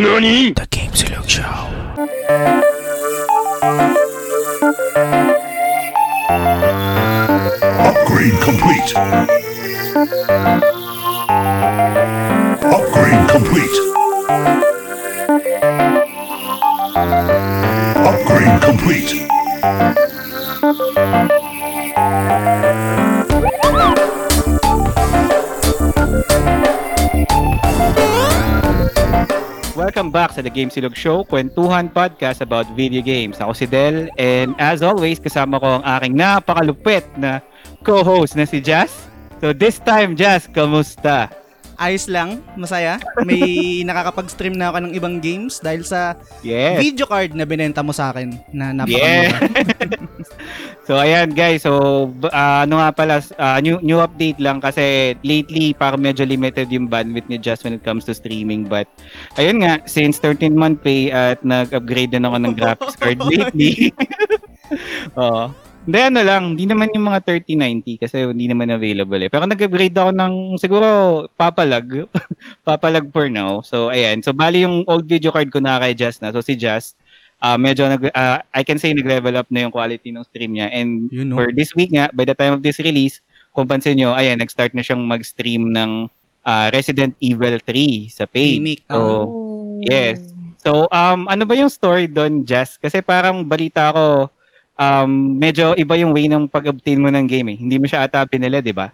NANI? The Game Silog Show. Upgrade complete. Upgrade complete. Upgrade complete. Welcome back sa The Game Silog Show, kwentuhan podcast about video games. Ako si Del and as always kasama ko ang aking napakalupit na co-host na si Jazz. So this time Jazz, kamusta? Ayos lang, masaya. May nakakapag-stream na ako ng ibang games dahil sa Yes. video card na binenta mo sa akin na napakamura. Yeah. so ayan guys, so ah, ano nga pala ah, new new update lang kasi lately parang medyo limited yung bandwidth ni Just when it comes to streaming but ayun nga since 13 month pay at nag-upgrade din ako ng graphics card lately. Oo. Hindi, ano lang, hindi naman yung mga 3090 kasi hindi naman available eh. Pero nag-upgrade ako ng siguro papalag. papalag for now. So, ayan. So, bali yung old video card ko na kay Just na. So, si Just, ah medyo nag, ah, I can say nag-level up na yung quality ng stream niya. And You know. for this week nga, by the time of this release, kung pansin nyo, ayan, nag-start na siyang mag-stream ng ah, Resident Evil 3 sa page. Remake. So, yes. So, um, ano ba yung story doon, Jess? Kasi parang balita ko, um, medyo iba yung way ng pag-obtain mo ng game eh. Hindi mo siya ata pinila, di ba?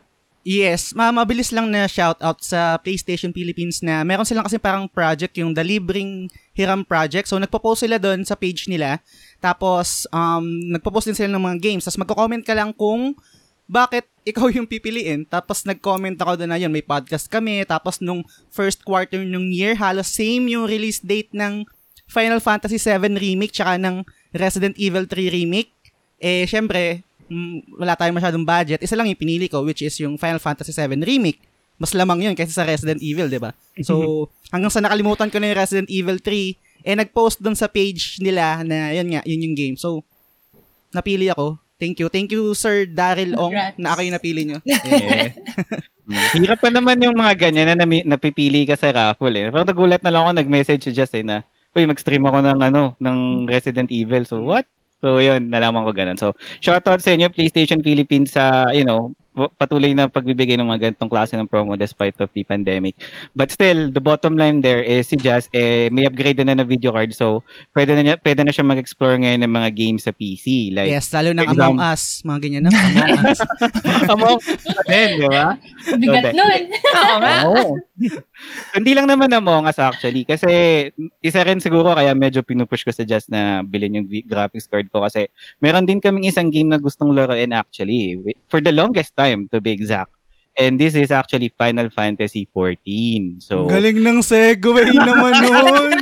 Yes, ma mabilis lang na shoutout sa PlayStation Philippines na meron silang kasi parang project, yung The Libreng Hiram Project. So, nagpo-post sila doon sa page nila. Tapos, um, nagpo-post din sila ng mga games. Tapos, magko-comment ka lang kung bakit ikaw yung pipiliin. Tapos, nag-comment ako doon na yun, may podcast kami. Tapos, nung first quarter nung year, halos same yung release date ng Final Fantasy 7 Remake tsaka ng Resident Evil 3 Remake. Eh, syempre, mm, wala tayong masyadong budget. Isa lang yung pinili ko, which is yung Final Fantasy 7 Remake. Mas lamang yun kaysa sa Resident Evil, di ba? So, hanggang sa nakalimutan ko na yung Resident Evil 3, eh, nag-post doon sa page nila na, yun nga, yun yung game. So, napili ako. Thank you. Thank you, Sir Daryl Ong, Congrats. na ako yung napili nyo. Yeah. Hirap pa naman yung mga ganyan na nami- napipili ka sa raffle eh. Pero nagulat na lang ako nag-message si Jess eh na, uy, mag-stream ako ng ano, ng Resident Evil. So, what? So, yun, nalaman ko ganun. So, shoutout sa inyo, PlayStation Philippines sa, you know, patuloy na pagbibigay ng mga ganitong klase ng promo despite of the pandemic. But still, the bottom line there is si Jazz, eh, may upgrade na na video card. So, pwede na, niya, pwede na siya mag-explore ngayon ng mga games sa PC. Like, Yes, lalo ng exam- Among Us. Mga ganyan na. Among Us. Among Us di ba? Bigat Okay. nun. Oo nga. Hindi lang naman Among Us actually. Kasi isa rin siguro kaya medyo pinupush ko sa Just na bilhin yung graphics card ko kasi meron din kaming isang game na gustong laruin actually. For the longest time to be exact. And this is actually Final Fantasy 14. So, Galing ng segue naman nun.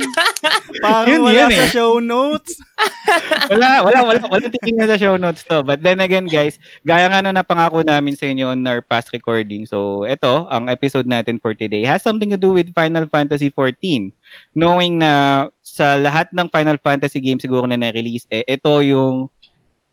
Parang Yun, wala yun sa eh. show notes. wala, wala, wala, wala tingin na sa show notes to. But then again, guys, gaya nga na napangako namin sa inyo on our past recording. So, ito, ang episode natin for today has something to do with Final Fantasy 14. Knowing na sa lahat ng Final Fantasy games siguro na na-release, eh, ito yung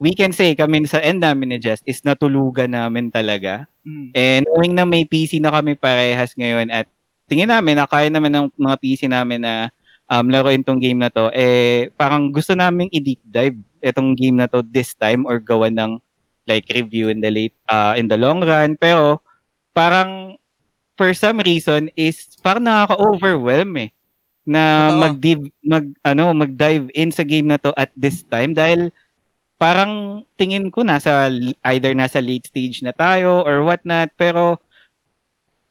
we can say kami sa end namin ni Jess is natulugan namin talaga. Mm. And knowing na may PC na kami parehas ngayon at tingin namin na kaya naman ng mga PC namin na um, laruin tong game na to, eh, parang gusto namin i-deep dive itong game na to this time or gawa ng like review in the late, uh, in the long run. Pero parang for some reason is parang nakaka-overwhelm eh na mag-dive, mag, ano, mag-dive in sa game na to at this time dahil parang tingin ko nasa either nasa late stage na tayo or what not pero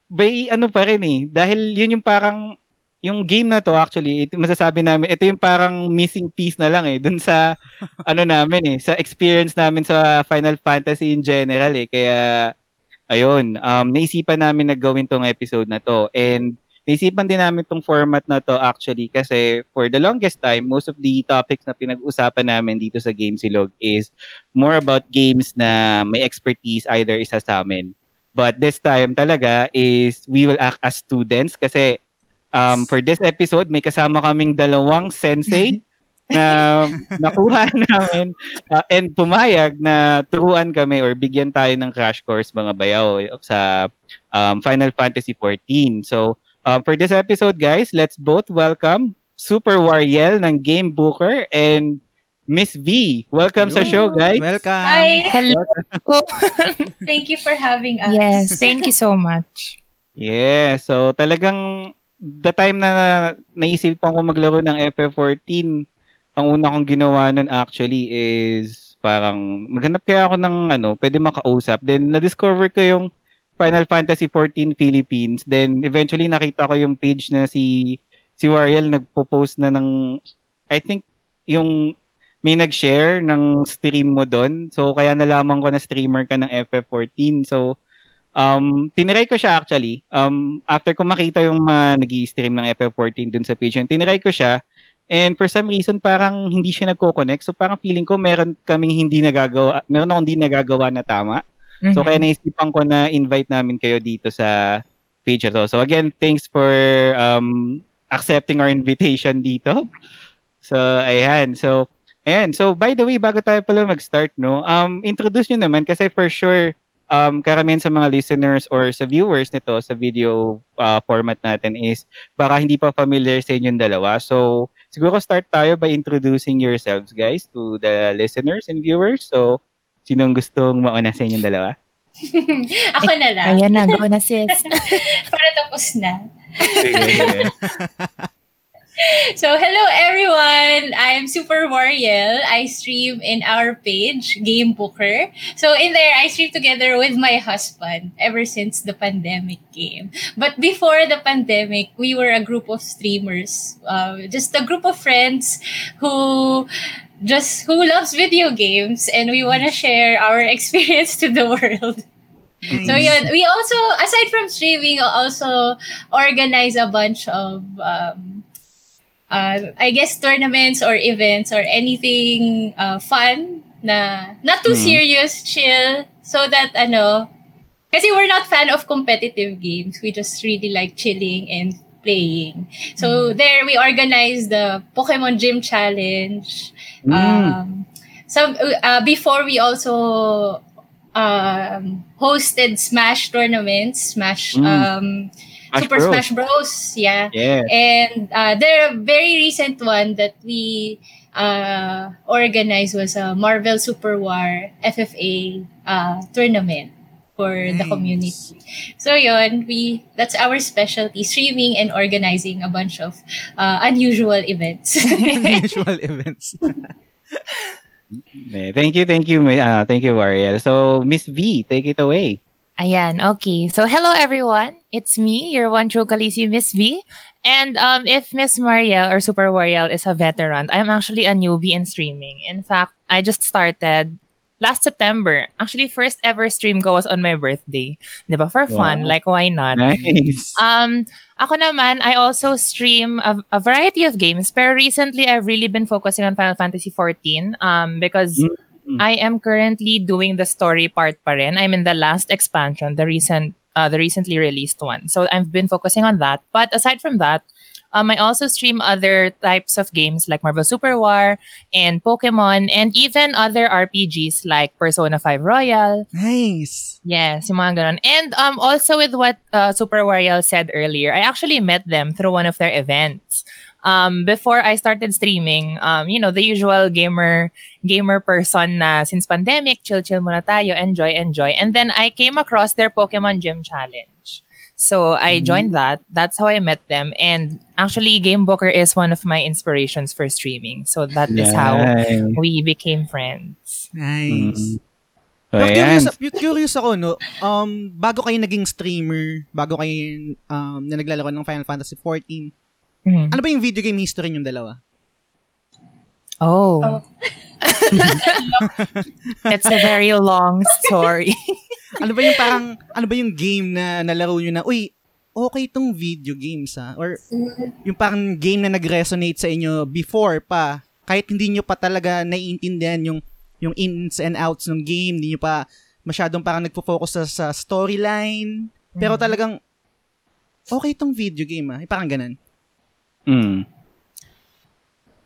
by ano pa rin eh. Dahil yun yung parang yung game na to actually ito masasabi namin ito yung parang missing piece na lang eh dun sa ano namin eh sa experience namin sa Final Fantasy in general eh. Kaya ayun um naisipan namin na gawin tong episode na to. And naisipan din namin tong format na to actually kasi for the longest time most of the topics na pinag-usapan namin dito sa Game Silog is more about games na may expertise either isa sa amin But this time talaga is we will act as students kasi um, for this episode may kasama kaming dalawang sensei na nakuha namin uh, and pumayag na turuan kami or bigyan tayo ng crash course mga bayaw sa um, Final Fantasy 14. So um, for this episode guys, let's both welcome Super Wariel ng Game Booker and Miss V. Welcome sa show, guys. Welcome. Hi, Hello. thank you for having us. yes, thank you so much. Yeah, so talagang the time na naisipan ko maglaro ng FF14, ang una kong ginawa nun actually is parang maghanap kaya ako ng ano, pwede makausap. Then na-discover ko yung Final Fantasy 14 Philippines. Then eventually nakita ko yung page na si si Wariel nagpo-post na ng I think yung may nag-share ng stream mo doon. So kaya nalaman ko na streamer ka ng FF14. So Um, tiniray ko siya actually. Um, after ko makita yung mga nag stream ng FF14 dun sa page yun, tiniray ko siya. And for some reason, parang hindi siya nagko-connect. So parang feeling ko meron kaming hindi nagagawa, meron akong hindi nagagawa na tama. So Mhm. kaya naisipan ko na invite namin kayo dito sa page to. So again, thanks for um, accepting our invitation dito. So ayan. So ayan. So by the way, bago tayo pala mag-start, no, um, introduce nyo naman kasi for sure, um, karamihan sa mga listeners or sa viewers nito sa video uh, format natin is baka hindi pa familiar sa inyong dalawa. So, siguro start tayo by introducing yourselves, guys, to the listeners and viewers. So, sinong gustong mauna sa inyong dalawa? Ako na lang. Ayan na, go na sis. Para tapos na. So, hello everyone! I'm Super Wariel. I stream in our page, Game Booker. So, in there, I stream together with my husband ever since the pandemic came. But before the pandemic, we were a group of streamers. Uh, just a group of friends who just who loves video games and we want to share our experience to the world. So yun, we also aside from streaming, also organize a bunch of um, uh, I guess tournaments or events or anything uh, fun na not too Mm. serious, chill, so that ano, kasi we're not fan of competitive games. We just really like chilling and playing. So there we organized the Pokemon Gym Challenge. Mm. Um, some uh, before we also um, hosted Smash tournaments, Smash Mm. um, Smash Super Bros. Smash Bros. Yeah. Yeah. And uh, the very recent one that we uh, organized was a Marvel Super War FFA uh, tournament for the community. So yon, we that's our specialty: streaming and organizing a bunch of uh, unusual events. Unusual events. Thank you, thank you, uh, thank you, Wariel. So, Miss V, take it away. Ayan, okay. So, hello everyone. It's me, your one true Khaleesi, Miss V. And um, if Miss Mariel or Super Wariel is a veteran, I'm actually a newbie in streaming. In fact, I just started last September. Actually, first ever stream ko was on my birthday. Diba? For fun. Wow. Like, why not? Nice. Um, ako naman, I also stream a, a variety of games. Pero recently, I've really been focusing on Final Fantasy 14 um, because Mm. I am currently doing the story part pa rin. I'm in the last expansion, the recent, uh, the recently released one. So I've been focusing on that. But aside from that, um, I also stream other types of games like Marvel Super War and Pokemon and even other RPGs like Persona 5 Royal, Nice. Yes, yung mga ganun. And um, also with what uh, Super Wariel said earlier, I actually met them through one of their events. Um, before I started streaming, um, you know, the usual gamer gamer person na since pandemic, chill chill muna tayo, enjoy enjoy. And then I came across their Pokemon Gym Challenge. So I joined that. That's how I met them. And actually, Game Booker is one of my inspirations for streaming. So that is how we became friends. Nice. Mm. So, Pero curious, curious ako, no? Um, bago kayo naging streamer, bago kayo um, na naglalaro ng Final Fantasy 14, Mhm. ano ba yung video game history yung dalawa? Oh. Oh. It's a very long story. Ano ba yung parang, ano ba yung game na nalaro nyo na, uy, okay tong video games ha? Or yung parang game na nag-resonate sa inyo before pa, kahit hindi nyo pa talaga naiintindihan yung yung ins and outs ng game, hindi nyo pa masyadong parang nagpo-focus sa, sa storyline, pero Mhm. talagang okay tong video game ha? Parang ganun. Mm.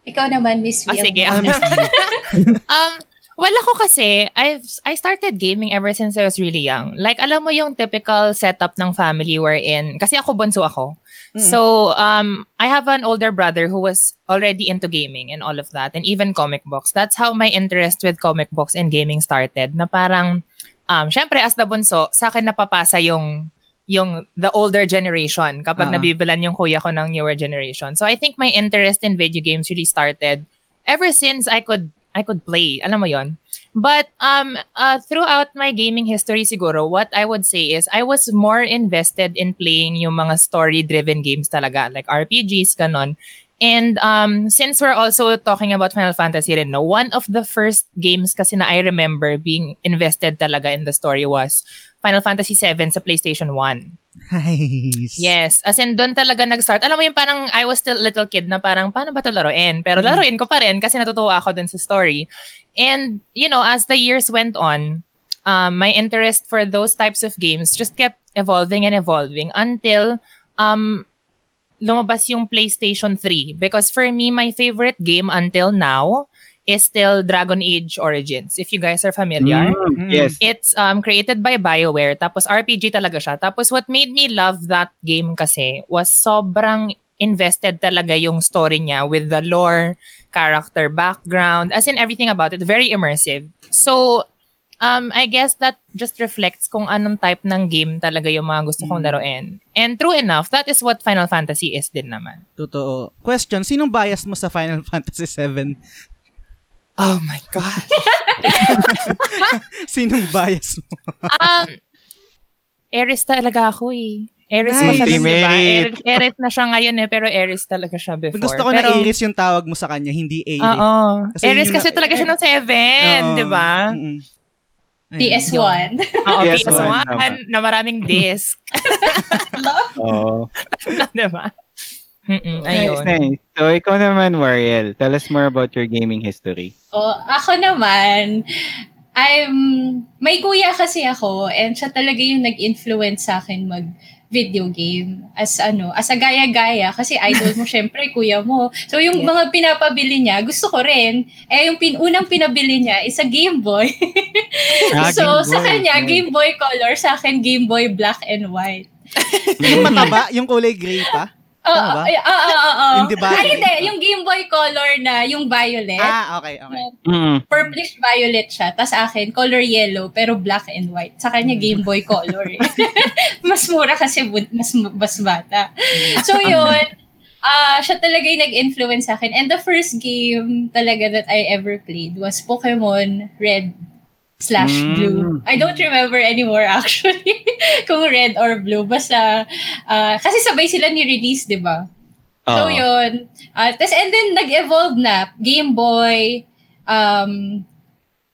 Ikaw naman, Miss Ah, Will. sige. Ah, um, Well, ako kasi, I've, I started gaming ever since I was really young. Like, alam mo yung typical setup ng family wherein, kasi ako bunso ako. So, um, I have an older brother who was already into gaming and all of that, and even comic books. That's how my interest with comic books and gaming started. Na parang, um, syempre, as the bunso, sa akin napapasa yung yung the older generation kapag Ah. nabibilan yung kuya ko ng newer generation. So I think my interest in video games really started ever since I could I could play. Alam mo yon. But um uh, throughout my gaming history siguro, what I would say is I was more invested in playing yung mga story-driven games talaga, like RPGs, ganon. And um, since we're also talking about Final Fantasy rin, no, one of the first games kasi na I remember being invested talaga in the story was Final Fantasy 7 sa PlayStation 1. Nice. Yes. As in, doon talaga nag-start. Alam mo yung parang I was still a little kid na parang, paano ba ito laruin? Pero laruin ko pa rin kasi natutuwa ako dun sa story. And, you know, as the years went on, um, my interest for those types of games just kept evolving and evolving until um, lumabas yung PlayStation 3. Because for me, my favorite game until now is still Dragon Age Origins. If you guys are familiar. Mm, yes. It's um created by BioWare tapos RPG talaga siya. Tapos what made me love that game kasi was sobrang invested talaga yung story niya with the lore, character background, as in everything about it, very immersive. So um I guess that just reflects kung anong type ng game talaga yung mga gusto kong laruin. And true enough, that is what Final Fantasy is din naman. Totoo. Question, sinong bias mo sa Final Fantasy 7? Oh my god. Sinong bias mo? um, Aries talaga ako eh. Aries Nice. mo siya, diba? Aries, Aries na siya ngayon eh, pero Aries talaga siya before. Gusto ko pero, na Aries yung tawag mo sa kanya, hindi Aries. Oo. Kasi Aries yun kasi na- talaga siya ng 7, Oo. di ba? Mm-mm. Ayun. PS1. Oo, Yes, PS1 tama. na maraming disc. Oo. di ba? Mm-mm, Nice, ayun. nice. So, ikaw naman, Wariel. Tell us more about your gaming history. O, ako naman, I'm, may kuya kasi ako and siya talaga yung nag-influence sa akin mag video game as ano, as a gaya-gaya kasi idol mo syempre kuya mo. So yung Yeah. mga pinapabili niya, gusto ko rin. Eh yung pin unang pinabili niya is a Game Boy. Ah, so Game sa kanya Okay. Game Boy Color, sa akin Game Boy Black and White. Yung mataba, yung kulay gray pa. Oo, ba? oo, oo. Yung di ba? Ay, hindi. Yung Game Boy Color na, yung violet. Ah, okay, okay. Mm. purplish violet siya. Tapos akin, color yellow, pero black and white. Sa kanya, Game Boy Color. eh. mas mura kasi mas, mas bata. So yun, ah siya talaga yung nag-influence sa akin. And the first game talaga that I ever played was Pokemon Red slash Mm. Blue. I don't remember anymore actually kung red or blue. Basta, ah, kasi sabay sila ni-release, di ba? So Oo. yun. Uh, tas, and then nag-evolve na. Game Boy, um,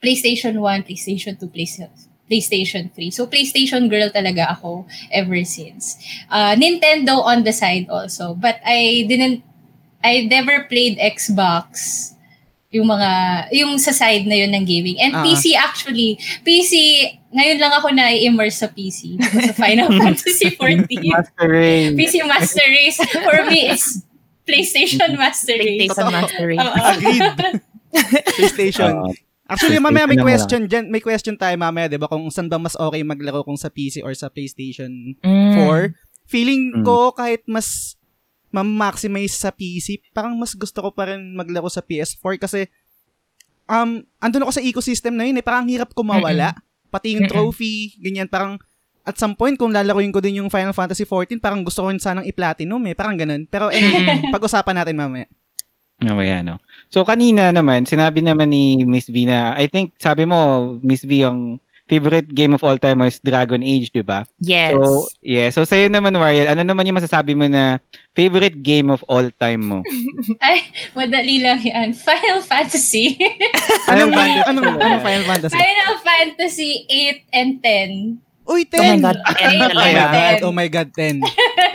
PlayStation 1, PlayStation 2, PlayStation PlayStation 3. So, PlayStation girl talaga ako ever since. Uh, Nintendo on the side also. But I didn't, I never played Xbox yung mga, yung sa side na yun ng gaming. And Ah. PC actually, PC, ngayon lang ako na-immerse sa PC. Sa Final Fantasy 14. Master Race. PC Master Race for me is PlayStation Master Race. PlayStation. Master Race. Agreed. PlayStation. Oo. Actually, mamaya may question dyan. May question tayo mamaya, di ba? Kung saan ba mas okay maglaro kung sa PC or sa PlayStation Mm. 4. Feeling Mm. ko kahit mas ma-maximize sa PC, parang mas gusto ko pa rin maglaro sa PS4 kasi um, andun ako sa ecosystem na yun eh. Parang hirap ko mawala. Pati yung trophy, ganyan. Parang at some point, kung lalaroin ko din yung Final Fantasy 14, parang gusto ko rin sanang i-platinum eh. Parang ganun. Pero anyway, pag-usapan natin mamaya. Okay, ano. So, kanina naman, sinabi naman ni Miss V na, I think, sabi mo, Miss V, ang favorite game of all time is Dragon Age, di ba? Yes. So, yeah. So, sa'yo naman, Wariel, ano naman yung masasabi mo na favorite game of all time mo? Ay, madali lang yan. Final Fantasy. Anong, Final Fantasy anong, anong Final Fantasy? Final Fantasy 8 and 10. Uy, 10! oh my God, 10 Ay, Oh my talaga. God, oh my God, 10.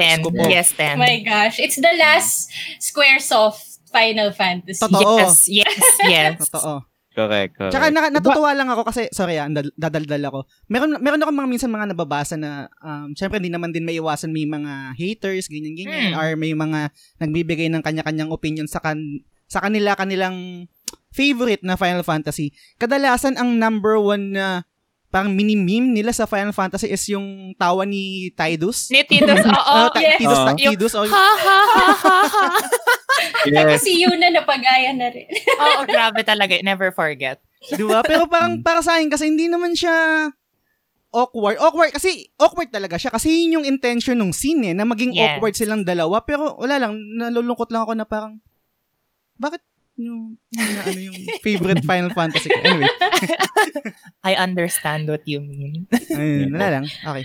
10. Ko po. Yes, 10. Oh my gosh. It's the last Squaresoft Final Fantasy. Totoo. Yes, yes, yes. Totoo. Correct, correct. Tsaka na, natutuwa lang ako kasi, sorry ah, dal- dadaldal ako. Meron, meron ako mga minsan mga nababasa na, um, syempre hindi naman din maiwasan may mga haters, ganyan-ganyan, Hmm. or may mga nagbibigay ng kanya-kanyang opinion sa kan sa kanila, kanilang favorite na Final Fantasy, kadalasan ang number one na parang mini-meme nila sa Final Fantasy is yung tawa ni Tidus. Ni Titos, oo. Ah, Ta- yes. Tidus. Ta- Tidus, oh, Ha, ha, ha, ha, ha. Yes. Kasi yun na napagaya na rin. Oo, grabe talaga. Never forget. di ba? Pero parang para sa akin kasi hindi naman siya awkward. Awkward kasi awkward talaga siya kasi yun yung intention ng scene eh, na maging Yes. awkward silang dalawa pero wala lang nalulungkot lang ako na parang bakit yung na, ano yung favorite Final Fantasy ko. Anyway, I understand what you mean. ayun, wala lang. Okay.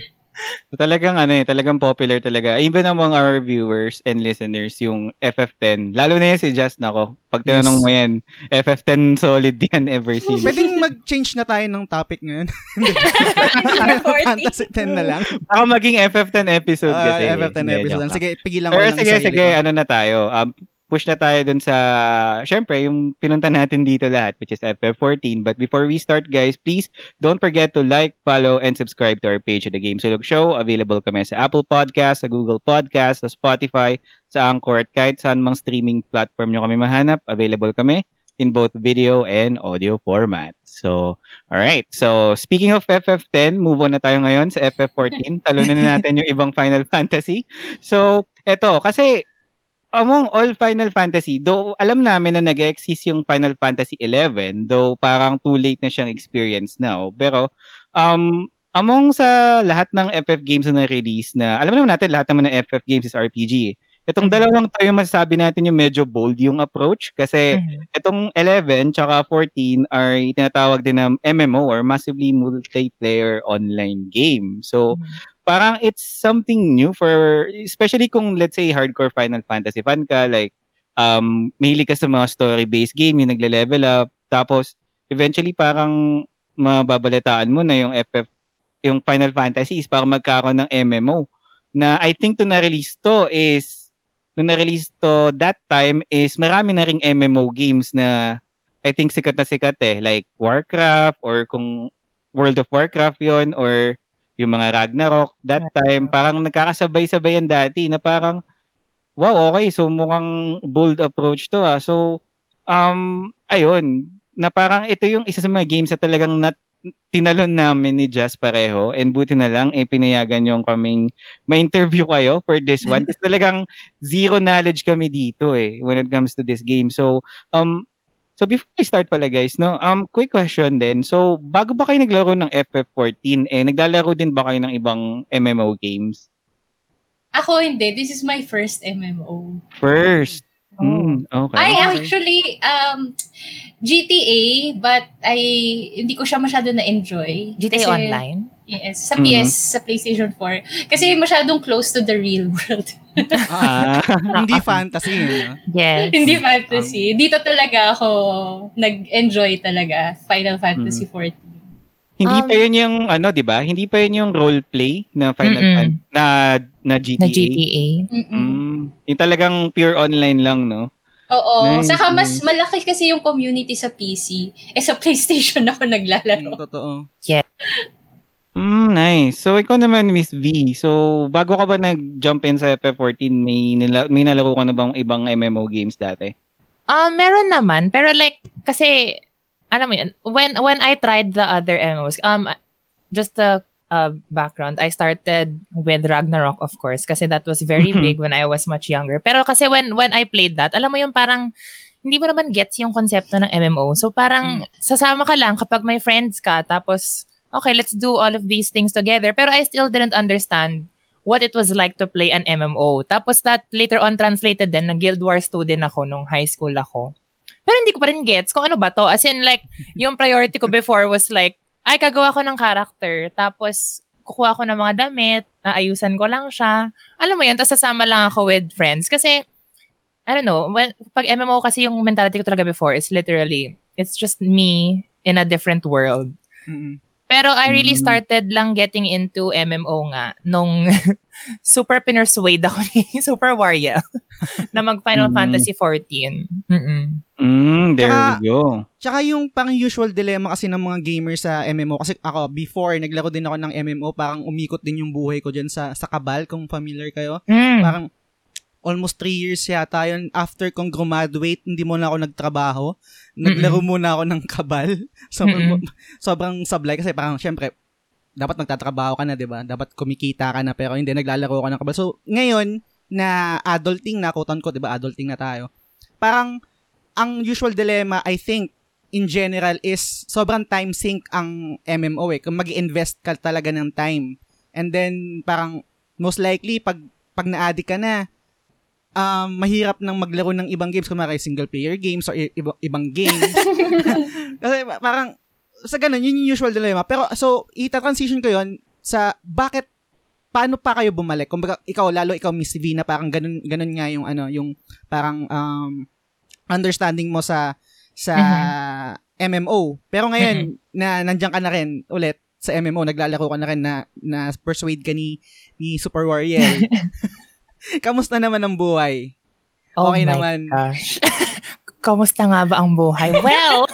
So, talagang ano eh, talagang popular talaga. Even among our viewers and listeners, yung FF10. Lalo na yan si Just nako. Pag tinanong Yes. mo yan, FF10 solid yan ever since. Pwedeng mag-change na tayo ng topic ngayon. Number 40. Fantasy 10 na lang. Baka maging FF10 episode Ah, kasi. FF10 Hindi, episode. Sige, pigilan ko Pero lang sige, sarili sige, ko. ano na tayo. Um, push na tayo dun sa, syempre, yung pinunta natin dito lahat, which is FF14. But before we start, guys, please don't forget to like, follow, and subscribe to our page of The Game Sulog Show. Available kami sa Apple Podcast, sa Google Podcast, sa Spotify, sa Anchor, at kahit saan mang streaming platform nyo kami mahanap, available kami in both video and audio format. So, alright. So, speaking of FF10, move on na tayo ngayon sa FF14. Talunan na natin yung ibang Final Fantasy. So, eto, kasi among all Final Fantasy, though alam namin na nag-exist yung Final Fantasy 11, though parang too late na siyang experience now. Pero, um, among sa lahat ng FF games na na-release na, alam naman natin lahat naman ng FF games is RPG. Itong dalawang tayo masasabi natin yung medyo bold yung approach kasi Mhm. itong 11 tsaka 14 are tinatawag din na MMO or massively multiplayer online game. So, Mhm. Parang it's something new for especially kung let's say hardcore Final Fantasy fan ka like um mahilig ka sa mga story-based game yung nagle-level up tapos eventually parang mababalitaan mo na yung FF yung Final Fantasy is parang magkaroon ng MMO na I think to na-release to is nung na-release to that time is marami na ring MMO games na I think sikat na sikat eh like Warcraft or kung World of Warcraft yon or yung mga Ragnarok that time parang nagkakasabay-sabay yan dati na parang wow okay so mukhang bold approach to ah. So um ayun na parang ito yung isa sa mga games na talagang nat tinalon namin ni Jazz pareho. And buti na lang eh pinayagan yung kaming ma-interview kayo for this one. Kasi talagang zero knowledge kami dito eh when it comes to this game. So um So before we start pala guys, no, um quick question din. So bago ba kayo naglaro ng FF14 eh naglalaro din ba kayo ng ibang MMO games? Ako hindi. This is my first MMO. First. Mm, okay. I actually, um, GTA, but I, hindi ko siya masyado na-enjoy. GTA Kasi- Online? Yes, sa. PS, sa PlayStation 4. Kasi masyadong close to the real world. Ah, Hindi fantasy. Ano? Yes. hindi fantasy. Dito talaga ako nag-enjoy talaga Final Fantasy 14. hindi Um, pa yun yung ano, 'di ba? Hindi pa yun yung role play na Final Mm-mm. Fan na na GTA. Na GTA. Mm, yung talagang pure online lang, no? Oo. Nice, Saka mas malaki kasi yung community sa PC. Eh sa PlayStation ako Yung naglalaro. totoo. Mm, nice. So ikaw naman Miss V. So bago ka ba nag-jump in sa FF14, may nila, may nalaro ka na bang ibang MMO games dati? Ah, meron naman. Pero like, kasi, alam mo yun, when, when I tried the other MMOs, um, just a uh, background, I started with Ragnarok, of course, kasi that was very Mhm. big when I was much younger. Pero kasi when, when I played that, alam mo yung parang, hindi mo naman gets yung konsepto ng MMO. So parang, sasama ka lang kapag may friends ka, tapos, okay, let's do all of these things together. Pero I still didn't understand what it was like to play an MMO. Tapos that later on translated din, nag Guild Wars 2 din ako nung high school ako. Pero hindi ko pa rin gets kung ano ba to. As in like, yung priority ko before was like, ay, kagawa ko ng character. Tapos, kukuha ko ng mga damit, aayusan ko lang siya. Alam mo yun, tapos sasama lang ako with friends. Kasi, I don't know, when, pag MMO kasi yung mentality ko talaga before is literally, it's just me in a different world. Mm-mm. Pero I really Mm. started lang getting into MMO nga nung super pinursuade ako ni Super Wario na mag Final Mm. Fantasy 14. Mm-mm. Mm, there Tsaka- we go. Tsaka yung pang usual dilemma kasi ng mga gamers sa MMO. Kasi ako, before, naglaro din ako ng MMO, parang umikot din yung buhay ko dyan sa, sa Kabal, kung familiar kayo. Mm. Parang, almost three years yata yun. After kong graduate, hindi muna ako nagtrabaho. Naglaro muna ako ng kabal. So, Mm-mm. sobrang sablay kasi parang, syempre, dapat magtatrabaho ka na, di ba? Dapat kumikita ka na, pero hindi, naglalaro ka ng kabal. So, ngayon, na adulting na, quote unquote, di ba? Adulting na tayo. Parang, ang usual dilemma, I think, in general, is sobrang time sink ang MMO eh. Kung mag invest ka talaga ng time. And then, parang, most likely, pag, pag na-addict ka na, um, mahirap nang maglaro ng ibang games, kumari single player games or i- iba- ibang games. Kasi pa- parang, sa ganun, yun yung usual dilemma. Pero, so, ita-transition ko yun sa bakit, paano pa kayo bumalik? Kung ikaw, lalo ikaw, Miss V, na parang ganun, ganun nga yung, ano, yung parang, um, understanding mo sa, sa MMO. Pero ngayon, na nandiyan ka na rin ulit sa MMO, naglalaro ka na rin na, na persuade ka ni, ni Super Warrior. Kamusta naman ang buhay? Oh Okay my naman. gosh. Kamusta nga ba ang buhay? Well,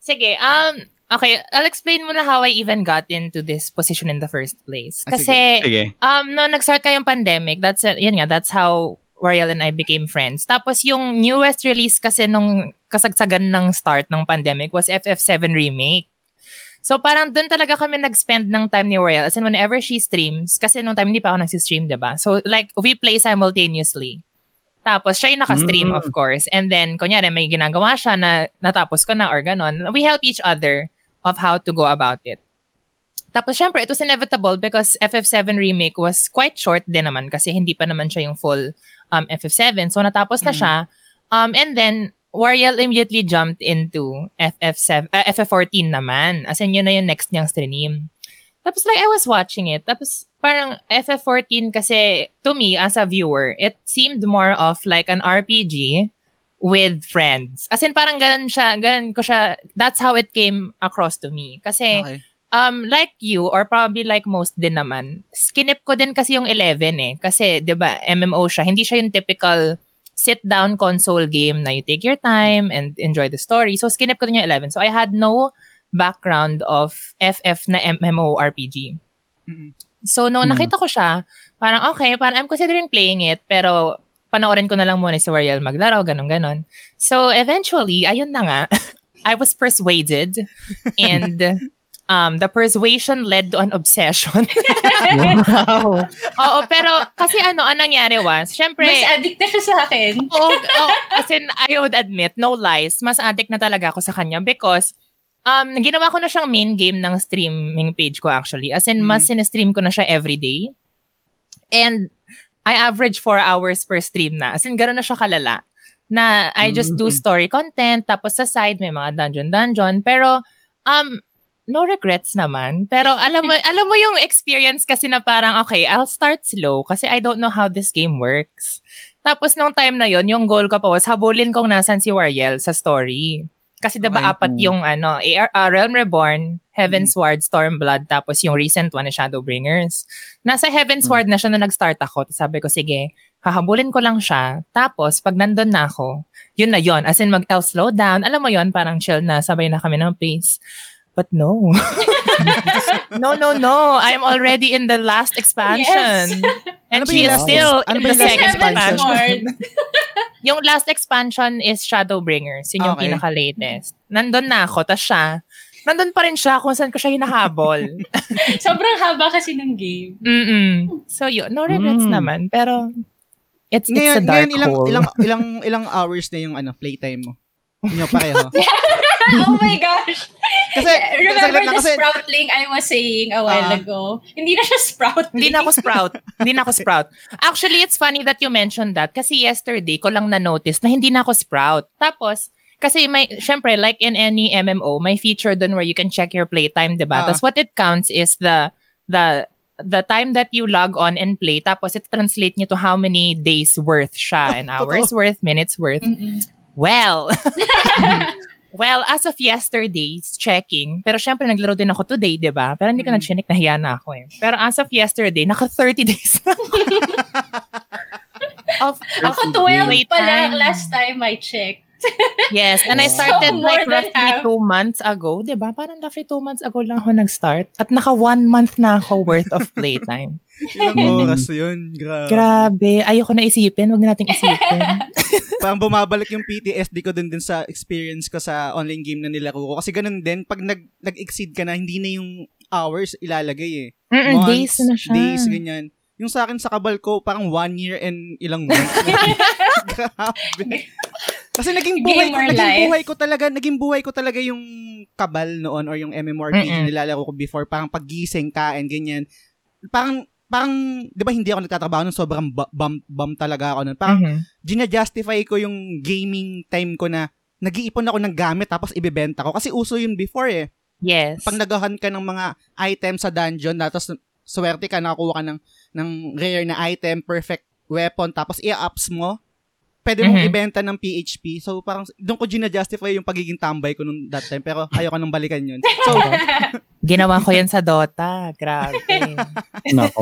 sige, um, okay, I'll explain muna how I even got into this position in the first place. Ah, Kasi, Sige. um, no, nag-start kayong pandemic, that's, uh, yun nga, that's how Royal and I became friends. Tapos yung newest release kasi nung kasagsagan ng start ng pandemic was FF7 Remake. So parang doon talaga kami nag-spend ng time ni Royal. As in whenever she streams, kasi nung time hindi pa ako nag-stream, diba? So like, we play simultaneously. Tapos siya yung naka-stream, Mm. of course. And then, kunyari, may ginagawa siya na natapos ko na or ganon. We help each other of how to go about it. Tapos syempre, it was inevitable because FF7 Remake was quite short din naman kasi hindi pa naman siya yung full um, FF7. So natapos na Mm. siya. Um, and then, Wariel immediately jumped into FF7, uh, FF14 naman. As in, yun na yung next niyang stream. Tapos like, I was watching it. Tapos parang FF14 kasi, to me, as a viewer, it seemed more of like an RPG with friends. As in, parang ganun siya, ganun ko siya, that's how it came across to me. Kasi, Okay. Um, like you, or probably like most din naman, skinip ko din kasi yung 11 eh. Kasi, di ba, MMO siya. Hindi siya yung typical sit-down console game na you take your time and enjoy the story. So, skinip ko din yung 11. So, I had no background of FF na MMORPG. So, nung Mm. nakita ko siya, parang okay, parang I'm considering playing it, pero panoorin ko na lang muna si Wariel maglaro, ganun ganon. So, eventually, ayun na nga, I was persuaded and um, the persuasion led to an obsession. Wow. Oo, pero kasi ano, ang nangyari was, syempre, Mas addict na siya sa akin. oh, oh, as in, I would admit, no lies, mas addict na talaga ako sa kanya because um, ginawa ko na siyang main game ng streaming page ko actually. As in, Mm. mas sinestream ko na siya everyday. And I average 4 hours per stream na. As in, gano'n na siya kalala. Na I just do Mm. story content, tapos sa side may mga dungeon-dungeon. Pero, um, no regrets naman. Pero alam mo, alam mo yung experience kasi na parang, okay, I'll start slow kasi I don't know how this game works. Tapos nung time na yon yung goal ko pa was habulin kung nasan si Wariel sa story. Kasi diba Okay. apat yung ano, AR, uh, Realm Reborn, Heaven's Ward, Stormblood, tapos yung recent one na Shadowbringers. Nasa Heaven's Mm. Ward na siya na nag-start ako. Tapos sabi ko, sige, hahabulin ko lang siya. Tapos, pag nandun na ako, yun na yun. As in, mag-I'll slow down. Alam mo yun, parang chill na, sabay na kami ng pace. But no. no, no, no. I'm already in the last expansion. And Ano she is last- still ano in the second expansion? expansion. yung last expansion is Shadowbringers. Yun yung Okay. pinaka-latest. Nandun na ako, tas siya, nandun pa rin siya kung saan ko siya hinahabol. Sobrang haba kasi ng game. Mm-mm. So yun, no regrets Mm. naman. Pero, it's, it's Ngayon, a dark ngayon ilang, hole. ilang, ilang, ilang hours na yung ano, playtime mo? Inyo pareho. oh my gosh! Kasi, Remember the kasi, sproutling I was saying a while Ah. ago? Hindi na siya sproutling. Hindi na ako sprout. hindi na ako sprout. Actually, it's funny that you mentioned that kasi yesterday ko lang na-notice na hindi na ako sprout. Tapos, kasi may, syempre, like in any MMO, may feature dun where you can check your playtime, diba? Ah. Tapos what it counts is the, the, the time that you log on and play, tapos it translate nyo to how many days worth siya, and hours worth, minutes worth. Mm-mm. Well, well, as of yesterday's checking, pero syempre naglaro din ako today, di ba? Pero hindi ko Mm. nag-chinik, nahiya na ako eh. Pero as of yesterday, naka 30 days na ako. of, of Ako 12 pa lang playtime. last time I checked. Yes, and I So, started more like roughly half. two months ago, di ba? Parang roughly two months ago lang ako nag-start. At naka one month na ako worth of playtime. Ilang oras yun. Grabe. Grabe. Ayoko na isipin. Huwag na nating isipin. Parang bumabalik yung PTSD ko dun din sa experience ko sa online game na nilaro ko. Kasi ganun din, pag nag, nag-exceed ka na, hindi na yung hours ilalagay eh. Mm-mm, Months, days na siya. Days, ganyan. Yung sa akin sa kabal ko, parang one year and ilang months. Grabe. Kasi naging buhay ko, naging life. buhay ko talaga, naging buhay ko talaga yung kabal noon or yung MMORPG Mm-mm. na nilalaro ko before. Parang paggising, kain, ganyan. Parang, parang, di ba hindi ako nagtatrabaho nun, sobrang bu- bum, bum talaga ako nun. Parang, Mhm. gina-justify ko yung gaming time ko na nag-iipon ako ng gamit tapos ibebenta ko. Kasi uso yun before eh. Yes. Pag nagahan ka ng mga items sa dungeon, tapos swerte ka, nakakuha ka ng, ng rare na item, perfect weapon, tapos i-ups mo, pwede mong Mhm. ibenta ng PHP. So, parang doon ko gina-justify yung pagiging tambay ko nung that time. Pero ayoko nang balikan yun. So, Ginawa ko yan sa Dota. Grabe. Nako.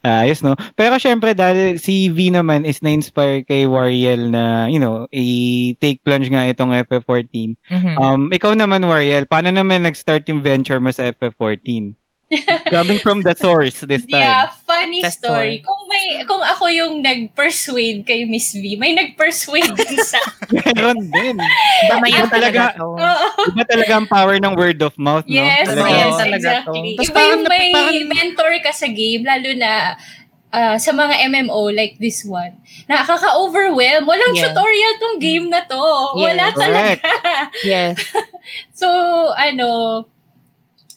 Ayos, no? Pero syempre, dahil si V naman is na-inspire kay Wariel na, you know, i-take plunge nga itong FF14. Mhm. Um, ikaw naman, Wariel, paano naman nag-start yung venture mo sa FF14? Coming from the source this Yeah, time. funny That's story. Kung may kung ako yung nag-persuade kay Miss V, may nag-persuade din sa Meron din. Damayan Iba talaga. Oo. Iba talaga ang power ng word of mouth, no? Yes, Talaga. yes, Oo. Talaga exactly. to. Iba yung may parang- mentor ka sa game, lalo na ah, sa mga MMO like this one. Nakaka-overwhelm. Walang Yeah. tutorial tong game na to. Wala Yes. talaga. Yes. So, ano,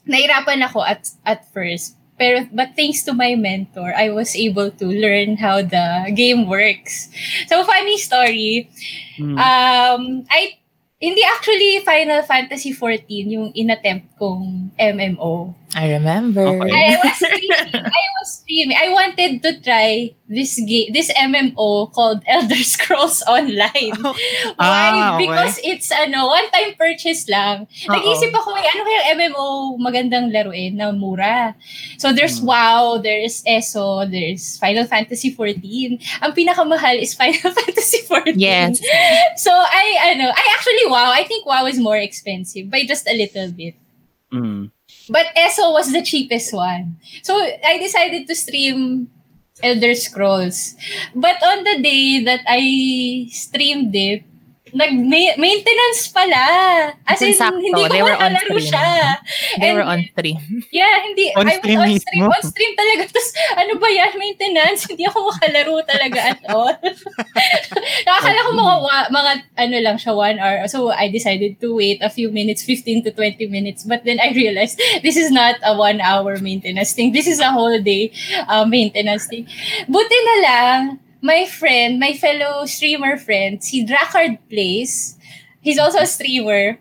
nahirapan ako at at first. Pero but thanks to my mentor, I was able to learn how the game works. So funny story. Hmm. Um I hindi actually Final Fantasy 14 yung inattempt kong MMO. I remember. Okay. I was streaming. I was streaming. I wanted to try this game, this MMO called Elder Scrolls Online. Why? Ah, okay. Because it's ano, one-time purchase lang. Nag-isip ako, eh, ano kayang MMO magandang laruin na mura? So there's Hmm. WoW, there's ESO, there's Final Fantasy 14. Ang pinakamahal is Final Fantasy 14. Yes. So I ano, I actually WoW, I think WoW is more expensive by just a little bit. Hmm. But ESO was the cheapest one. So I decided to stream Elder Scrolls. But on the day that I streamed it, nag-maintenance pala. As in, Sakto, hindi ko they were on makalaro siya. They And- were on stream. Yeah, hindi. On I was stream on mismo? stream. On stream talaga. Tapos, ano ba yan? Maintenance. Hindi ako makalaro talaga at all. Nakakala ko mga, wa- mga, ano lang siya, one hour. So, I decided to wait a few minutes, 15 to 20 minutes. But then I realized, this is not a one hour maintenance thing. This is a whole day uh, maintenance thing. Buti na lang, my friend, my fellow streamer friend, si Drakard Plays, he's also a streamer,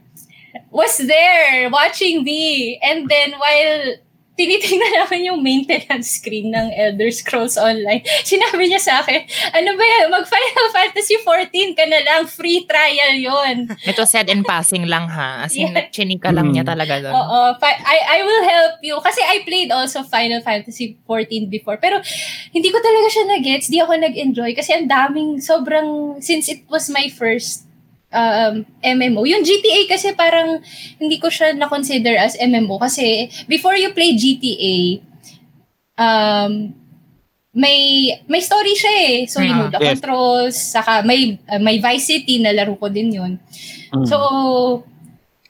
was there watching me. And then while tinitingnan namin yung maintenance screen ng Elder Scrolls Online, sinabi niya sa akin, ano ba yan, mag Final Fantasy 14 ka na lang, free trial yon It was said in passing lang ha. As in, Yeah. chinika lang niya Mm. talaga doon. Oo, fa- I, I will help you. Kasi I played also Final Fantasy 14 before. Pero hindi ko talaga siya nag-gets. Di ako nag-enjoy. Kasi ang daming, sobrang, since it was my first um, MMO. Yung GTA kasi parang hindi ko siya na-consider as MMO. Kasi before you play GTA, um, may may story siya eh. So, you know, the Yes. controls, saka may, uh, may Vice City, nalaro ko din yun. Hmm. So,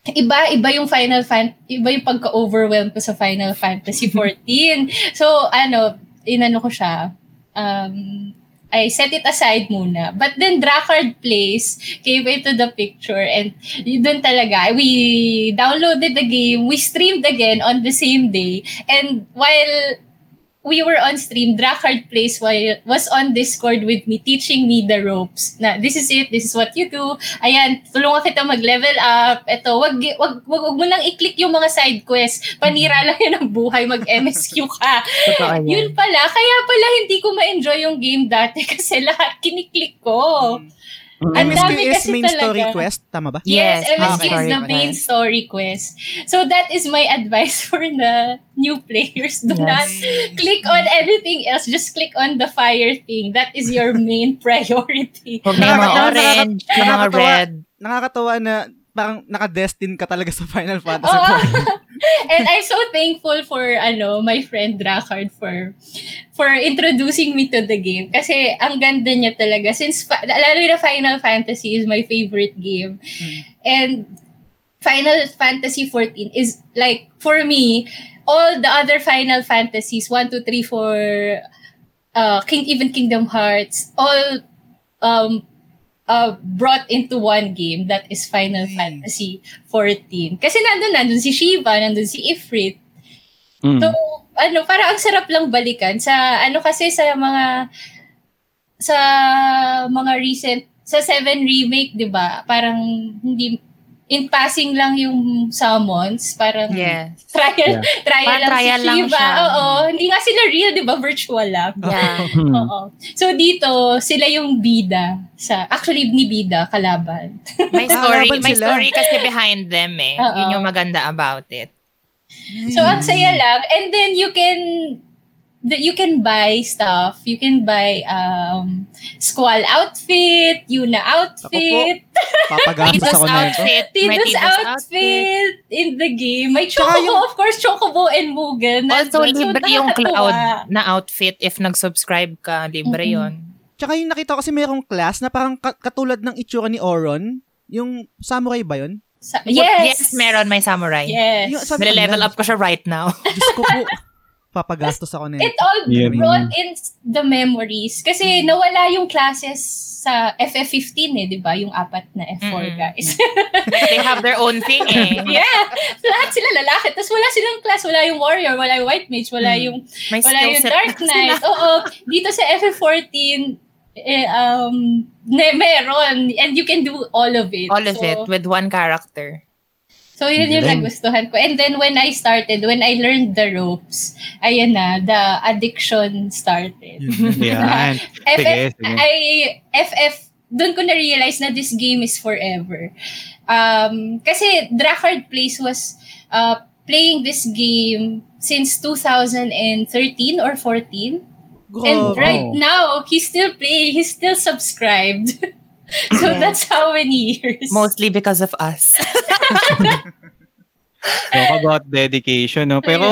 iba iba yung Final Fan iba yung pagka-overwhelm ko sa Final Fantasy 14. so ano, inano ko siya. Um I set it aside muna. But then Drakard Place came into the picture and dun talaga, we downloaded the game, we streamed again on the same day. And while we were on stream, Drakard Place while, was on Discord with me, teaching me the ropes. Na, this is it, this is what you do. Ayan, tulungan kita mag-level up. Ito, wag, wag, wag, wag mo lang i-click yung mga side quests. Panira lang yun ang buhay, mag-MSQ ka. Yun pala, kaya pala hindi ko ma-enjoy yung game dati kasi lahat kiniklik ko. Ang MSQ dami is kasi main story talaga. quest, tama ba? Yes, Yes, MSQ okay. is the Story main story quest. So that is my advice for the new players. Do Yes. not click on anything else. Just click on the fire thing. That is your main priority. Huwag na mga orange, mga nakakatawa. red. Nakakatawa na parang nakadestin ka talaga sa Final Fantasy. Oo. and I'm so thankful for ano my friend Drakard for for introducing me to the game. Kasi ang ganda niya talaga. Since lalo na Final Fantasy is my favorite game. And Final Fantasy 14 is like for me all the other Final Fantasies 1 2 3 4 uh King even Kingdom Hearts all um uh, brought into one game that is Final Mm. Fantasy 14. Kasi nandun, nandun si Shiva, nandun si Ifrit. Mm. So, ano, para ang sarap lang balikan sa, ano kasi sa mga, sa mga recent, sa 7 remake, di ba? Parang hindi, in passing lang yung summons, parang Yes. trial, trial Parang lang trial si lang Shiva. siya. Oo, hindi nga sila real, di ba? Virtual lang. Yeah. Hmm. Oo. So dito, sila yung bida sa actually ni bida kalaban. May story, may story kasi behind them eh. Oo. Yun yung maganda about it. So ang saya lang and then you can the, you can buy stuff. You can buy um Squall outfit, Yuna outfit, Titos ako na ito. outfit. Titos outfit in the game. May Chocobo, yung- of course, Chocobo and Mugen. Also. So, libre yung cloud na outfit. If nag-subscribe ka, libre Mm-mm. yon. Tsaka yung nakita ko kasi merong class na parang ka- katulad ng itsura ni Oron. Yung samurai ba yun? Sa- yes! Yes, meron. May samurai. Yes. Yung, "Man, up ko siya right now. Diyos ko po. Papagastos ako na It all Yeah. brought in the memories. Kasi nawala yung classes sa FF15 eh, di ba? Yung apat na F4 Mm-mm. guys. They have their own thing eh. yeah! Lahat sila lalaki. Tapos wala silang class. Wala yung warrior, wala yung white mage, wala Mm. yung, May wala yung dark knight. Oo. Dito sa FF14, eh, um, ne, meron. And you can do all of it. All of So, it with one character. So, yun yung Galing. nagustuhan ko. And then, when I started, when I learned the ropes, ayun na, the addiction started. Yan. FF, Sige, sige. I, FF, doon ko na-realize na this game is forever. Um, kasi Drakard Place was uh, playing this game since 2013 or 14. And right now, he's still playing. He's still subscribed. so that's how many years. Mostly because of us. Talk about dedication, no? Pero,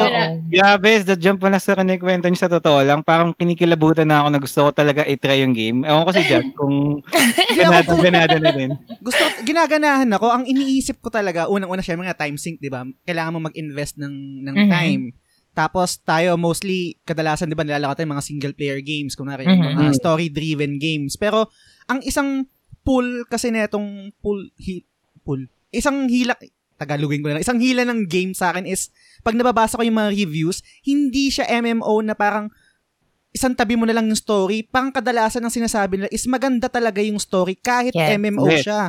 grabe, the jump mo na sa kinikwento niyo sa totoo lang, parang kinikilabutan na ako na gusto ko talaga i-try yung game. Ewan ko si Jack kung ganado, ganado na din. Gusto, ginaganahan ako. Ang iniisip ko talaga, unang-una syempre nga time sync, di ba? Kailangan mo mag-invest ng, ng Mhm. time. Tapos tayo mostly, kadalasan di ba nilalako tayo mga single player games, kunwari Mhm. mga story-driven games. Pero ang isang pull kasi netong pull, hi, pull, isang hila, Tagalogin ko na lang, isang hila ng game sa akin is, pag nababasa ko yung mga reviews, hindi siya MMO na parang isang tabi mo na lang yung story. Parang kadalasan ng sinasabi nila is maganda talaga yung story kahit Yes. MMO Yes. siya.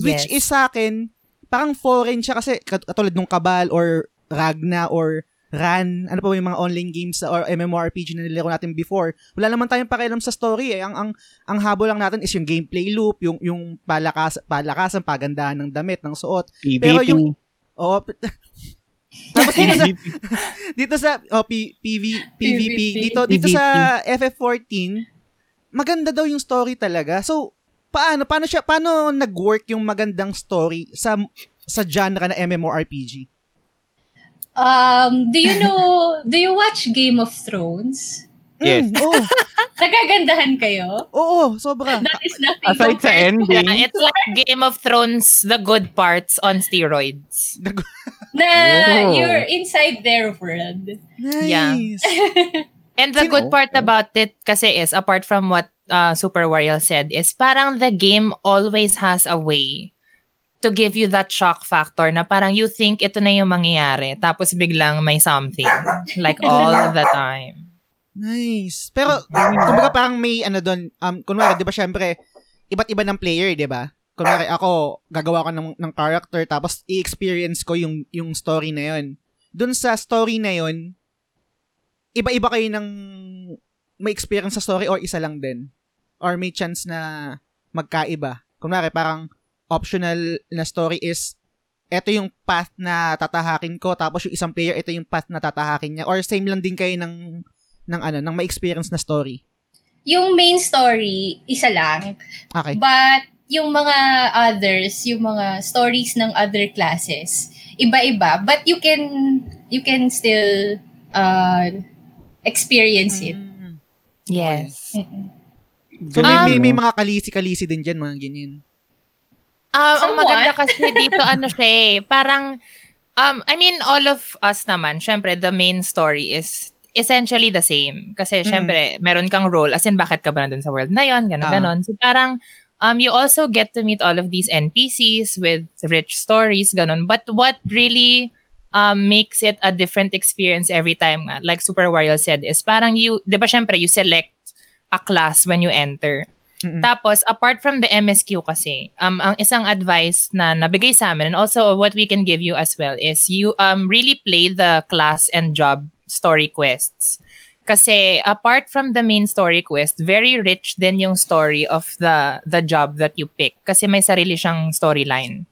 Which Yes. is sa akin, parang foreign siya kasi kat- katulad nung Kabal or Ragna or Ran, ano pa ba yung mga online games sa- or MMORPG na nilaro natin before. Wala naman tayong pakialam sa story eh. Ang ang ang habol lang natin is yung gameplay loop, yung yung palakas palakasan, pagandahan ng damit, ng suot. Pero PvP. yung- Oo. Tapos dito sa dito sa oh, P, PV, PVP, PVP. dito dito sa FF14, maganda daw yung story talaga. So, paano paano siya paano nag-work yung magandang story sa sa genre na MMORPG? Um, do you know, do you watch Game of Thrones? Yes. Mm, oo. Nagagandahan kayo? Oo, sobra. That is nothing Aside sa ending, Yeah, it's like Game of Thrones, the good parts on steroids. na Oh. you're inside their world. Nice. And the Sino- good part about it kasi is, apart from what uh, Super Wario said, is parang the game always has a way to give you that shock factor na parang you think ito na yung mangyayari tapos biglang may something. Like all the time. Nice. Pero, kumbaga parang may ano doon, um, kunwari, di ba syempre, iba't iba ng player, di ba? Kunwari, ako, gagawa ko ng, ng character, tapos i-experience ko yung, yung story na yon. Doon sa story na yon, iba-iba kayo ng may experience sa story or isa lang din? Or may chance na magkaiba? kunwari parang optional na story is eto yung path na tatahakin ko tapos yung isang player ito yung path na tatahakin niya or same lang din kayo ng ng ano ng may experience na story. Yung main story, isa lang. Okay. But yung mga others, yung mga stories ng other classes, iba-iba. But you can you can still uh, experience it. Mm. Yes. Mm-mm. So may, Um, may, may mga kalisi-kalisi din dyan, mga ganyan. Um, ang maganda kasi dito, ano siya eh, parang, um, I mean, all of us naman, syempre, the main story is essentially the same. Kasi, Mm. syempre, meron kang role, as in, bakit ka ba nandun sa world na yon ganon, Ah. ganon. So, parang, um, you also get to meet all of these NPCs with rich stories, ganon. But what really um, makes it a different experience every time, like Super Wario said, is parang you, di ba, syempre, you select a class when you enter. Mm-mm. Tapos, apart from the MSQ kasi, um, ang isang advice na nabigay sa amin and also what we can give you as well is you um, really play the class and job story quests. Kasi apart from the main story quest, very rich din yung story of the the job that you pick. Kasi may sarili siyang storyline.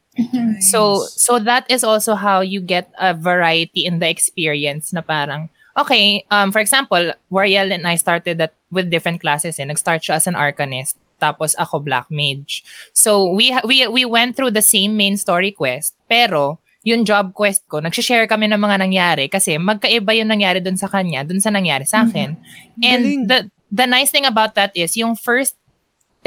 So so that is also how you get a variety in the experience na parang okay, um for example, Wariel and I started that with different classes eh. Nag-start siya as an arcanist tapos ako black mage. So we ha- we we went through the same main story quest pero yung job quest ko, nag-share kami ng mga nangyari kasi magkaiba yung nangyari dun sa kanya, dun sa nangyari sa akin. And Galing. the the nice thing about that is yung first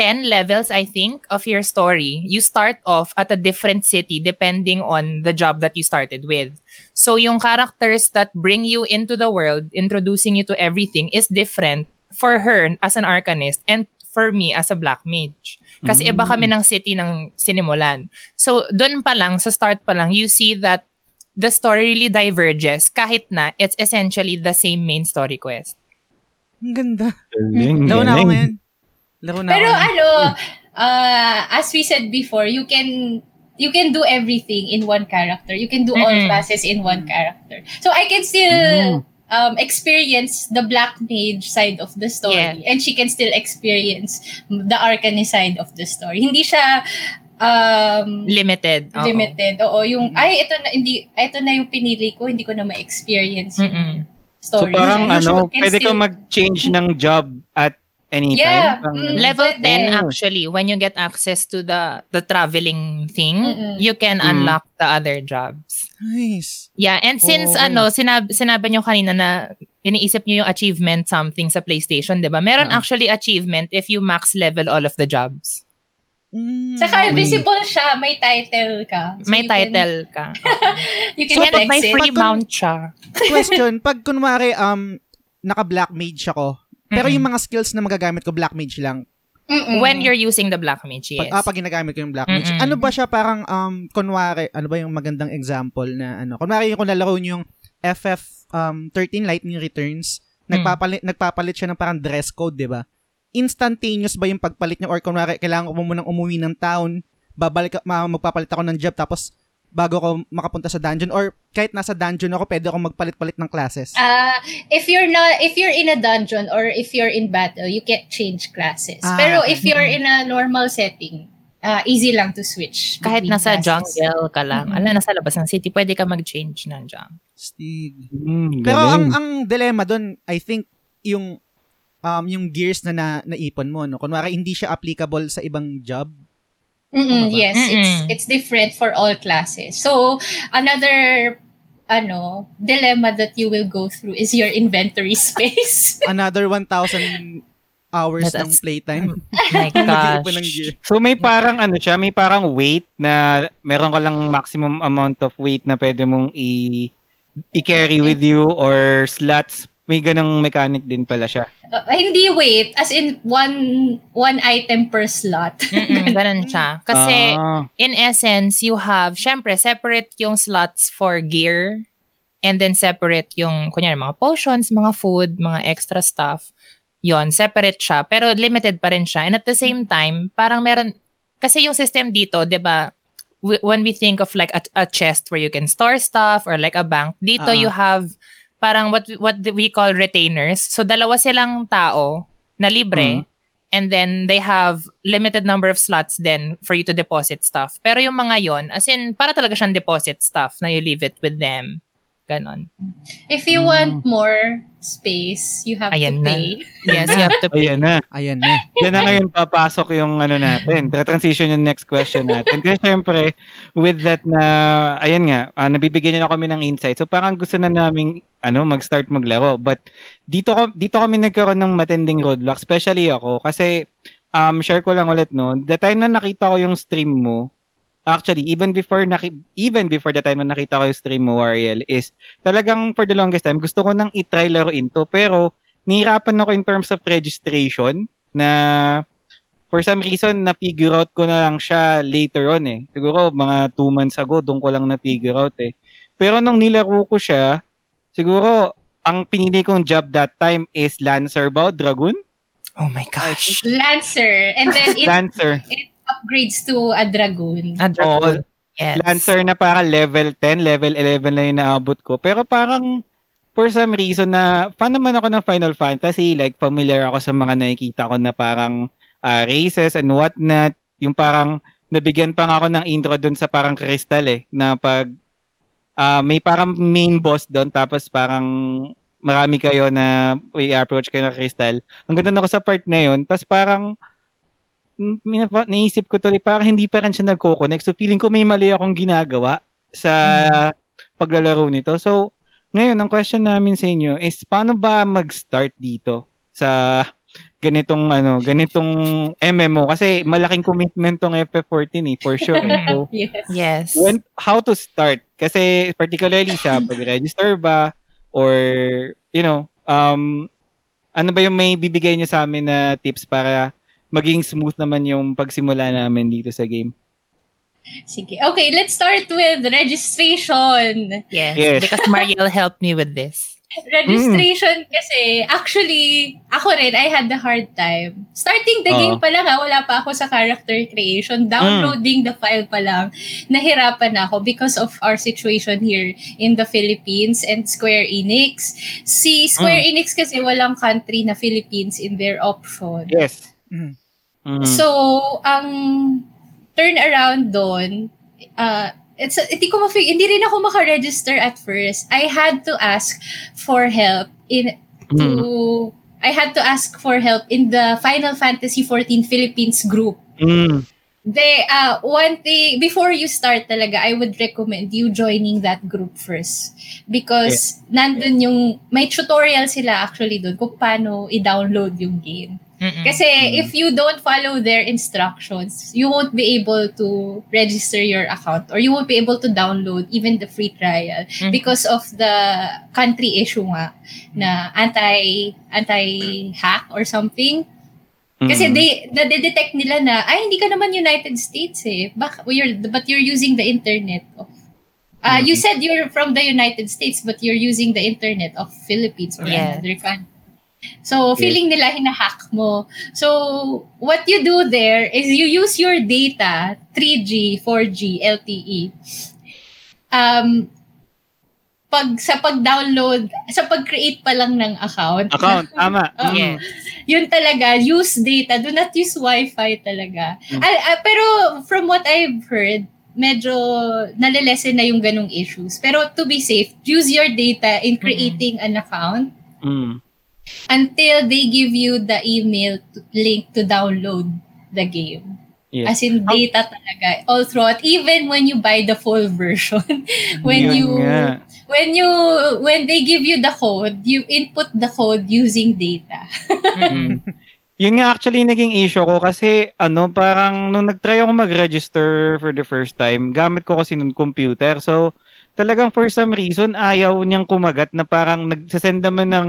10 levels, I think, of your story, you start off at a different city depending on the job that you started with. So yung characters that bring you into the world, introducing you to everything is different for her as an arcanist and for me as a black mage. Kasi iba kami ng city ng sinimulan. So doon pa lang, sa start pa lang, you see that the story really diverges kahit na it's essentially the same main story quest. Ang ganda. Galing, Laro na ako galing. ngayon. Laro na Pero ako ngayon. ano, uh, as we said before, you can you can do everything in one character. You can do all Mm-mm. classes in one character. So I can still um, experience the black mage side of the story, Yeah. and she can still experience the arcanist side of the story. Hindi siya um, Limited. oo. limited. Oo, yung ay ito na hindi ito na yung pinili ko, hindi ko na ma-experience yung Mm-mm. So story. parang ano, pwede still- kang mag-change ng job at any Yeah, mm. Level Pwede. 10 actually, when you get access to the the traveling thing, Mm-mm. you can Mm. unlock the other jobs. Nice. Yeah, and since Oh. ano, sinab sinabi nyo kanina na iniisip nyo yung achievement something sa PlayStation, 'di ba? Meron Ah. actually achievement if you max level all of the jobs. Mm. Saka visible siya, may title ka. So May you can- title ka. you can So, flex may free Pag mount siya. Question, pag kunwari um naka-black mage ako, pero Mm-mm. yung mga skills na magagamit ko black mage lang. Mm-mm. When you're using the black mage, yes. Pag, ah, pag ginagamit ko yung black mage. Mm-mm. Ano ba siya parang um kunwari, ano ba yung magandang example na ano? Kunwari yung kung lalaro niyo yung FF um 13 Lightning Returns, Mm. nagpapalit nagpapalit siya ng parang dress code, 'di ba? Instantaneous ba yung pagpalit niya or kunwari kailangan ko munang umuwi ng town, babalik magpapalit ako ng job tapos bago ako makapunta sa dungeon or kahit nasa dungeon ako pwede ako magpalit-palit ng classes. Ah, if you're not if you're in a dungeon or if you're in battle, you can't change classes. Ah, Pero okay. if you're in a normal setting, ah, easy lang to switch. Kahit nasa classes. jungle ka lang, Mm-mm. ala, nasa labas ng city, pwede ka mag-change ng jungle. Stig. Mm, Pero ang ang dilemma doon, I think yung um yung gears na, na naipon mo no. Kunwari hindi siya applicable sa ibang job. Mm-mm, yes, it's Mm-mm. it's different for all classes. So, another ano, dilemma that you will go through is your inventory space. Another 1,000 hours That ng playtime. My Mag-iipon ng gosh. So may parang ano siya, may parang weight na meron ka lang maximum amount of weight na pwede mong i i-carry with you or slots. May ganang mechanic din pala siya. Uh, hindi wait, as in one one item per slot. Ganun siya. Kasi, Ah, in essence, you have, syempre, separate yung slots for gear and then separate yung, kunyari, mga potions, mga food, mga extra stuff. Yon separate siya. Pero limited pa rin siya. And at the same time, parang meron, kasi yung system dito, di ba, when we think of like a, a chest where you can store stuff or like a bank, dito Ah. you have parang what what we call retainers. So dalawa silang tao na libre. Mhm. And then they have limited number of slots then for you to deposit stuff. Pero yung mga yon, as in, para talaga siyang deposit stuff na you leave it with them. Ganon. If you want more space, you have Ayan to na. pay. Yes, you have to Ayan na. Ayan na. Yan na ngayon papasok yung ano natin. Transition yung next question natin. Kasi syempre, with that na, ayan nga, ah, nabibigyan niyo na kami ng insight. So parang gusto na namin ano, mag-start maglaro. But dito ko dito kami nagkaroon ng matinding roadblock, especially ako kasi um share ko lang ulit no. The time na nakita ko yung stream mo, actually even before naki, even before the time na nakita ko yung stream mo, Ariel, is talagang for the longest time gusto ko nang i-try laruin to pero nihirapan ako in terms of registration na for some reason na-figure out ko na lang siya later on eh. Siguro mga two months ago doon ko lang na-figure out eh. Pero nung nilaro ko siya, siguro ang pinili kong job that time is Lancer ba Dragoon? Oh my gosh. Lancer. And then it Lancer. Upgrades to a Dragoon. A dragon. Yes. Lancer na para level 10, level 11 lang yung naabot ko. Pero parang for some reason na fan naman ako ng Final Fantasy, like familiar ako sa mga nakikita ko na parang ah, races and whatnot. Yung parang nabigyan pa nga ako ng intro dun sa parang crystal eh, na pag ah, may parang main boss doon tapos parang marami kayo na i-approach kayo ng crystal. Ang ganda ako sa part na yun. Tapos parang naisip ko tuloy parang hindi pa rin siya nagko-connect. So feeling ko may mali akong ginagawa sa paglalaro nito. So ngayon, ang question namin sa inyo is paano ba mag-start dito sa ganitong ano, ganitong MMO kasi malaking commitment tong FF14 eh, for sure. So, yes. Yes. when how to start kasi particularly sa pag-register ba or you know um ano ba yung may bibigay niyo sa amin na tips para maging smooth naman yung pagsimula namin dito sa game Sige. Okay, let's start with registration. Yes. Yes. Because Mariel helped me with this. Registration kasi, actually, ako rin, I had the hard time. Starting the Oo. game pa lang, ha, wala pa ako sa character creation. Downloading the file pa lang, nahirapan ako because of our situation here in the Philippines and Square Enix. Si Square Enix kasi walang country na Philippines in their option. yes Mhm. Mm. So, ang turnaround doon, uh, it's, hindi ko ma hindi rin ako makaregister at first. I had to ask for help in, to, I had to ask for help in the Final Fantasy 14 Philippines group. Mm. They, uh, one thing, before you start talaga, I would recommend you joining that group first. Because nandun yung, may tutorial sila actually doon kung paano i-download yung game. Mm-mm. Kasi if you don't follow their instructions, you won't be able to register your account or you won't be able to download even the free trial Mhm. because of the country issue nga na anti anti hack or something. Kasi they na-detect nila na ay hindi ka naman United States eh. Bak you're but you're using the internet of Ah, you said you're from the United States but you're using the internet of Philippines or Yes. another country. So, feeling nila hinahack mo. So, what you do there is you use your data, 3G, 4G, LTE. Um, pag sa pag-download, sa pag-create pa lang ng account. account tama Oo. Mm. Yes. Yun talaga, use data. Do not use Wi-Fi talaga. Mm. Ah, ah, pero from what I've heard, medyo nalilesen na yung ganong issues. Pero to be safe, use your data in creating an account Mm. Until they give you the email to, link to download the game. Yes. As in data talaga all throughout even when you buy the full version when Yun you nga. when you when they give you the code you input the code using data Mm-mm. Yun nga actually naging issue ko kasi ano parang nung nag-try ako mag-register for the first time, gamit ko kasi nung computer. So talagang for some reason ayaw niyang kumagat na parang nagsasend naman ng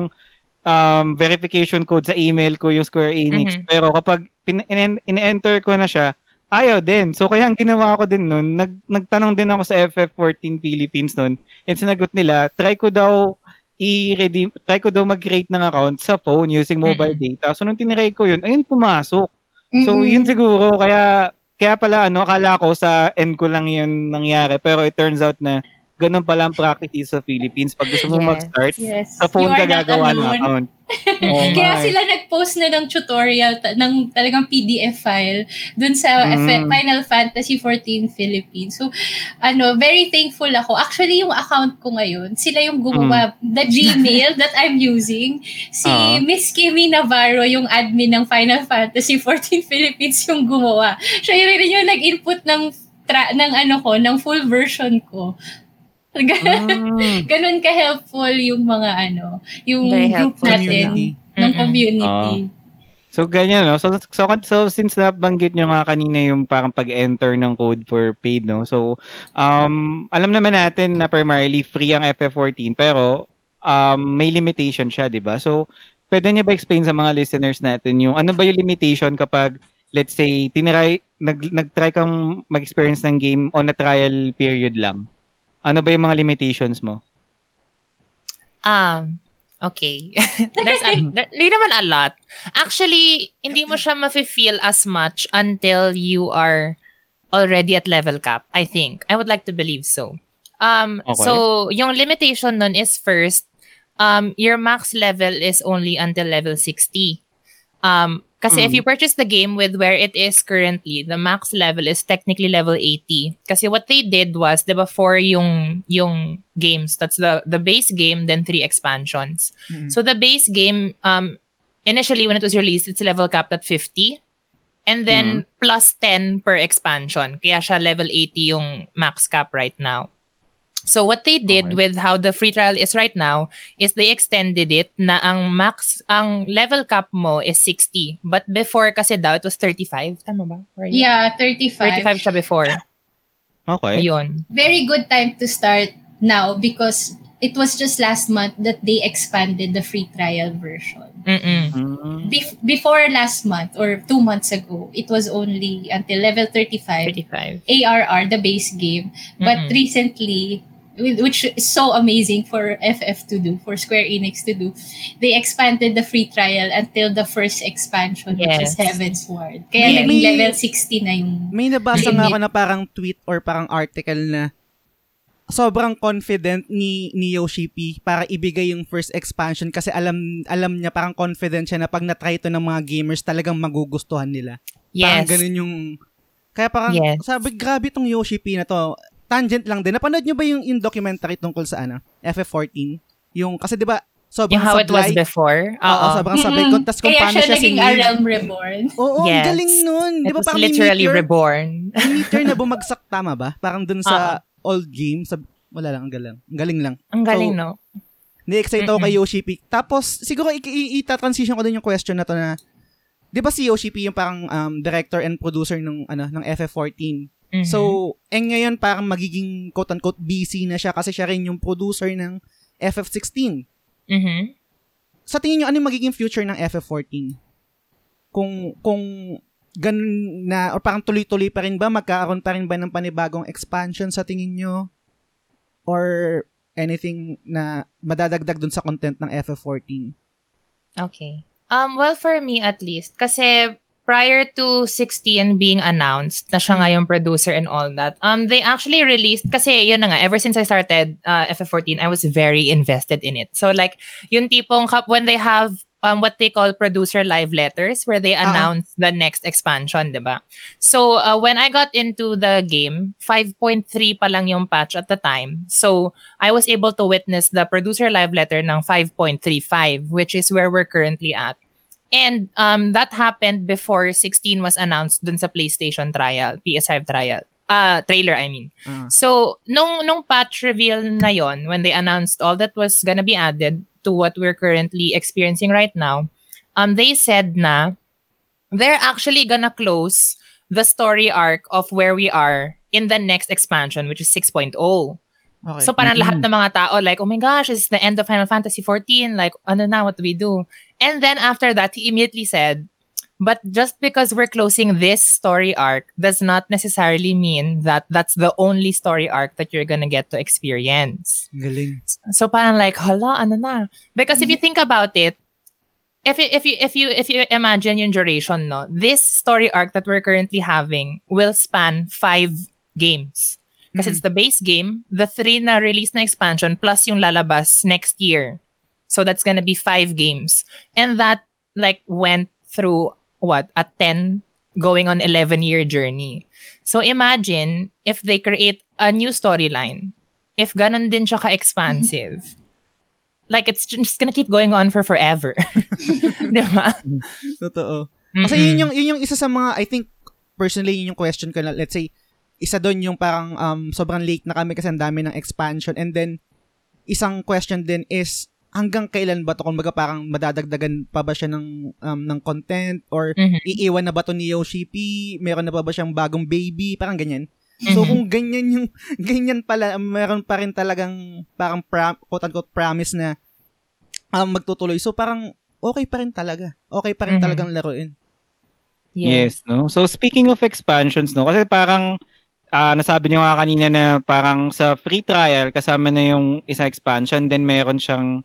um, verification code sa email ko yung Square Enix. Mhm. Pero kapag pin- in- in-enter ko na siya, ayaw din. So kaya ang ginawa ko din nun, nag nagtanong din ako sa FF14 Philippines nun. And sinagot nila, try ko daw i-redeem, try ko daw mag-create ng account sa phone using mobile data. So nung tinry ko yun, ayun pumasok. So Mm-mm. yun siguro kaya kaya pala ano akala ko sa end ko lang yun nangyari pero it turns out na ganun pala ang practice sa Philippines. Pag gusto mo Yes. mag-start, Yes. sa phone ka gagawa ng account. Oo Kaya sila nag-post na ng tutorial, ta- ng talagang PDF file dun sa Mm. F- Final Fantasy 14 Philippines. So, ano, very thankful ako. Actually, yung account ko ngayon, sila yung gumawa, the Gmail that I'm using. Si Ah. Miss Kimi Navarro, yung admin ng Final Fantasy 14 Philippines, yung gumawa. Siya yun rin yung nag-input ng tra- ng ano ko, ng full version ko. Mm. Ganun ka-helpful yung mga ano, yung Very group natin Community. ng community. So, ganyan, no? So, so, so since nabanggit nyo nga kanina yung parang pag-enter ng code for paid, no? So, um, alam naman natin na primarily free ang FF14, pero um, may limitation siya, di ba? So, pwede niyo ba explain sa mga listeners natin yung ano ba yung limitation kapag, let's say, tinry, nag, nag-try kang mag-experience ng game on a trial period lang? Ano ba yung mga limitations mo? Um, okay. There's a, there, naman a lot. Actually, hindi mo siya mafe-feel as much until you are already at level cap, I think. I would like to believe so. Um, Okay. So, yung limitation nun is first, um, your max level is only until level 60. Um, kasi if Mm. you purchase the game with where it is currently, the max level is technically level 80. Kasi what they did was, di ba, for yung, yung games, that's the, the base game, then three expansions. Mm. So the base game, um, initially when it was released, it's level capped at 50. And then plus 10 per expansion. Kaya siya level 80 yung max cap right now. So what they did Okay. with how the free trial is right now is they extended it na ang max, ang level cap mo is 60. But before kasi daw, it was 35. Tama ba? Or Yeah, 35. 35 siya before. Okay. Ayun. Very good time to start now because it was just last month that they expanded the free trial version. Mm-mm. Mm. Bef- before last month or two months ago, it was only until level 35 35. ARR, the base game. But Mm-mm. recently, which is so amazing for FF to do, for Square Enix to do, they expanded the free trial until the first expansion, which is Yes. Heaven's Ward. Kaya May- may- level 60 na yung... May nabasa Limit. nga ako na parang tweet or parang article na sobrang confident ni ni Yoshi P para ibigay yung first expansion kasi alam alam niya parang confident siya na pag na-try to ng mga gamers talagang magugustuhan nila. Parang Yes. ganun yung kaya parang Yes. sabi grabe tong Yoshi P na to. Tangent lang din. Napanood niyo ba yung, yung documentary tungkol sa ano? FF14? Yung kasi 'di ba sobrang Yung how it was sablay. before. Oo, Oo. sobrang sablay. Mm-mm. Kung tas kung Kaya paano siya siya naging si A Realm Reborn. Oo, ang Yes. galing nun. Di It ba was parang may literally meteor? reborn. Meteor na bumagsak, tama ba? Parang dun sa old game, sa, wala lang, ang galing. Ang galing lang. Ang galing, So, no? Ni-excite ako kay Yoshi P. Tapos, siguro i- i- ita-transition ko din yung question na to na, di ba si Yoshi P yung parang um, director and producer ng, ano, ng FF14? Mhm. So, and ngayon parang magiging quote-unquote busy na siya kasi siya rin yung producer ng FF16. Mhm. Sa tingin nyo, ano yung magiging future ng FF14? Kung, kung ganun na, or parang tuloy-tuloy pa rin ba? Magkakaroon pa rin ba ng panibagong expansion sa tingin nyo? Or anything na madadagdag dun sa content ng FF14? Okay. Um, well, for me at least, kasi prior to 16 being announced na siya nga yung producer and all that, um, they actually released, kasi yun na nga, ever since I started uh, FF14, I was very invested in it. So like, yung tipong, when they have um, what they call producer live letters, where they Ah. announce the next expansion, di ba? So uh, when I got into the game, 5.3 pa lang yung patch at the time. So I was able to witness the producer live letter ng 5.35, which is where we're currently at. And um, that happened before 16 was announced dun sa PlayStation trial, PS5 trial. Uh, trailer, I mean. Ah. So, nung, nung patch reveal na yon, when they announced all that was gonna be added to what we're currently experiencing right now, um, they said na they're actually gonna close the story arc of where we are in the next expansion, which is 6.0. Okay. So parang lahat ng mga tao like, oh my gosh, it's the end of Final Fantasy 14. Like, ano na, what do we do? And then after that, he immediately said, but just because we're closing this story arc does not necessarily mean that that's the only story arc that you're gonna get to experience. Galing. So parang like, hala, ano na? Because if you mm-hmm. think about it, if you, if you if you if you imagine yung duration, no, this story arc that we're currently having will span five games. Kasi it's mm-hmm. the base game, the three na release na expansion, plus yung lalabas next year. So that's gonna be five games. And that like went through what? A 10 going on 11 year journey. So imagine if they create a new storyline. If ganun din siya ka-expansive. like it's just gonna keep going on for forever. Di ba? Totoo. Kasi Mm-mm. yun yung, yun yung isa sa mga, I think, personally, yun yung question ko na, let's say, isa doon yung parang um, sobrang late na kami kasi ang dami ng expansion. And then, isang question din is, hanggang kailan ba to? Kung baga parang madadagdagan pa ba siya ng, um, ng content? Or Mhm. iiwan na ba to ni Yoshi P? Meron na ba ba siyang bagong baby? Parang ganyan. So, Mhm. kung ganyan yung, ganyan pala, meron pa rin talagang parang pra, quote-unquote promise na um, magtutuloy. So, parang okay pa rin talaga. Okay pa rin Mhm. talagang laruin. Yes, no? So speaking of expansions, no? Kasi parang ah nasabi niyo nga kanina na parang sa free trial kasama na yung isa expansion then meron siyang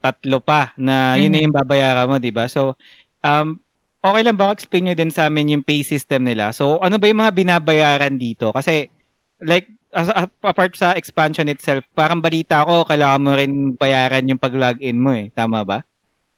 tatlo pa na yun na yung babayaran mo, 'di ba? So um okay lang ba explain niyo din sa amin yung pay system nila? So ano ba yung mga binabayaran dito? Kasi like as, apart sa expansion itself, parang balita ko kailangan mo rin bayaran yung pag-login mo eh. Tama ba?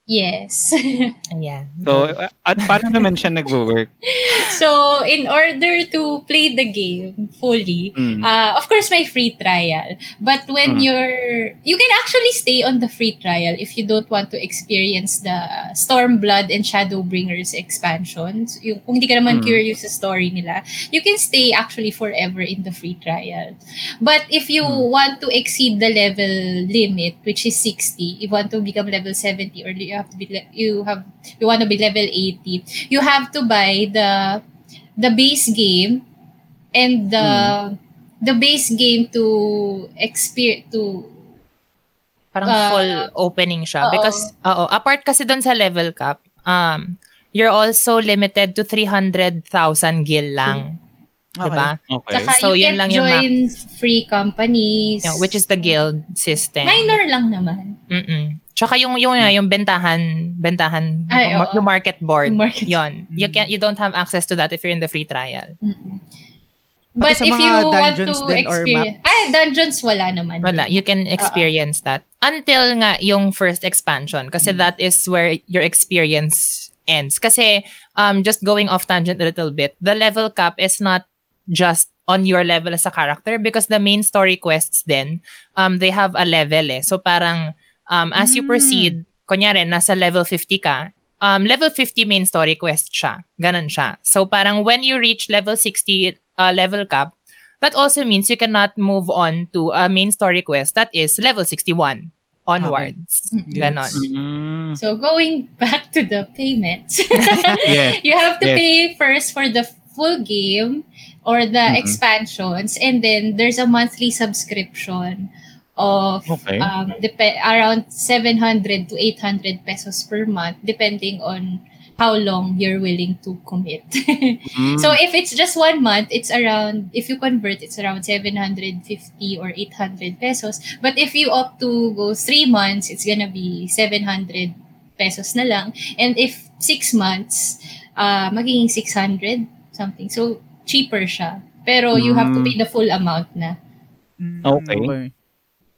Yes. Ayan. So at paano naman siya nagwo-work? so, in order to play the game fully, Mm. uh, of course, may free trial. But when Mm. you're, you can actually stay on the free trial if you don't want to experience the Stormblood and Shadowbringers expansions. Yung, kung hindi ka naman Mm. curious sa story nila, you can stay actually forever in the free trial. But if you Mm. want to exceed the level limit, which is 60, you want to become level 70 or you have to be, le- you have, you want to be level 80, you have to buy the the base game and the the base game to experience to Parang Ah, full opening siya. oo. Because, oo, apart kasi doon sa level cap, um, you're also limited to 300,000 gil lang. Diba? Okay. saka So, you yun can lang yung join free companies Yeah, which is the guild system. minor lang naman Mm-mm. Tsaka yung yung yung bentahan, bentahan Ay, yung, yung market board. Yung market- Yon. You can you don't have access to that if you're in the free trial. Mm-mm. but if you want to experience ah dungeons wala naman Wala, you can experience that until nga yung first expansion kasi that is where your experience ends. Kasi um just going off tangent a little bit, the level cap is not just on your level as a character because the main story quests then um they have a level eh. So parang um as you Mm. proceed, kunyari nasa level 50 ka, um level 50 main story quest siya. Ganon siya. So parang when you reach level 60 uh, level cap, that also means you cannot move on to a main story quest that is level 61 onwards. Ganon. Mm. so going back to the payments Yes. you have to Yes. pay first for the full game or the Mhm. expansions and then there's a monthly subscription of Okay. um dep- around 700 to 800 pesos per month depending on how long you're willing to commit. Mm. so if it's just one month, it's around if you convert it's around 750 or 800 pesos. But if you opt to go 3 months, it's gonna be 700 pesos na lang. And if 6 months, uh magiging 600 something. So cheaper siya. Pero you have to Mm. pay the full amount na. Mm, Okay.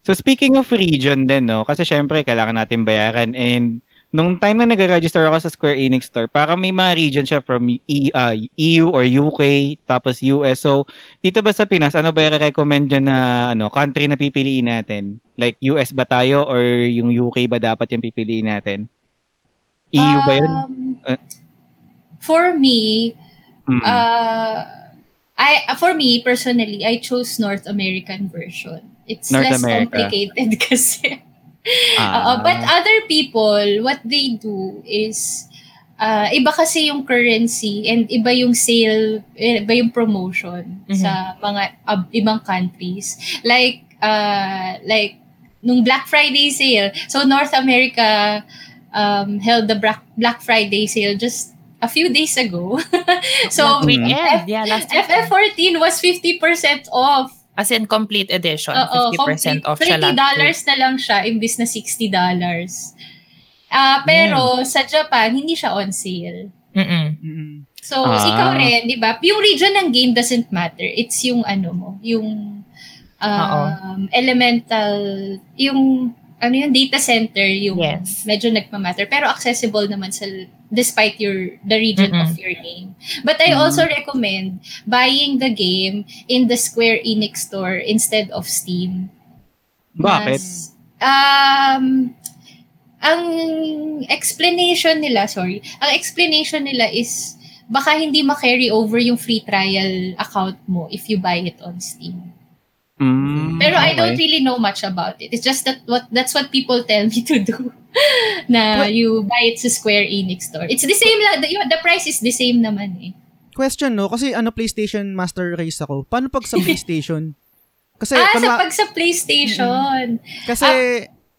So speaking of region din, no? Kasi syempre, kailangan natin bayaran. And nung time na nag-register ako sa Square Enix Store, parang may mga region siya from E- ah, EU or UK, tapos US. So, dito ba sa Pinas, ano ba i-recommend dyan na ano, country na pipiliin natin? Like, US ba tayo or yung UK ba dapat yung pipiliin natin? EU ba yun? Um, Uh, for me, Mm. uh, I for me personally, I chose North American version. It's North less America. complicated kasi. Ah. Oo, but other people, what they do is uh, iba kasi yung currency and iba yung sale, iba yung promotion Mhm. sa mga uh, ibang countries. Like uh, like nung Black Friday sale. So North America um, held the Black Black Friday sale just a few days ago. so Last weekend. F- yeah, last weekend. FF14 was 50% off. As in complete edition. Oo, 50% off complete. siya last $30 week. na lang siya imbis na $60. Ah, pero sa Japan, hindi siya on sale. Mm-mm. Mm-mm. So, Ah. ikaw rin, di ba? Yung region ng game doesn't matter. It's yung ano mo, yung um, elemental, yung ano yung data center yung Yes. medyo nagmamatter pero accessible naman sa despite your the region Mm-mm. of your game. But I also recommend buying the game in the Square Enix store instead of Steam. Bakit? Mas, um, ang explanation nila, sorry, ang explanation nila is baka hindi ma-carry over yung free trial account mo if you buy it on Steam. Mm, Pero I don't okay. really know much about it. It's just that what that's what people tell me to do. na Well- you buy it sa Square Enix store. It's the same lang. The, the price is the same naman eh. Question no, kasi ano PlayStation Master Race ako. Paano pag sa PlayStation? Kasi ah, sa kunwa- pag sa PlayStation. kasi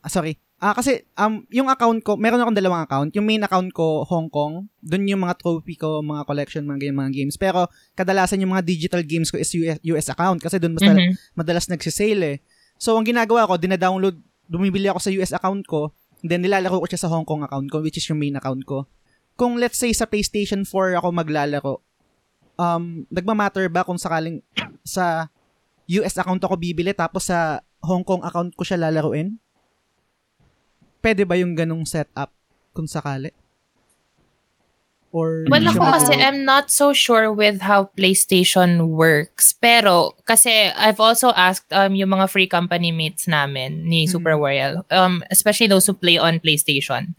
ah, sorry. Ah kasi um yung account ko, meron akong dalawang account. Yung main account ko Hong Kong, doon yung mga trophy ko, mga collection, mga game, mga games. Pero kadalasan yung mga digital games ko is US, US account kasi doon mas Mhm. madalas nagsisale eh. So ang ginagawa ko, dina-download, bumibili ako sa US account ko, then nilalaro ko siya sa Hong Kong account ko which is yung main account ko. Kung let's say sa PlayStation 4 ako maglalaro, um nagma-matter ba kung sakaling sa US account ako bibili tapos sa Hong Kong account ko siya lalaruin? Pwede ba yung ganong setup kung sakali? Or Well, ako kasi I'm not so sure with how PlayStation works. Pero, kasi I've also asked um, yung mga free company mates namin ni Super Royal, um, especially those who play on PlayStation.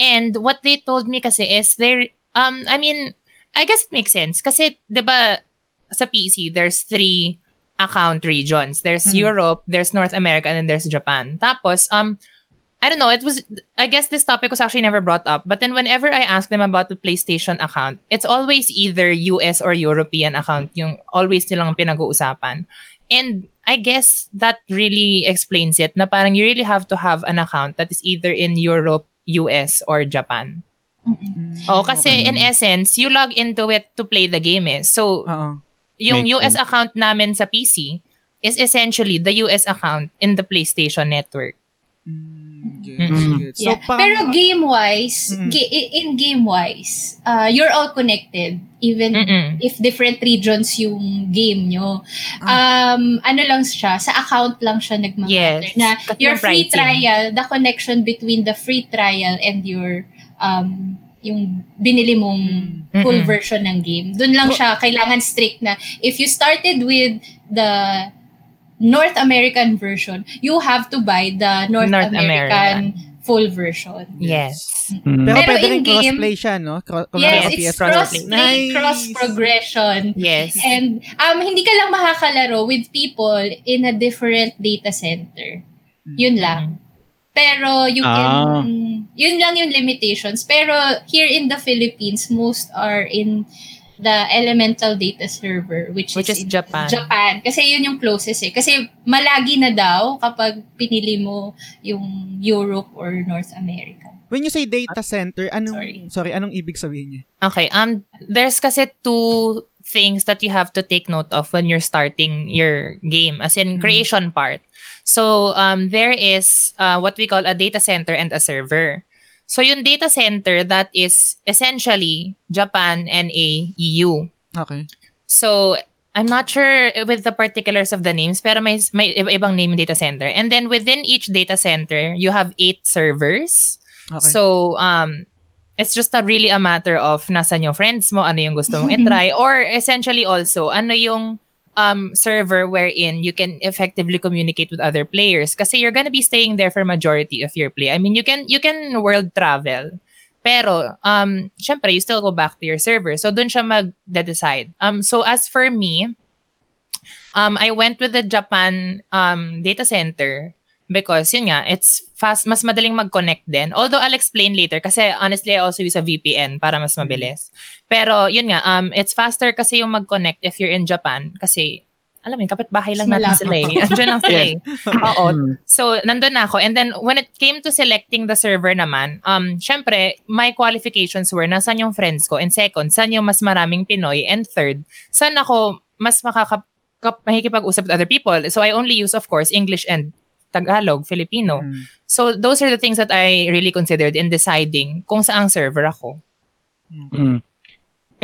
And what they told me kasi is they're, um, I mean, I guess it makes sense. Kasi, di ba, sa PC, there's three account regions. There's Europe, there's North America, and then there's Japan. Tapos, um, I don't know, it was, I guess this topic was actually never brought up. But then whenever I ask them about the PlayStation account, it's always either US or European account yung always nilang pinag-uusapan. And I guess that really explains it na parang you really have to have an account that is either in Europe, US, or Japan. Oh, kasi in essence, you log into it to play the game eh. So, Oo. yung Makes US sense. account namin sa PC is essentially the US account in the PlayStation network. Mm. gets. So, Yeah. Pero game-wise, Mm. ga- i- in game-wise, uh, you're all connected. Even Mm-mm. if different regions yung game nyo. Um, ano lang siya, sa account lang siya nagmamatter. Yes. Na Kasi your free pricing. trial, the connection between the free trial and your um, yung binili mong full Mm-mm. version ng game. Doon lang siya kailangan strict na if you started with the North American version, you have to buy the North, North American, full version. Yes. Mm. Pero, Pero pwede rin in-game- crossplay siya, no? Cro- kung Yes, it's PS4. cross Nice. cross progression. Yes. And um hindi ka lang makakalaro with people in a different data center. Yun lang. Pero you can Ah. yun lang yung limitations. Pero here in the Philippines, most are in the elemental data server which, Which is, is Japan. Japan. Kasi yun yung closest eh. Kasi malagi na daw kapag pinili mo yung Europe or North America. When you say data center, anong, Sorry. sorry, anong ibig sabihin niya? Okay. Um, there's kasi two things that you have to take note of when you're starting your game, as in creation part. So, um, there is uh, what we call a data center and a server. So, yung data center, that is essentially Japan and a EU. Okay. So, I'm not sure with the particulars of the names, pero may, may iba- ibang name yung data center. And then within each data center, you have eight servers. Okay. So, um, it's just a really a matter of nasan yung friends mo, ano yung gusto mong itry, or essentially also, ano yung um, server wherein you can effectively communicate with other players. Kasi you're gonna be staying there for majority of your play. I mean, you can you can world travel. Pero, um, syempre, you still go back to your server. So, dun siya mag-decide. Um, so, as for me, um, I went with the Japan um, data center because yun nga, it's fast, mas madaling mag-connect din. Although I'll explain later kasi honestly, I also use a VPN para mas mabilis. Pero yun nga, um, it's faster kasi yung mag-connect if you're in Japan kasi alam mo, yun, kapitbahay lang natin sila eh. Andiyan lang sila eh. Oo. So, nandun na ako. And then, when it came to selecting the server naman, um, syempre, my qualifications were, nasan yung friends ko? And second, saan yung mas maraming Pinoy? And third, saan ako mas makaka kap- makikipag-usap with other people? So, I only use, of course, English and Tagalog, Filipino. Mm. So, those are the things that I really considered in deciding kung saang server ako. Mm.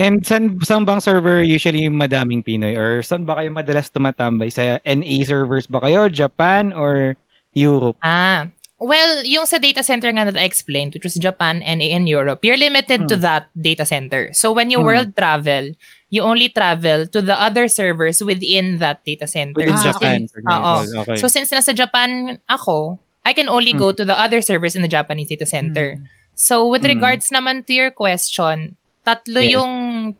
And saan, saan bang server usually yung madaming Pinoy? Or saan ba kayo madalas tumatambay? Sa NA servers ba kayo? Japan or Europe? Ah, well, yung sa data center nga that I explained, which was Japan and in Europe, you're limited to that data center. So when you Hmm. world travel, you only travel to the other servers within that data center. Within Ah, Japan, for example. Oo. Okay. So since nasa Japan ako, I can only go to the other servers in the Japanese data center. So with Mm. regards naman to your question, tatlo Yes. yung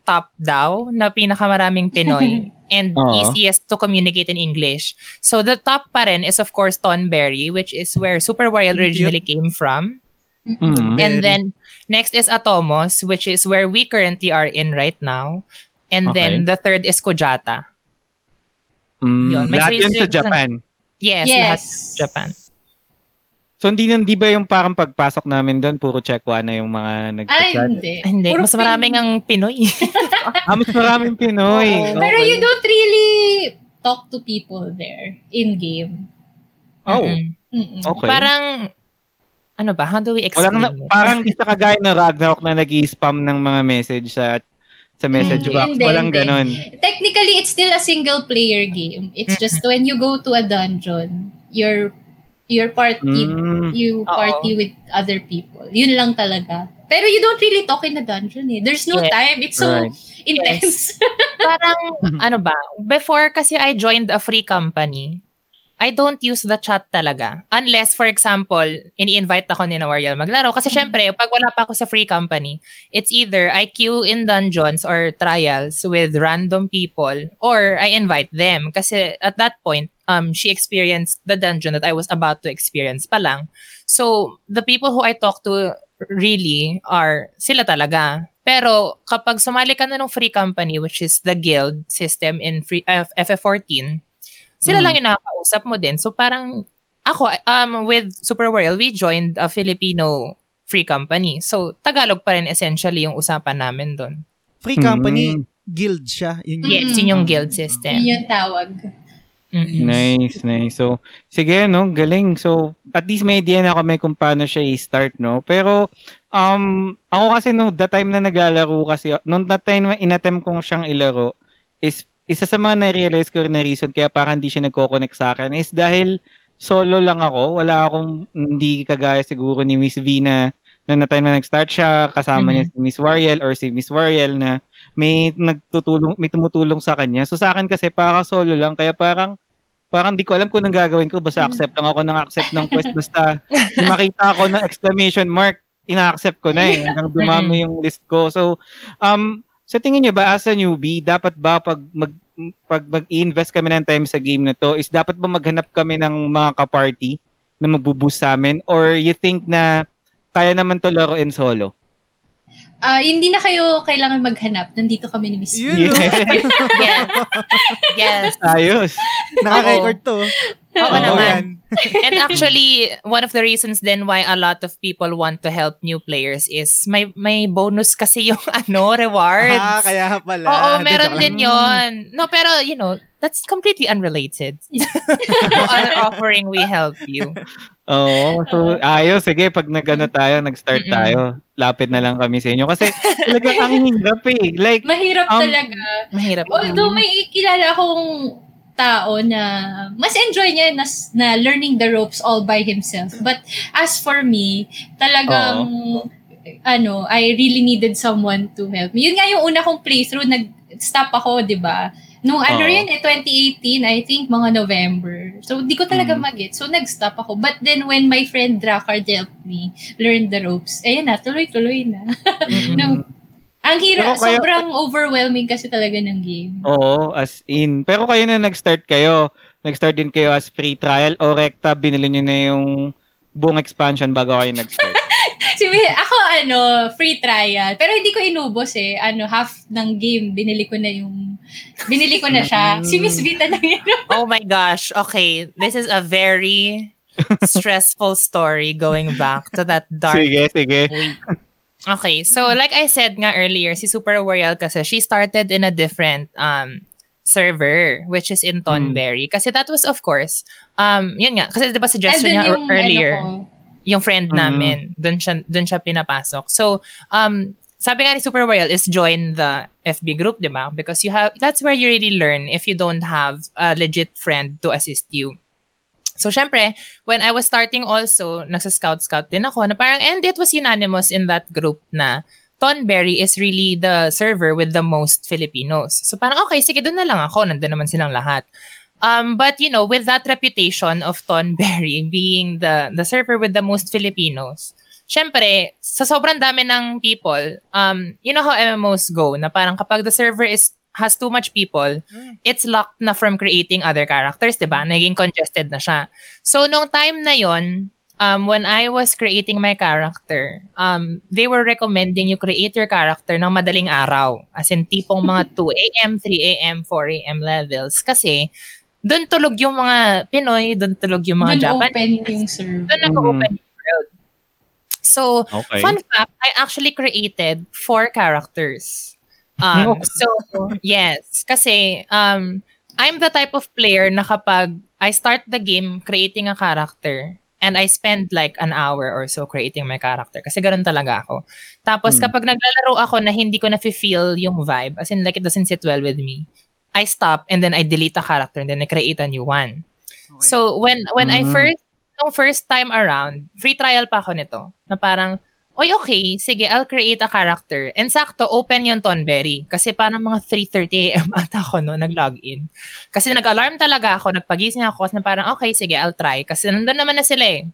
top daw na pinakamaraming Pinoy and Oo. easiest to communicate in English. So the top pa rin is of course Tonberry, which is where Super Wario originally came from. Mm. And then next is Atomos, which is where we currently are in right now. And then the third is Kojata. Mm. Yun. May Lahat yun sa Japan. Yes, Yes. lahat Japan. So hindi hindi ba yung parang pagpasok namin doon puro Chekwa na yung mga Ay, nagchat? hindi. Hindi, Puro mas maraming ang Pinoy. Ah, mas maraming Pinoy. Pero Okay. you don't really talk to people there in-game. Oh, Mm-mm. Mm-mm. okay. Parang, ano ba? How do we explain Walang it? parang di sa kagaya ng Ragnarok na nag spam ng mga message sa sa message Hindi, box. hindi, Walang hindi. ganon. Technically, it's still a single player game. It's just when you go to a dungeon, you're you're party Mm. you party with other people. Yun lang talaga. Pero you don't really talk in a dungeon eh. There's no Yes. time. It's so Right. Intense. parang, ano ba? Before kasi I joined a free company, I don't use the chat talaga. Unless, for example, ini-invite ako ni Nawariel maglaro. Kasi syempre, pag wala pa ako sa free company, it's either I queue in dungeons or trials with random people or I invite them. Kasi at that point, um, she experienced the dungeon that I was about to experience pa lang. So, the people who I talk to really are sila talaga. Pero kapag sumali ka na ng free company, which is the guild system in free, uh, FF14, sila Mm. lang yung nakakausap mo din. So parang ako, um, with Super Royal, we joined a Filipino free company. So Tagalog pa rin essentially yung usapan namin doon. Free company, Mm. guild siya. Yun, Yes, yun yung guild system. Yun yung tawag. Mm-mm. Nice, nice. So, sige, no, galing. So, at least may idea na kami kung paano siya i-start, no? Pero, um, ako kasi, no, the time na naglalaro kasi, nung that time na inattempt kong siyang ilaro, is, isa sa mga na-realize ko rin na reason kaya parang hindi siya nagko-connect sa akin is dahil solo lang ako. Wala akong, hindi kagaya siguro ni Miss V na, na na time na nag-start siya, kasama niya si Miss Wariel or si Miss Wariel na may nagtutulong, may tumutulong sa kanya. So sa akin kasi parang solo lang, kaya parang parang di ko alam kung anong gagawin ko. Basta accept lang ako ng accept ng quest. Basta makita ko ng exclamation mark, ina-accept ko na eh. Hanggang dumami yung list ko. So, um, sa tingin niyo ba as a newbie, dapat ba pag mag pag mag-invest kami ng time sa game na to, is dapat ba maghanap kami ng mga ka-party na magbo-boost sa amin? Or you think na kaya naman to laruin solo? Ah, hindi na kayo kailangan maghanap. Nandito kami ni Miss Yun? Yes. yes. Ayos. Naka-record to. Oo Oo, naman. And actually, one of the reasons then why a lot of people want to help new players is may may bonus kasi yung ano, rewards. Ah, kaya pala. Oo, meron din yon. No, pero you know, that's completely unrelated. no other offering we help you. Oo. So, ayos. Sige, pag nag-ano tayo, nag-start Mm-mm. tayo, lapit na lang kami sa inyo. Kasi talagang ang hirap eh. Like, Mahirap Um, talaga. Mahirap. Although may kilala akong tao na mas enjoy niya na, na learning the ropes all by himself. But as for me, talagang ano, I really needed someone to help me. Yun nga yung una kong playthrough, nag-stop ako, di ba? Nung ano Oo. rin eh, 2018, I think mga November. So, di ko talaga Mm. mag-get. So, nag-stop ako. But then, when my friend Drakard helped me learn the ropes, ayun na, tuloy-tuloy na. Mm-mm. Nung- ang hirap, kaya- sobrang overwhelming kasi talaga ng game. Oo, as in. Pero kayo na nag-start kayo, nag-start din kayo as free trial o rekta, binili nyo na yung buong expansion bago kayo nag-start. Si ako ano, free trial. Pero hindi ko inubos eh. Ano, half ng game binili ko na yung binili ko na siya. Si Miss Vita na yun. Oh my gosh. Okay. This is a very stressful story going back to that dark sige, sige. week. Okay, so like I said nga earlier, si Super Royal kasi she started in a different um server which is in Tonberry kasi that was of course um yun nga kasi 'di ba suggestion niya ear- earlier ano ko, yung friend Mm. namin doon siya doon siya pinapasok. So um sabi nga ni Super Royal is join the FB group, di ba? Because you have, that's where you really learn if you don't have a legit friend to assist you. So, syempre, when I was starting also, nasa-scout-scout din ako na parang, and it was unanimous in that group na Tonberry is really the server with the most Filipinos. So, parang, okay, sige, doon na lang ako. Nandun naman silang lahat. Um, but, you know, with that reputation of Tonberry being the, the server with the most Filipinos, syempre, sa sobrang dami ng people, um, you know how MMOs go, na parang kapag the server is has too much people, it's locked na from creating other characters, di ba? Naging congested na siya. So, nung time na yon um, when I was creating my character, um, they were recommending you create your character ng madaling araw. As in, tipong mga 2 a.m., 3 a.m., 4 a.m. levels. Kasi, doon tulog yung mga Pinoy, doon tulog yung mga Doon Japanese. open yung server. Doon nag-open yung world. So, Okay. fun fact, I actually created four characters. Um, so, yes. Kasi, um, I'm the type of player na kapag I start the game creating a character and I spend like an hour or so creating my character. Kasi ganun talaga ako. Tapos Hmm. kapag naglalaro ako na hindi ko na-feel yung vibe, as in like it doesn't sit well with me, I stop and then I delete a character and then I create a new one. So when when I Mm. first nung first time around, free trial pa ako nito. Na parang, oy okay, sige, I'll create a character. And sakto, open yung Tonberry. Kasi parang mga 3.30 a.m. ata ako no, nag-login. Kasi nag-alarm talaga ako, nagpagising ako, na parang, okay, sige, I'll try. Kasi nandun naman na sila eh.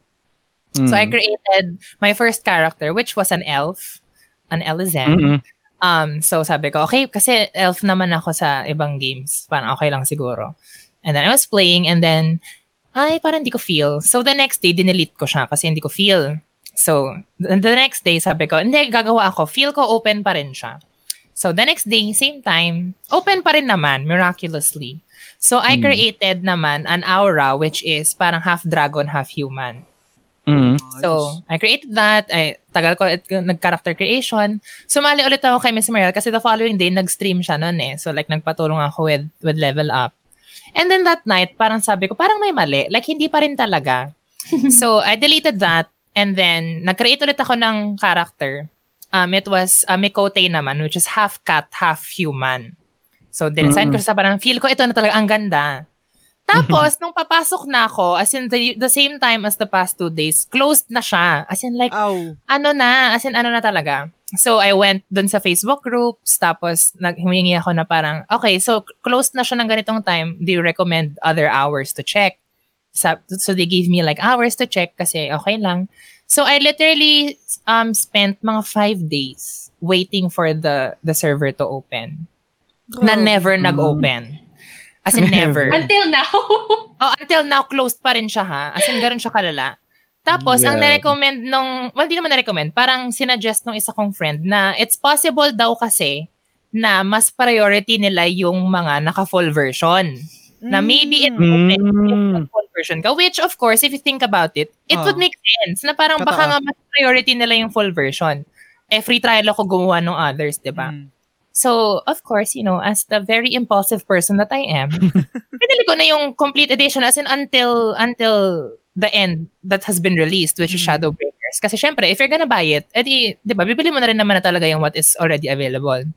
So I Mm. created my first character, which was an elf. An Elizen. Mm-mm. Um, so sabi ko, okay, kasi elf naman ako sa ibang games. Parang okay lang siguro. And then I was playing and then, ay, parang hindi ko feel. So the next day, dinelete ko siya kasi hindi ko feel. So the next day, sabi ko, hindi, gagawa ako. Feel ko open pa rin siya. So the next day, same time, open pa rin naman, miraculously. So I Hmm. created naman an aura which is parang half dragon, half human. Mm. So, I created that. I, tagal ko it, nag-character creation. Sumali ulit ako kay Miss Mariel kasi the following day, nag-stream siya noon eh. So, like, nagpatulong ako with, with level up. And then that night, parang sabi ko, parang may mali. Like, hindi pa rin talaga. so, I deleted that. And then, nag-create ulit ako ng character. Um, it was uh, Mikote naman, which is half cat, half human. So, dinesign ko siya sa parang, feel ko ito na talaga, ang ganda. Tapos, nung papasok na ako, as in the, the same time as the past two days, closed na siya. As in like, Ow. ano na, as in ano na talaga. So, I went dun sa Facebook groups, tapos nag, humingi ako na parang, okay, so closed na siya ng ganitong time, do you recommend other hours to check? So, they gave me like hours to check kasi okay lang. So, I literally um spent mga five days waiting for the the server to open. Na never nag-open. As in never. Until now. Oh, until now, closed pa rin siya ha. As in, ganun siya kalala. Tapos, ang Yeah. na-recommend nung, well, di naman na-recommend, parang sinuggest nung isa kong friend na it's possible daw kasi na mas priority nila yung mga naka-full version. Na maybe it Mm. open yung Mm. full version ka. Which, of course, if you think about it, it Oh. would make sense. Na parang baka Totoo. nga mas priority nila yung full version. Eh, free trial ako gumawa ng others, di ba? Mm. So, of course, you know, as the very impulsive person that I am, pinili ko na yung complete edition as in until until the end that has been released, which is Mm. Shadowbringers. Kasi syempre, if you're gonna buy it, edi, di ba, bibili mo na rin naman na talaga yung what is already available.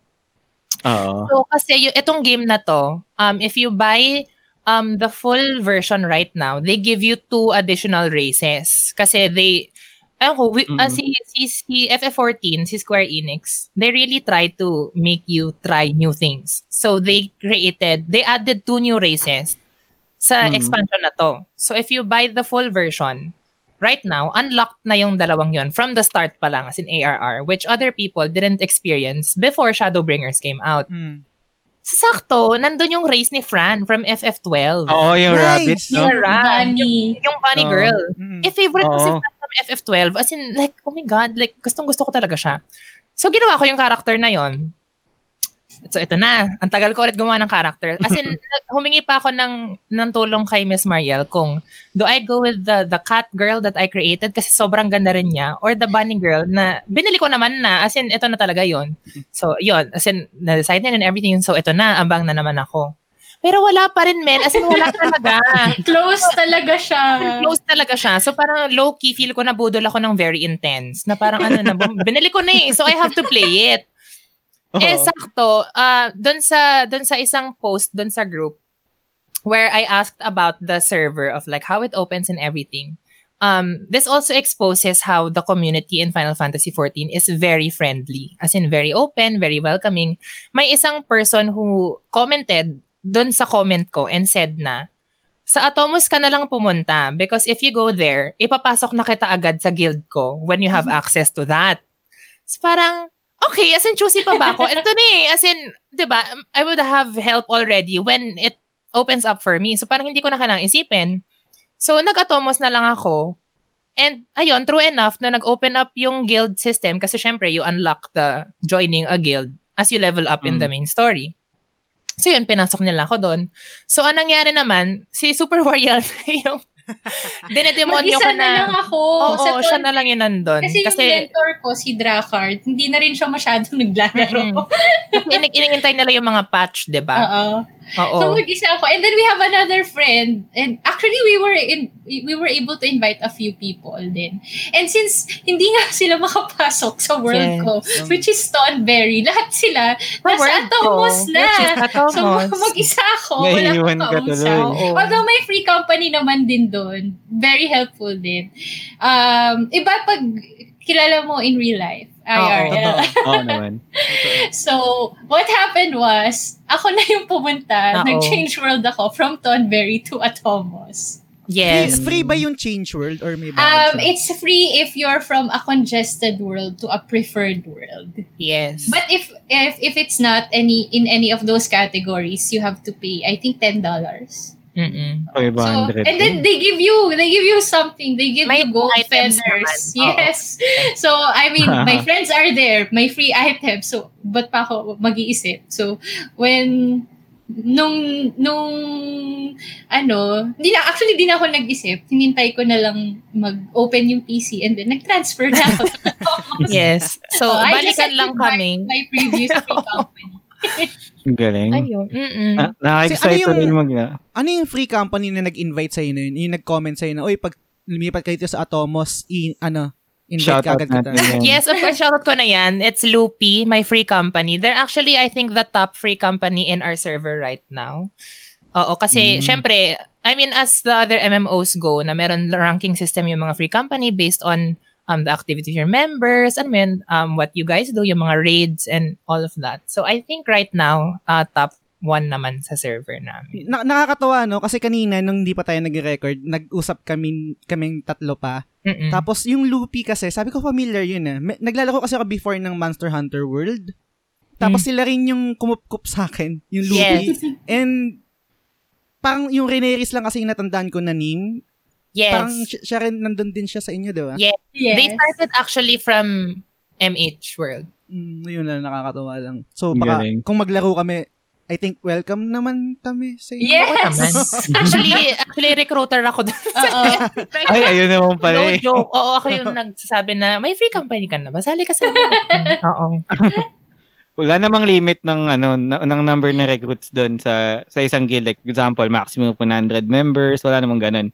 Oo. So, kasi yung, itong game na to, um, if you buy um, the full version right now, they give you two additional races. Kasi they, ayun ko, we, ah, Mm. si, si, si FF14, si Square Enix, they really try to make you try new things. So, they created, they added two new races sa Mm. expansion na to. So, if you buy the full version, right now, unlocked na yung dalawang yon from the start pa lang as in ARR, which other people didn't experience before Shadowbringers came out. Mm. Sakto, nandun yung race ni Fran from FF12. Oo, yung Nice. rabbit, no? Yung Ran, Bunny. yung bunny Oo. girl. Mm. Eh, favorite ko si. Fran FF12. As in, like, oh my God, like, gustong gusto ko talaga siya. So, ginawa ko yung character na yon. So, ito na. Ang tagal ko ulit gumawa ng character. As in, humingi pa ako ng, ng tulong kay Miss Mariel kung do I go with the the cat girl that I created kasi sobrang ganda rin niya or the bunny girl na binili ko naman na. As in, ito na talaga yon. So, yon As in, na-decide na and everything. So, ito na. Abang na naman ako. Pero wala pa rin, men. As in, wala talaga. Close talaga siya. Close talaga siya. So parang low-key, feel ko nabudol ako ng very intense. Na parang ano na, binili ko na eh. So I have to play it. Eh, Oo. sakto. Uh, doon sa, doon sa isang post, doon sa group, where I asked about the server of like how it opens and everything. Um, this also exposes how the community in Final Fantasy XIV is very friendly. As in, very open, very welcoming. May isang person who commented doon sa comment ko and said na, sa Atomos ka na lang pumunta because if you go there, ipapasok na kita agad sa guild ko when you have access to that. So parang, okay, as in choosy pa ba ako? Ito na eh, as in, di ba, I would have help already when it opens up for me. So parang hindi ko na kailangang isipin. So nag-Atomos na lang ako. And ayun, true enough na nag-open up yung guild system kasi syempre you unlock the joining a guild as you level up in Mm. the main story. So yun, pinasok nila ako doon. So anong nangyari naman, si Super Warrior yung dinedemonyo ko na lang na. ako. Oo, sa siya na lang yun nandun. Kasi, Kasi, yung mentor ko, si Drakard, hindi na rin siya masyadong naglalaro. Inig- iningintay nila yung mga patch, di ba? Oo. Oo. So mag-isa ako. And then we have another friend. And actually, we were in we were able to invite a few people din. And since hindi nga sila makapasok sa world Yes. ko, which is Stoneberry, lahat sila Sa nasa Atomos na. Atomos. So mag-isa ako. Wala Naiiwan akong ka kausap. Although may free company naman din doon. Very helpful din. Um, iba pag kilala mo in real life. IRL. Oo naman. So, what happened was, ako na yung pumunta, Oo. nag-change world ako from Tonberry to Atomos. Yes. Free, free ba yung change world or may Um, bayad siya? it's free if you're from a congested world to a preferred world. Yes. But if if if it's not any in any of those categories, you have to pay I think $10. Mm-mm. So, 500. and then they give you they give you something. They give May you gold feathers. Yes. So I mean, my friends are there. May free items. So ba't pa ako mag-iisip? So when nung nung ano, di na actually di na ako nag-isip. Hinintay ko na lang mag-open yung PC and then nag-transfer na ako. Yes. So, Oh, balikan lang kami. My previous free company. Ang galing. Ayun. Mm-mm. Na, nakaka-excite ano yung- rin mag Ano yung free company na nag-invite sa'yo na yun? Yung nag-comment sa'yo na, Uy, pag lumipat kayo dito sa Atomos, i- ano, invite Shout ka out agad kita. Yes, of course, shoutout ko na yan. It's Loopy, my free company. They're actually, I think, the top free company in our server right now. Oo, kasi, Mm. syempre, I mean, as the other MMOs go, na meron ranking system yung mga free company based on um, the activity of your members, and then um, what you guys do, yung mga raids and all of that. So, I think right now, uh, top one naman sa server namin. Na- nakakatawa, no? Kasi kanina, nung hindi pa tayo nag-record, nag-usap kami, kaming tatlo pa. Mm-mm. Tapos, yung Loopy kasi, sabi ko familiar yun eh. May- naglalaro kasi ako before ng Monster Hunter World. Tapos sila rin yung kumupkup sa akin, yung Loopy. Yes. And, parang yung Reneris lang kasi yung natandaan ko na name. Yes. Parang siya, rin, nandun din siya sa inyo, di ba? Yes. Yes. They started actually from MH World. Mm, yun lang, nakakatawa lang. So, baka, galing. kung maglaro kami, I think welcome naman kami sa inyo. Yes. naman. actually, actually recruiter ako doon. Oo. Ay, ayun naman pala no eh. joke. Oo, ako yung nagsasabi na, may free company ka na ba? Sali ka sa amin. Oo. Wala namang limit ng ano na- ng number ng recruits doon sa sa isang guild. Like, example, maximum of 100 members. Wala namang ganun.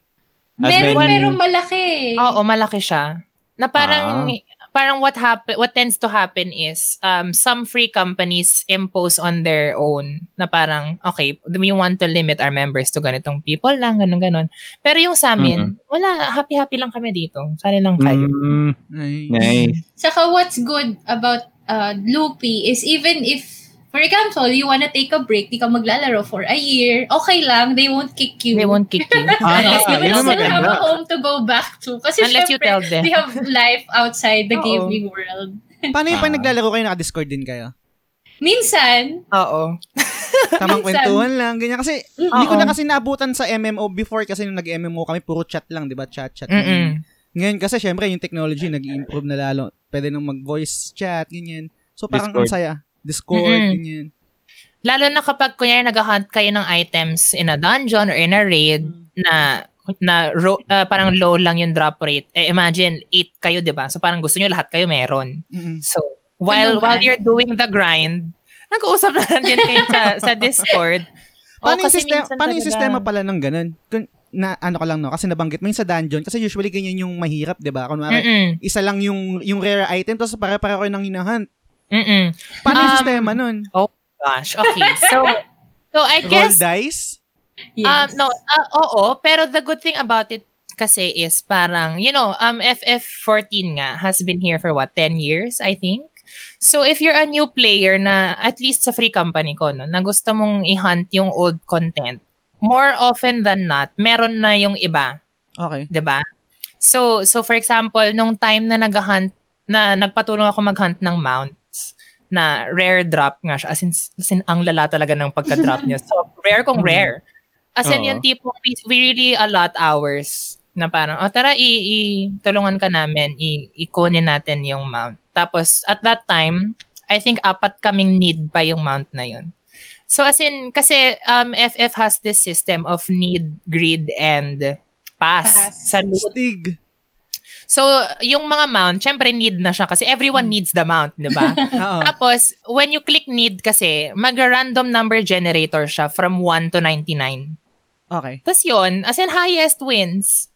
As Meron, many- pero malaki. Oo, malaki siya. Na parang, Ah. parang what happen, what tends to happen is, um, some free companies impose on their own na parang, okay, we want to limit our members to ganitong people lang, ganun, ganun. Pero yung sa amin, wala, happy-happy lang kami dito. Sali lang kayo. Mm, Nice. nice. Saka what's good about uh, Loopy is even if, for example, you wanna take a break, di ka maglalaro for a year, okay lang, they won't kick you. They won't kick you. Ah, you will still have a home to go back to. Kasi Unless you syempre, tell them. they have life outside the Oo. gaming world. Paano yung pag Ah. naglalaro kayo, naka-discord din kayo? Minsan, Oo. Tamang Minsan. kwentuhan lang, ganyan. Kasi, hindi ko Oo. na kasi naabutan sa MMO before kasi nung nag-MMO kami, puro chat lang, di ba? Chat, chat. Mm-mm. Ngayon kasi, syempre, yung technology nag-improve na lalo. Pwede nang mag-voice chat, ganyan. So, parang Discord. ang saya. Discord, Mm-mm. ganyan. Lalo na kapag kunyari nag-hunt kayo ng items in a dungeon or in a raid na na ro- uh, parang low lang yung drop rate. Eh, imagine, 8 kayo, di ba? So parang gusto nyo lahat kayo meron. Mm-mm. So, while Tulungan. while you're doing the grind, nag-uusap na lang din kayo sa, sa Discord. Paano, yung, kasi sistema, paano yung sistema pala ng ganun? Kung, na ano ka lang no kasi nabanggit mo yung sa dungeon kasi usually ganyan yung mahirap 'di ba kunwari Mm-mm. isa lang yung yung rare item tapos pare-pareho kayo nang hinahunt Mm-mm. paano yung Um, sistema nun Gosh, okay. So, so I roll guess dice Yes. Um, no, uh, oo, pero the good thing about it kasi is parang, you know, um, FF14 nga has been here for what, 10 years, I think? So if you're a new player na, at least sa free company ko, no, na gusto mong i-hunt yung old content, more often than not, meron na yung iba, okay 'di ba? So, so for example, nung time na nag-hunt, na nagpatulong ako mag-hunt ng mounts, na rare drop nga siya. As in, as in ang lala talaga ng pagka-drop niya. So, rare kung rare. As in, Oo. yung tipo, we, we really allot hours na parang, oh, tara, i, i tulungan ka namin, i, ikunin natin yung mount. Tapos, at that time, I think apat kaming need pa yung mount na yun. So, as in, kasi um, FF has this system of need, greed, and pass, Pass. sa loot. stig So, yung mga mount, syempre need na siya kasi everyone needs the mount, di ba? Tapos, when you click need kasi, mag-random number generator siya from 1 to 99. okay Tapos yun, as in highest wins.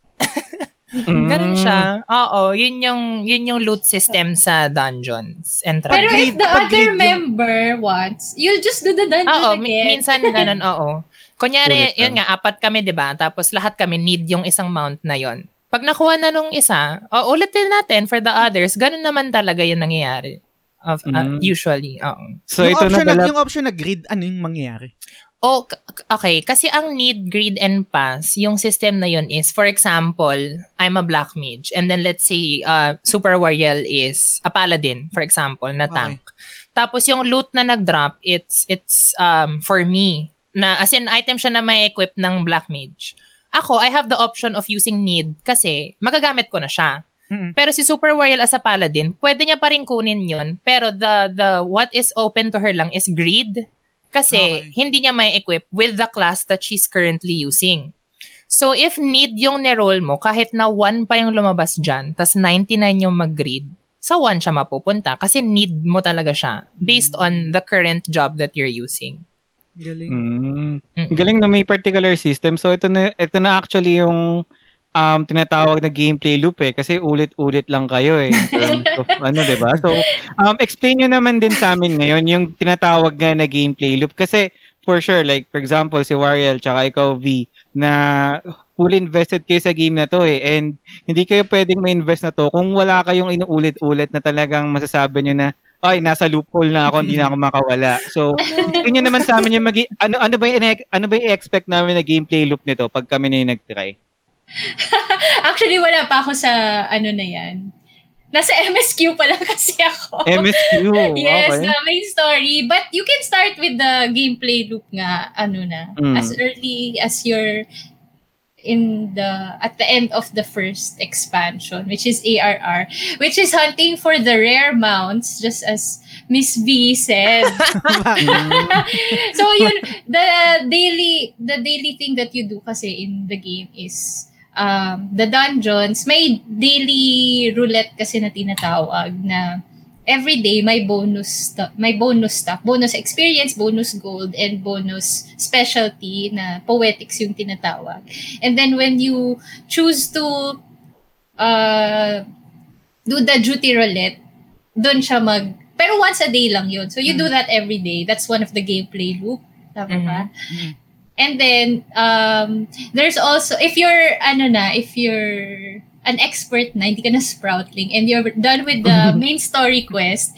Mm. Ganun siya. Oo, yun yung, yun yung loot system sa dungeons and Pero travel. if the pag other yung- member wants, you'll just do the dungeon Oo, mi- again. minsan ganun, oo. Kunyari, Ulit yun nga, apat kami, di ba? Tapos lahat kami need yung isang mount na yon. Pag nakuha na nung isa, oh, ulitin natin for the others. Ganun naman talaga yung nangyayari. Of, uh, Mm. Usually, oo. So yung, ito option na, na yung option na grid ano yung mangyayari Oh, okay. Kasi ang need, greed, and pass, yung system na yun is, for example, I'm a black mage. And then let's say, uh, Super Warrior is a paladin, for example, na Okay. tank. Tapos yung loot na nag-drop, it's, it's um, for me. Na, as in, item siya na may equip ng black mage. Ako, I have the option of using need kasi magagamit ko na siya. Mm-mm. Pero si Super Warrior as a paladin, pwede niya pa rin kunin yun. Pero the, the what is open to her lang is greed. Kasi Okay. hindi niya may equip with the class that she's currently using. So if need yung neroll mo, kahit na 1 pa yung lumabas dyan, tas 99 yung mag-greed, sa 1 siya mapupunta kasi need mo talaga siya based on the current job that you're using. Galing Mm. Galing na may particular system. So ito na ito na actually yung um tinatawag na gameplay loop eh kasi ulit-ulit lang kayo eh in terms of ano 'di ba? So um explain niyo naman din sa amin ngayon yung tinatawag nga na gameplay loop kasi for sure like for example si Wariel tsaka ikaw V na fully invested kayo sa game na to eh and hindi kayo pwedeng ma-invest na to kung wala kayong inuulit-ulit na talagang masasabi niyo na ay nasa loophole na ako hindi na ako makawala. So yun yun naman sa amin yung magi- ano ano ba yung ano ba yung expect namin na gameplay loop nito pag kami na yung nag-try. Actually, wala pa ako sa ano na yan. Nasa MSQ pa lang kasi ako. MSQ. yes, okay. the main story. But you can start with the gameplay loop nga, ano na, Mm. as early as you're in the at the end of the first expansion which is ARR which is hunting for the rare mounts just as Miss V said. So yun the daily the daily thing that you do kasi in the game is um, the dungeons. May daily roulette kasi na tinatawag na every day may bonus stu- may bonus stuff. Bonus experience bonus gold and bonus specialty na poetics yung tinatawag. And then when you choose to uh, do the duty roulette doon siya mag pero once a day lang yun. So you do that every day. That's one of the gameplay loop. Tama ba? Mhm. and then um there's also if you're ano na if you're an expert na, hindi ka na sproutling, and you're done with the main story quest,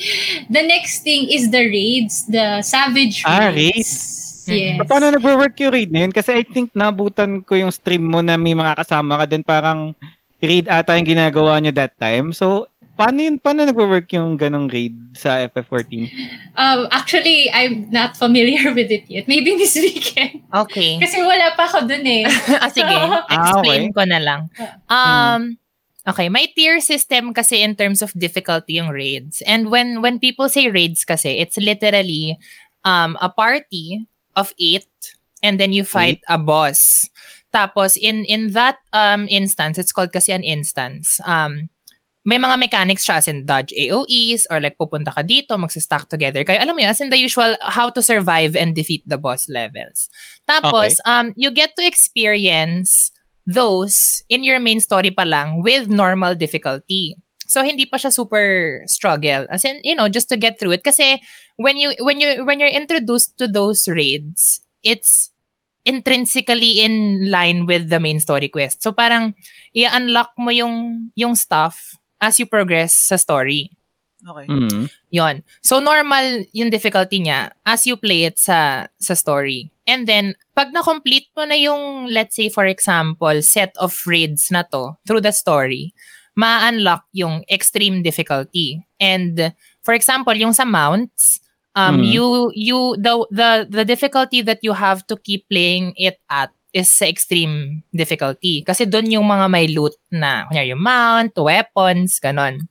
the next thing is the raids, the savage Ah, raids. Yes. Pa- Paano nagwo-work yung raid na yun? Kasi I think nabutan ko yung stream mo na may mga kasama ka din parang raid ata yung ginagawa nyo that time. So, paano yun? Paano nagwo-work yung ganong raid sa FF14? Um, actually, I'm not familiar with it yet. Maybe this weekend. Okay. Kasi wala pa ako dun eh. ah, sige. Explain ko na lang. Um, okay, may tier system kasi in terms of difficulty yung raids. And when when people say raids kasi, it's literally um, a party of eight and then you fight a boss. Tapos in in that um instance, it's called kasi an instance. Um may mga mechanics siya as in dodge AOEs or like pupunta ka dito, magsa-stack together kayo. Alam mo yun, as in the usual how to survive and defeat the boss levels. Tapos, um, you get to experience those in your main story pa lang with normal difficulty. So hindi pa siya super struggle. As in, you know, just to get through it kasi when you when you when you're introduced to those raids, it's intrinsically in line with the main story quest. So parang i-unlock mo yung yung stuff as you progress sa story. Okay. Mm. Yon. So normal yung difficulty niya as you play it sa sa story. And then pag na-complete mo na yung let's say for example set of raids na to through the story, ma-unlock yung extreme difficulty. And for example, yung sa mounts, um Mm. you you the the the difficulty that you have to keep playing it at is sa extreme difficulty. Kasi doon yung mga may loot na, kunyari yung mount, weapons, ganon.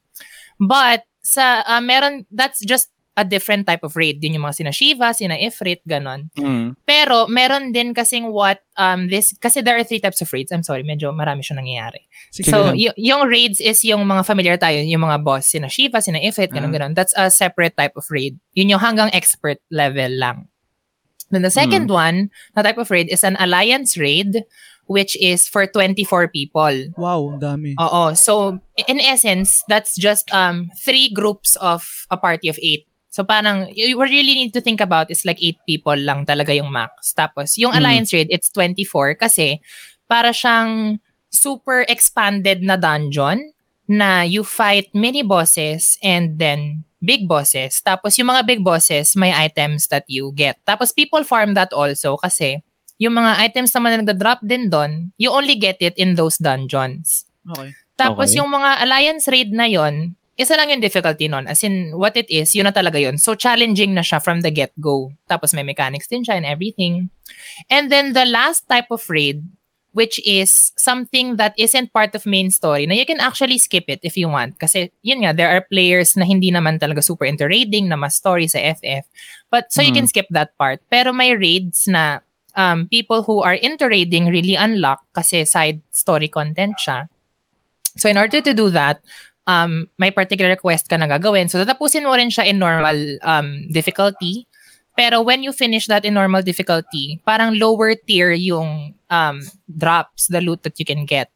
But, sa, uh, meron, that's just a different type of raid. Yun yung mga sina Shiva, sina Ifrit, ganon. Mm. Pero, meron din kasing what, um, this, kasi there are three types of raids. I'm sorry, medyo marami siya nangyayari. Sige So, y- yung raids is yung mga familiar tayo, yung mga boss, sina Shiva, sina Ifrit, ganun, Ah. ganun. That's a separate type of raid. Yun yung hanggang expert level lang. Then the second one, na type of raid, is an alliance raid, which is for 24 people. Wow, ang dami. Oo. So, in essence, that's just um three groups of a party of eight. So, parang, you really need to think about is like eight people lang talaga yung max. Tapos, yung Mm. alliance raid, it's 24 kasi para siyang super expanded na dungeon na you fight mini bosses and then big bosses. Tapos, yung mga big bosses, may items that you get. Tapos, people farm that also kasi yung mga items naman na nagda-drop din doon, you only get it in those dungeons. Okay. Tapos Okay. yung mga alliance raid na yon, isa lang yung difficulty nun. As in, what it is, yun na talaga yun. So, challenging na siya from the get-go. Tapos may mechanics din siya and everything. And then the last type of raid, which is something that isn't part of main story, na you can actually skip it if you want. Kasi, yun nga, there are players na hindi naman talaga super into raiding, na mas story sa FF. But, so you Hmm. can skip that part. Pero may raids na um, people who are into raiding really unlock kasi side story content siya. So in order to do that, um, may particular quest ka na gagawin. So tatapusin mo rin siya in normal um, difficulty. Pero when you finish that in normal difficulty, parang lower tier yung um, drops, the loot that you can get.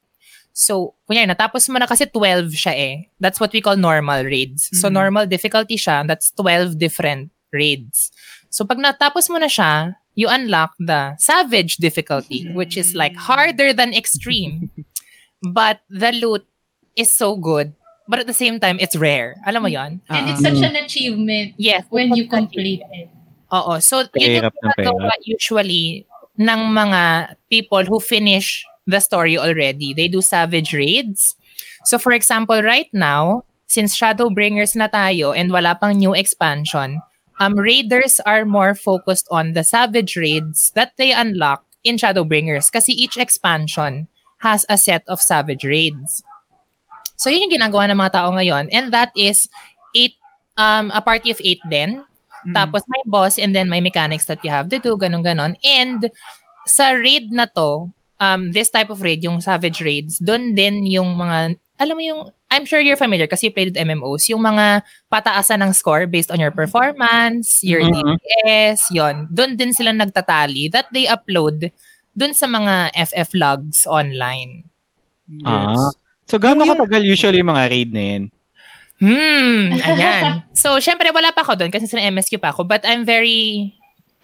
So, kunyari, natapos mo na kasi 12 siya eh. That's what we call normal raids. So, Mhm. normal difficulty siya, that's 12 different raids. So, pag natapos mo na siya, you unlock the savage difficulty, which is like harder than extreme. But the loot is so good. But at the same time, it's rare. Alam mo yon? And it's such an achievement Yes. when you complete it. Oo. So, yun yung ginagawa usually ng mga people who finish the story already. They do savage raids. So, for example, right now, since Shadowbringers na tayo and wala pang new expansion, um, raiders are more focused on the savage raids that they unlock in Shadowbringers kasi each expansion has a set of savage raids. So, yun yung ginagawa ng mga tao ngayon. And that is eight, um, a party of eight din. Mm. Tapos may boss and then may mechanics that you have to do, ganun ganon. And sa raid na to, um, this type of raid, yung savage raids, doon din yung mga, alam mo yung, I'm sure you're familiar kasi you played with MMOs, yung mga pataasan ng score based on your performance, your Mhm. DPS, yon Doon din sila nagtatali that they upload doon sa mga FF logs online. Ah. So, gaano katagal usually yung mga raid na yun? Hmm, ayan. so, syempre, wala pa ako doon kasi sa MSQ pa ako. But I'm very,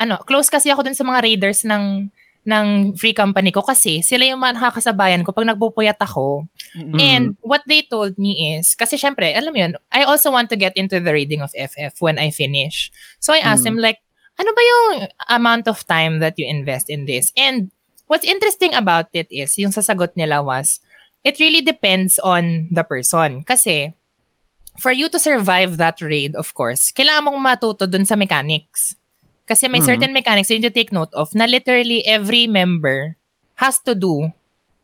ano, close kasi ako doon sa mga raiders ng ng free company ko kasi sila yung mga nakakasabayan ko pag nagpupuyat ako. Mm-mm. And what they told me is, kasi syempre, alam mo yun, I also want to get into the reading of FF when I finish. So I asked Mm. him like, ano ba yung amount of time that you invest in this? And what's interesting about it is, yung sasagot nila was, it really depends on the person. Kasi, for you to survive that raid, of course, kailangan mong matuto dun sa mechanics. Kasi may Mhm. certain mechanics you need to take note of na literally every member has to do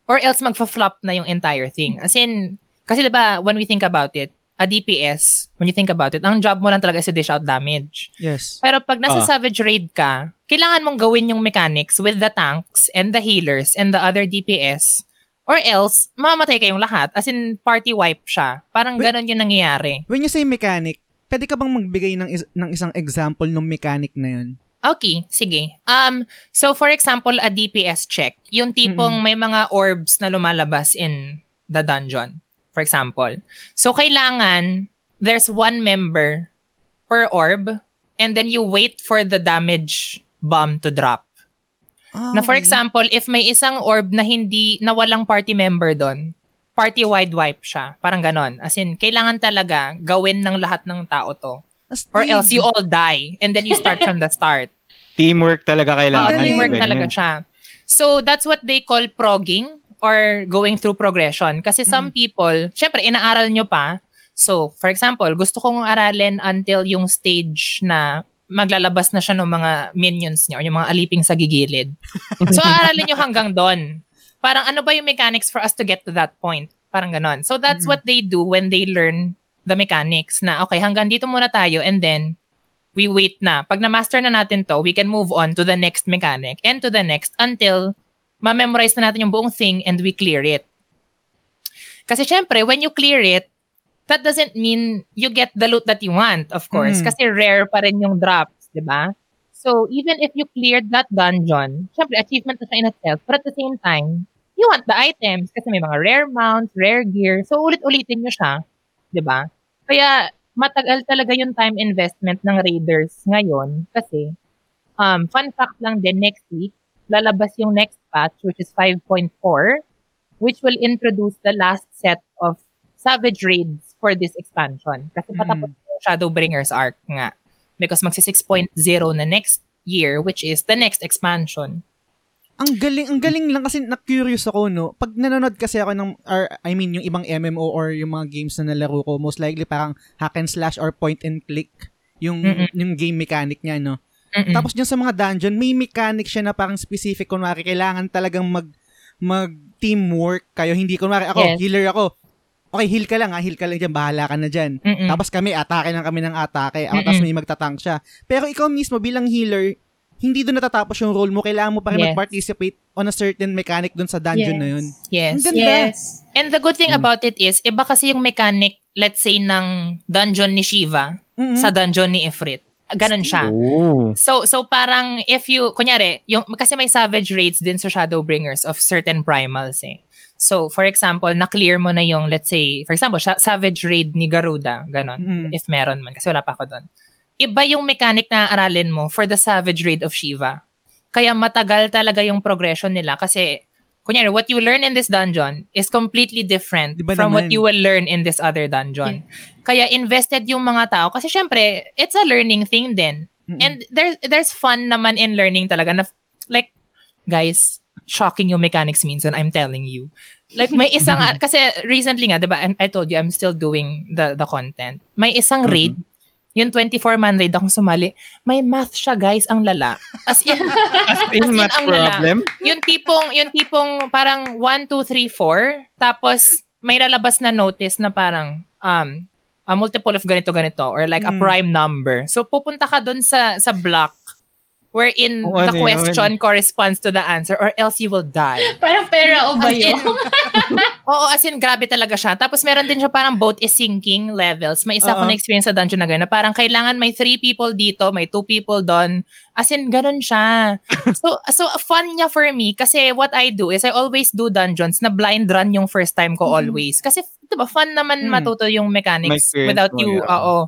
or else magfa-flop na yung entire thing. As in, kasi diba, when we think about it, a DPS, when you think about it, ang job mo lang talaga is to dish out damage. Yes. Pero pag nasa Ah. Savage Raid ka, kailangan mong gawin yung mechanics with the tanks and the healers and the other DPS Or else, mamatay kayong lahat. As in, party wipe siya. Parang Wait. ganun yung nangyayari. When you say mechanic, pwede ka bang magbigay ng, is- ng isang example ng mechanic na yun? Okay, sige. Um, so for example, a DPS check. Yung tipong may mga orbs na lumalabas in the dungeon. For example. So kailangan, there's one member per orb and then you wait for the damage bomb to drop. Ah, Na for okay. example, if may isang orb na hindi, na walang party member doon, party-wide wipe siya. Parang ganon. As in, kailangan talaga gawin ng lahat ng tao to. Or Astig. else you all die and then you start from the start. Teamwork talaga kailangan. Galing. teamwork talaga siya. So, that's what they call progging or going through progression. Kasi some people, syempre, inaaral nyo pa. So, for example, gusto kong aralin until yung stage na maglalabas na siya ng mga minions niya o yung mga aliping sa gigilid. So, aaralin nyo hanggang doon. Parang ano ba yung mechanics for us to get to that point? Parang ganon. So, that's what they do when they learn the mechanics na, okay, hanggang dito muna tayo and then we wait na. Pag na-master na natin to, we can move on to the next mechanic and to the next until ma-memorize na natin yung buong thing and we clear it. Kasi syempre, when you clear it, that doesn't mean you get the loot that you want, of course. Mm. Kasi rare pa rin yung drops, di ba? So, even if you cleared that dungeon, syempre, achievement na siya in itself, but at the same time, you want the items kasi may mga rare mounts, rare gear. So, ulit-ulitin nyo siya, di ba? Kaya, matagal talaga yung time investment ng Raiders ngayon kasi, um, fun fact lang din, next week, lalabas yung next patch, which is 5.4, which will introduce the last set of Savage Raids for this expansion. Kasi patapos yung Shadowbringers arc nga. Because magsi 6.0 na next year, which is the next expansion. Ang galing, ang galing lang kasi na-curious ako, no? Pag nanonood kasi ako ng, or, I mean, yung ibang MMO or yung mga games na nalaro ko, most likely parang hack and slash or point and click yung, Mm-mm. yung game mechanic niya, no? Mm-mm. Tapos dyan sa mga dungeon, may mechanic siya na parang specific. Kunwari, kailangan talagang mag, mag teamwork kayo. Hindi, kunwari, ako, Yes. healer ako. Okay, heal ka lang ha, heal ka lang dyan, bahala ka na dyan. Mm-mm. Tapos kami, atake lang kami ng atake. Ako, tapos may magtatank siya. Pero ikaw mismo, bilang healer, hindi doon natatapos yung role mo. Kailangan mo pa rin Yes. mag-participate on a certain mechanic doon sa dungeon Yes. na yun. yes. Ang ganda. Yes. And the good thing about it is, iba kasi yung mechanic, let's say, ng dungeon ni Shiva Mhm. sa dungeon ni Ifrit. Ganon siya. So so parang if you kunyari, yung kasi may savage raids din sa Shadowbringers of certain primals eh. So for example, na-clear mo na yung let's say, for example, savage raid ni Garuda, ganon. Mm. If meron man kasi wala pa ako doon. Iba yung mechanic na aralin mo for the savage raid of Shiva. Kaya matagal talaga yung progression nila kasi kunyari what you learn in this dungeon is completely different Di ba from what naman? you will learn in this other dungeon. Kaya invested yung mga tao kasi syempre it's a learning thing din. Mm-mm. And there's there's fun naman in learning talaga na like guys, shocking yung mechanics minsan, I'm telling you. Like may isang kasi recently nga, 'di ba? and I told you I'm still doing the the content. May isang raid yung 24 man raid akong sumali. May math siya, guys, ang lala. As in, As in, As in, math ang lala. problem. yung tipong, yung tipong parang 1, 2, 3, 4, tapos may lalabas na notice na parang um, a multiple of ganito ganito or like a Mm. prime number. So pupunta ka dun sa sa block wherein Oh, the ano question corresponds to the answer or else you will die. Parang pera o ba yun? oo, as in, grabe talaga siya. Tapos meron din siya parang boat is sinking levels. May isa Oo. ko na experience sa dungeon na gano'n, na parang kailangan may three people dito, may two people doon. As in, ganun siya. so, so fun niya for me kasi what I do is I always do dungeons na blind run yung first time ko always. Kasi, di ba, fun naman Mm. matuto yung mechanics without you, yeah.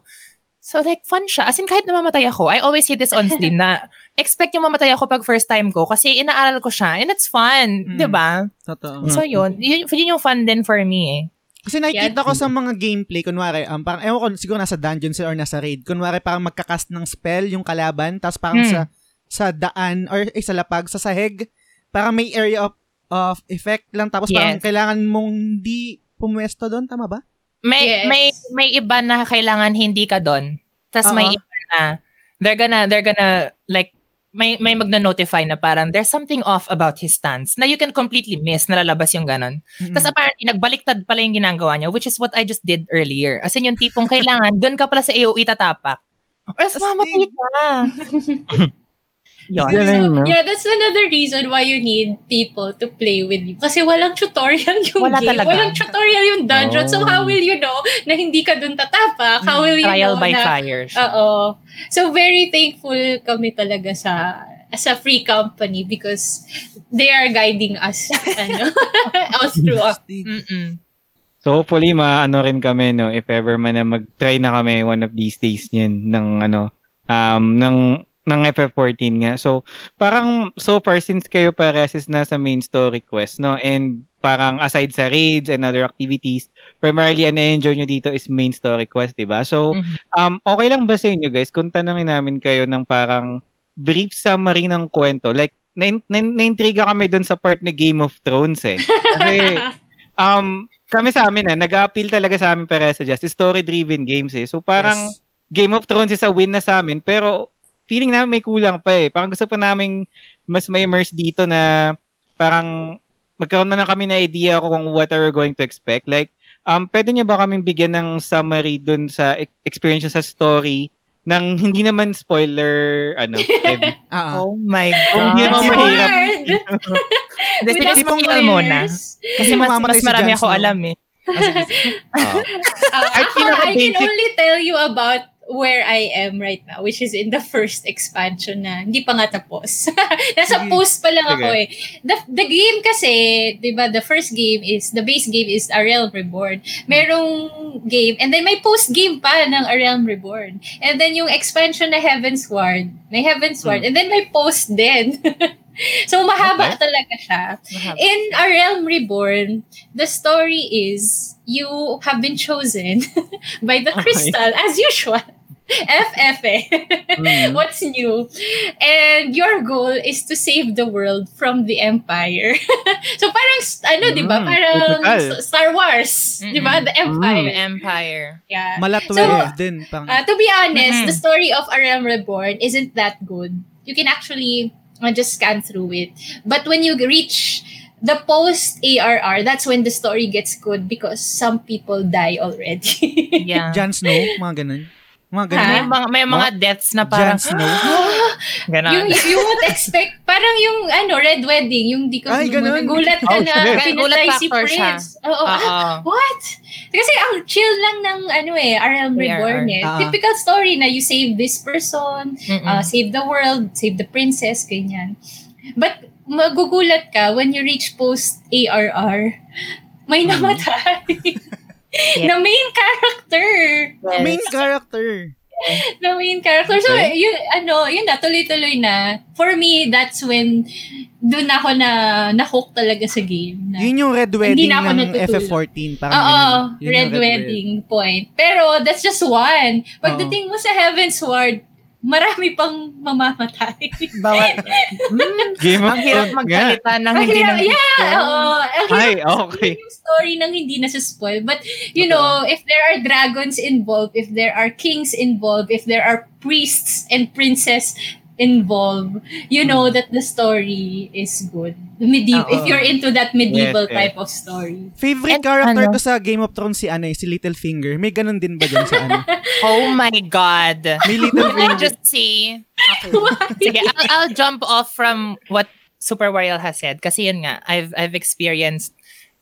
So like, fun siya. As in, kahit namamatay ako, I always say this on stream na expect yung mamatay ako pag first time ko kasi inaaral ko siya and it's fun. Mm. Di ba? Totoo. So yun, yun, yun yung fun din for me eh. Kasi nakikita Yeah. ko sa mga gameplay, kunwari, um, parang, ewan ko, siguro nasa dungeon sila or nasa raid, kunwari parang magkakast ng spell yung kalaban, tapos parang Hmm. sa sa daan, or eh, sa lapag, sa sahig, parang may area of, of effect lang, tapos parang Yes. kailangan mong hindi pumwesto doon, tama ba? May Yes. may may iba na kailangan hindi ka doon. Tapos may Oo. iba na they're gonna they're gonna like may may magna-notify na parang there's something off about his stance na you can completely miss na lalabas yung ganon. Mm-mm. Tapos apparently nagbaliktad pala yung ginagawa niya which is what I just did earlier. As in yung tipong kailangan doon ka pala sa AOE tatapak. Or else mamatay ka. Yun. No? Yeah, that's another reason why you need people to play with you. Kasi walang tutorial yung Wala game. talaga. Walang tutorial yung dungeon. So Oh. how will you know na hindi ka dun tatapak? How will you Trial know by na... fire. Oo. So very thankful kami talaga sa as a free company because they are guiding us ano, all through. Mm-mm. So hopefully maano rin kami no if ever man na mag-try na kami one of these days niyan ng ano um ng ng FF14 nga. So parang so far since kayo parehas is nasa main story quest no and parang aside sa raids and other activities primarily ang na-enjoy nyo dito is main story quest, 'di ba? So Mhm. um okay lang ba sa inyo guys kung tanungin namin kayo ng parang brief summary ng kwento like na, na, na-intriga kami doon sa part na Game of Thrones eh. Kasi um, kami sa amin na, nag-appeal talaga sa amin para sa Just story-driven games eh. So parang Yes. Game of Thrones is a win na sa amin, pero feeling namin may kulang pa eh. Parang gusto pa namin mas may immerse dito na parang magkaroon na lang kami na idea kung what are we going to expect. Like, um, pwede niyo ba kaming bigyan ng summary dun sa e- experience sa story nang hindi naman spoiler, ano, heavy. Ah, ah. Oh my Oh, hindi God. naman It's mahirap. hard. Hindi, sige, Without spoil mo na. spoilers. Kasi mas, mas marami ako alam eh. Ah. Uh, ako, I can only tell you about where I am right now, which is in the first expansion na hindi pa nga tapos. Nasa post pa lang ako Sige. eh. The, the game kasi, di ba, the first game is, the base game is A Realm Reborn. Merong game, and then may post game pa ng A Realm Reborn. And then yung expansion na Heaven's Ward, may Heaven's Ward, and then may post din. so mahaba talaga siya. In A Realm Reborn, the story is you have been chosen by the Okay. crystal as usual. FF eh. Mm. What's new? And your goal is to save the world from the empire. so parang ano, 'di ba? Mm, Parang typical. Star Wars, 'di ba? The empire. The Empire. Yeah. Mala 12 So, din. Parang, Uh, to be honest, Mhm. the story of A Realm Reborn isn't that good. You can actually uh, just scan through it. But when you reach the post ARR, that's when the story gets good because some people die already. Yeah. Jon Snow, mga ganun. Mga ganun. May mga, may mga deaths na parang, Jon Snow. gano'n. yung you would expect parang yung ano Red Wedding, yung di ka Ay, ganun. nagulat ka Oh, na pinatay si. Prince. Oo. ah, Oo. what? Kasi ang chill lang ng ano eh, ARR. Reborn eh. Ah. Typical story na you save this person, Mm-mm. uh, save the world, save the princess, ganyan. But magugulat ka when you reach post ARR, may namatay. na main character. Yes. Main character. Na main character. So, Okay. yun, ano, yun na, tuloy-tuloy na. For me, that's when doon ako na na-hook talaga sa game. Na, Yun yung red Hindi wedding na ako ng natutulog. FF14. Parang Oo, ganun. Yun yung red wedding point. Pero that's just one. Pagdating mo sa Heaven's Ward, marami pang mamamatay. Bawat, Game of ang hirap magsalita ng hindi hirap- ng yeah, oo. Ang hirap Ay, okay. yung story ng hindi nasa-spoil. But, you know, if there are dragons involved, if there are kings involved, if there are priests and princess involved, you know that the story is good. Medieval. Oo. If you're into that medieval Yes, yes. type of story. Favorite And character ano? ko sa Game of Thrones si ano eh, si Littlefinger. May ganun din ba dyan sa ano? Oh my God. May Can I Littlefinger. just say, sige, I'll, I'll jump off from what Super Wario has said kasi yun nga, I've, I've experienced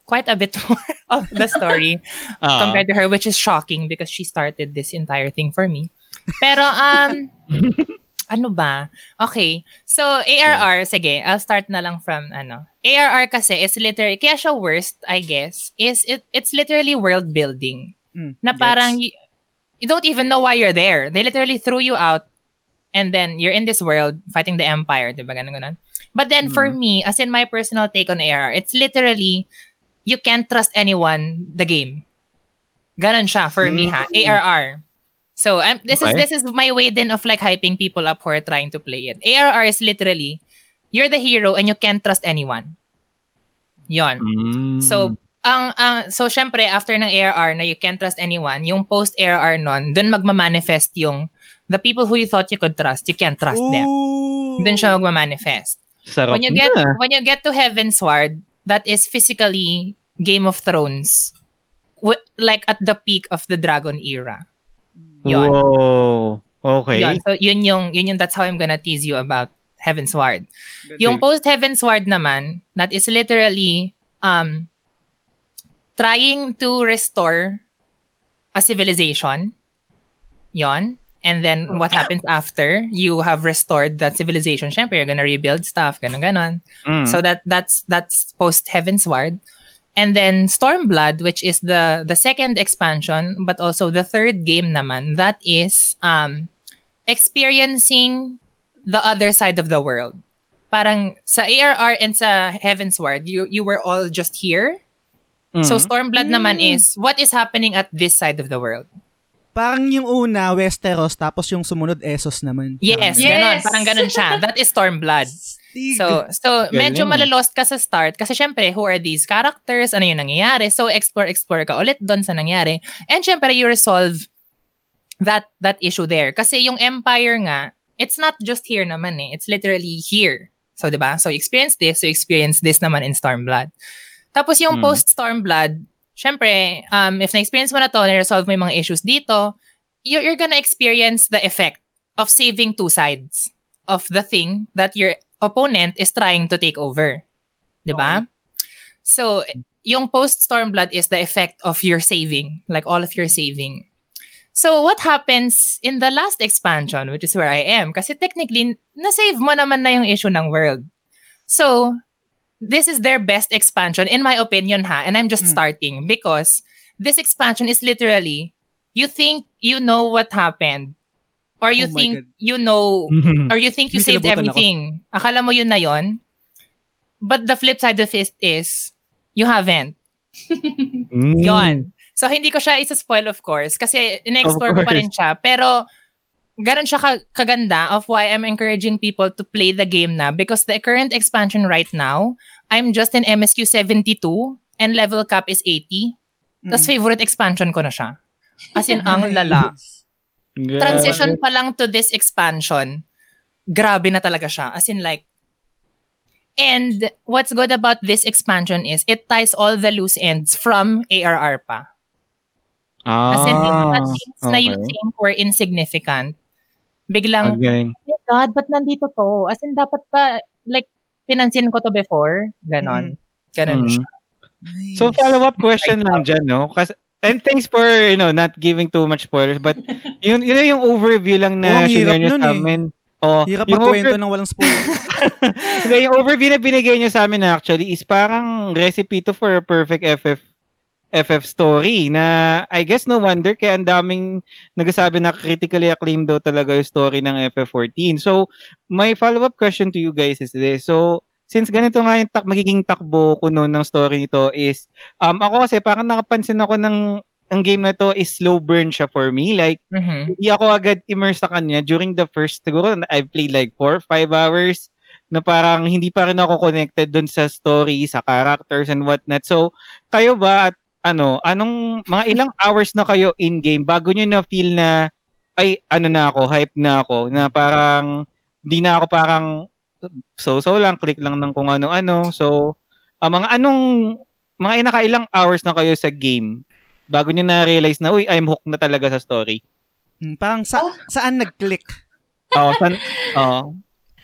quite a bit more of the story Ah. compared to her, which is shocking because she started this entire thing for me. Pero, um, ano ba? Okay. So, ARR, sige, I'll start na lang from, ano. ARR kasi is literally, kaya siya worst, I guess, is it, it's literally world building. Mm, Na parang, you, you don't even know why you're there. They literally threw you out and then you're in this world fighting the empire, di ba? Ganun, ganun. But then for me, as in my personal take on ARR, it's literally, you can't trust anyone, the game. Ganon siya for me ha. ARR. So um, this is Okay. this is my way then of like hyping people up who are trying to play it. ARR is literally you're the hero and you can't trust anyone. Yon. Mm. So ang ang so syempre after ng ARR na you can't trust anyone, yung post ARR nun, dun magma-manifest yung the people who you thought you could trust, you can't trust them. Ooh. Dun siya magma-manifest. Sarap When you get na. when you get to Heaven's Ward, that is physically Game of Thrones. Wi- like at the peak of the Dragon era. Yun. Wow. Okay. Yun. So yun yung yun yung that's how I'm gonna tease you about Heavensward. Yung post Heavensward naman, that is literally um trying to restore a civilization. Yon. And then what happens after you have restored that civilization? Syempre, you're gonna rebuild stuff, ganun ganon. Mm. So that that's that's post Heavensward. And then Stormblood, which is the the second expansion, but also the third game naman, that is um experiencing the other side of the world. Parang sa ARR and sa Heavensward, you you were all just here. So Mm. Stormblood naman is what is happening at this side of the world. Parang yung una, Westeros, tapos yung sumunod, Essos naman. Yes, Yes. ganon. Parang ganon siya. That is Stormblood. So, so medyo malalost ka sa start kasi syempre, who are these characters? Ano yung nangyayari? So, explore, explore ka ulit doon sa nangyari. And syempre, you resolve that that issue there. Kasi yung Empire nga, it's not just here naman eh. It's literally here. So, di ba? So, you experience this, so you experience this naman in Stormblood. Tapos yung Hmm. post-Stormblood, syempre, um, if na-experience mo na to, na-resolve mo yung mga issues dito, you're, you're gonna experience the effect of saving two sides of the thing that your opponent is trying to take over. Di ba? So, yung post-Stormblood is the effect of your saving, like all of your saving. So, what happens in the last expansion, which is where I am, kasi technically, na-save mo naman na yung issue ng world. So, this is their best expansion, in my opinion ha, and I'm just Mm. starting because this expansion is literally, you think you know what happened, or you Oh think God. you know or you think you saved kinabutan ako. everything. Akala mo yun na yun. But the flip side of it is, you haven't. Mm. Yun. So, hindi ko siya isa-spoil, of course, kasi in-explore ko pa rin siya. Pero, ganun siya ka- kaganda of why I'm encouraging people to play the game na because the current expansion right now, I'm just in MSQ 72 and level cap is 80. Tapos favorite expansion ko na siya. As in, ang lala. Transition pa lang to this expansion, grabe na talaga siya. As in like, and what's good about this expansion is it ties all the loose ends from ARR pa. As in, yung mga Ah, things na you okay. think were insignificant, biglang, Again. oh my God, ba't nandito to? As in, dapat pa, like, pinansin ko to before. Ganon. Ganon Mm. siya. So follow-up question lang dyan, no? Kasi, and thanks for, you know, not giving too much spoilers, but yun, yun yung overview lang na hirap sinare nyo sa eh. amin. Oh, Hirap yung, magkwento over, ng walang spoiler. Hindi, yung overview na binigay nyo sa amin actually is parang recipe to for a perfect FF FF story na I guess no wonder kaya ang daming nagsasabi na critically acclaimed daw talaga yung story ng FF14. So, my follow-up question to you guys is this. So, since ganito nga yung tak magiging takbo ko noon ng story nito is um ako kasi parang nakapansin ako ng ang game na to is slow burn siya for me. Like Mhm. hindi ako agad immersed sa kanya during the first siguro I've played like 4 5 hours na parang hindi pa rin ako connected dun sa story, sa characters and whatnot. So, kayo ba at ano, anong mga ilang hours na kayo in game bago nyo na feel na ay ano na ako, hype na ako na parang hindi na ako parang so-so lang, click lang ng kung ano-ano. So, ah, mga anong mga inakailang hours na kayo sa game bago nyo na-realize na, uy, I'm hooked na talaga sa story. Hmm, parang sa, saan nag-click? Oo, san, oo.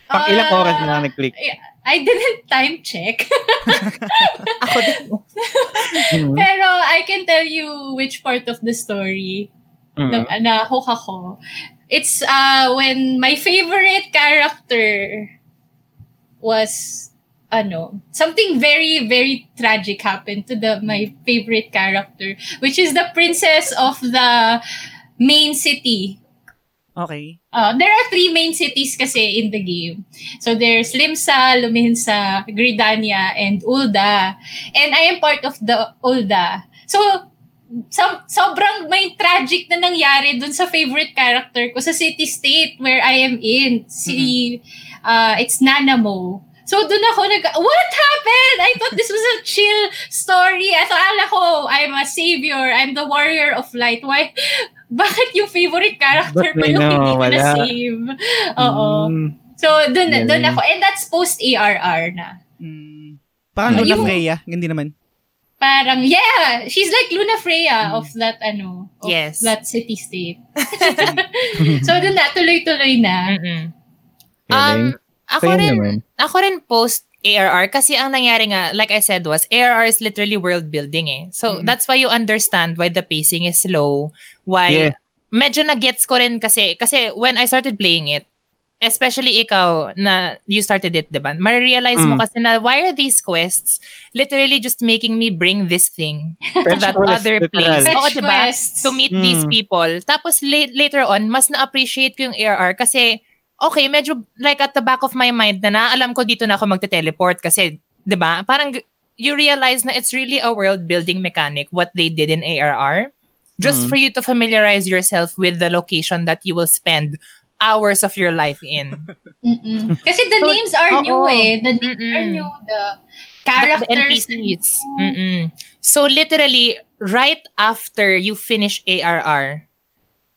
Pang ilang Ah, oras na nag-click? I didn't time check. Ako din. Mhm. Pero I can tell you which part of the story Mhm. na, na hook ako. It's uh, when my favorite character was ano, something very, very tragic happened to the my favorite character, which is the princess of the main city. Okay. Uh, there are three main cities kasi in the game. So there's Limsa, Luminsa, Gridania, and Ulda. And I am part of the Ulda. So, so sobrang may tragic na nangyari dun sa favorite character ko sa city-state where I am in. Si, uh, it's Nanamo. So, dun ako nag, what happened? I thought this was a chill story. I thought, ala ko, I'm a savior. I'm the warrior of light. Why? Bakit yung favorite character may yung hindi ko na-save? Oo. Mm. So, dun, Galing. dun ako. And that's post-ARR na. Hmm, parang Luna yung- Freya, hindi naman. Parang, yeah, she's like Luna Freya of that, ano, of Yes. that city-state. so, dun na, tuloy-tuloy na. Mm-mm. Galing. Um, Ako So, yun rin, naman. ako rin post ARR kasi ang nangyari nga, like I said, was ARR is literally world building eh. So Mm. that's why you understand why the pacing is slow, why Yeah. medyo na-gets ko rin kasi, kasi when I started playing it, especially ikaw na you started it, diba? Ma-realize mo Mm. kasi na why are these quests literally just making me bring this thing to that quest, other literal. place? Oo, Fetch diba? quests. to meet these Mm. people. Tapos la- later on, mas na-appreciate ko yung ARR kasi, okay, medyo like at the back of my mind na naalam ko dito na ako magte-teleport kasi, di ba? Parang you realize na it's really a world building mechanic what they did in ARR. Just Mm. for you to familiarize yourself with the location that you will spend hours of your life in. Mm-mm. Kasi the So, names are new oo. eh. The names Mm-mm. are new. The the characters. NPCs. Mm-mm. So literally, right after you finish ARR,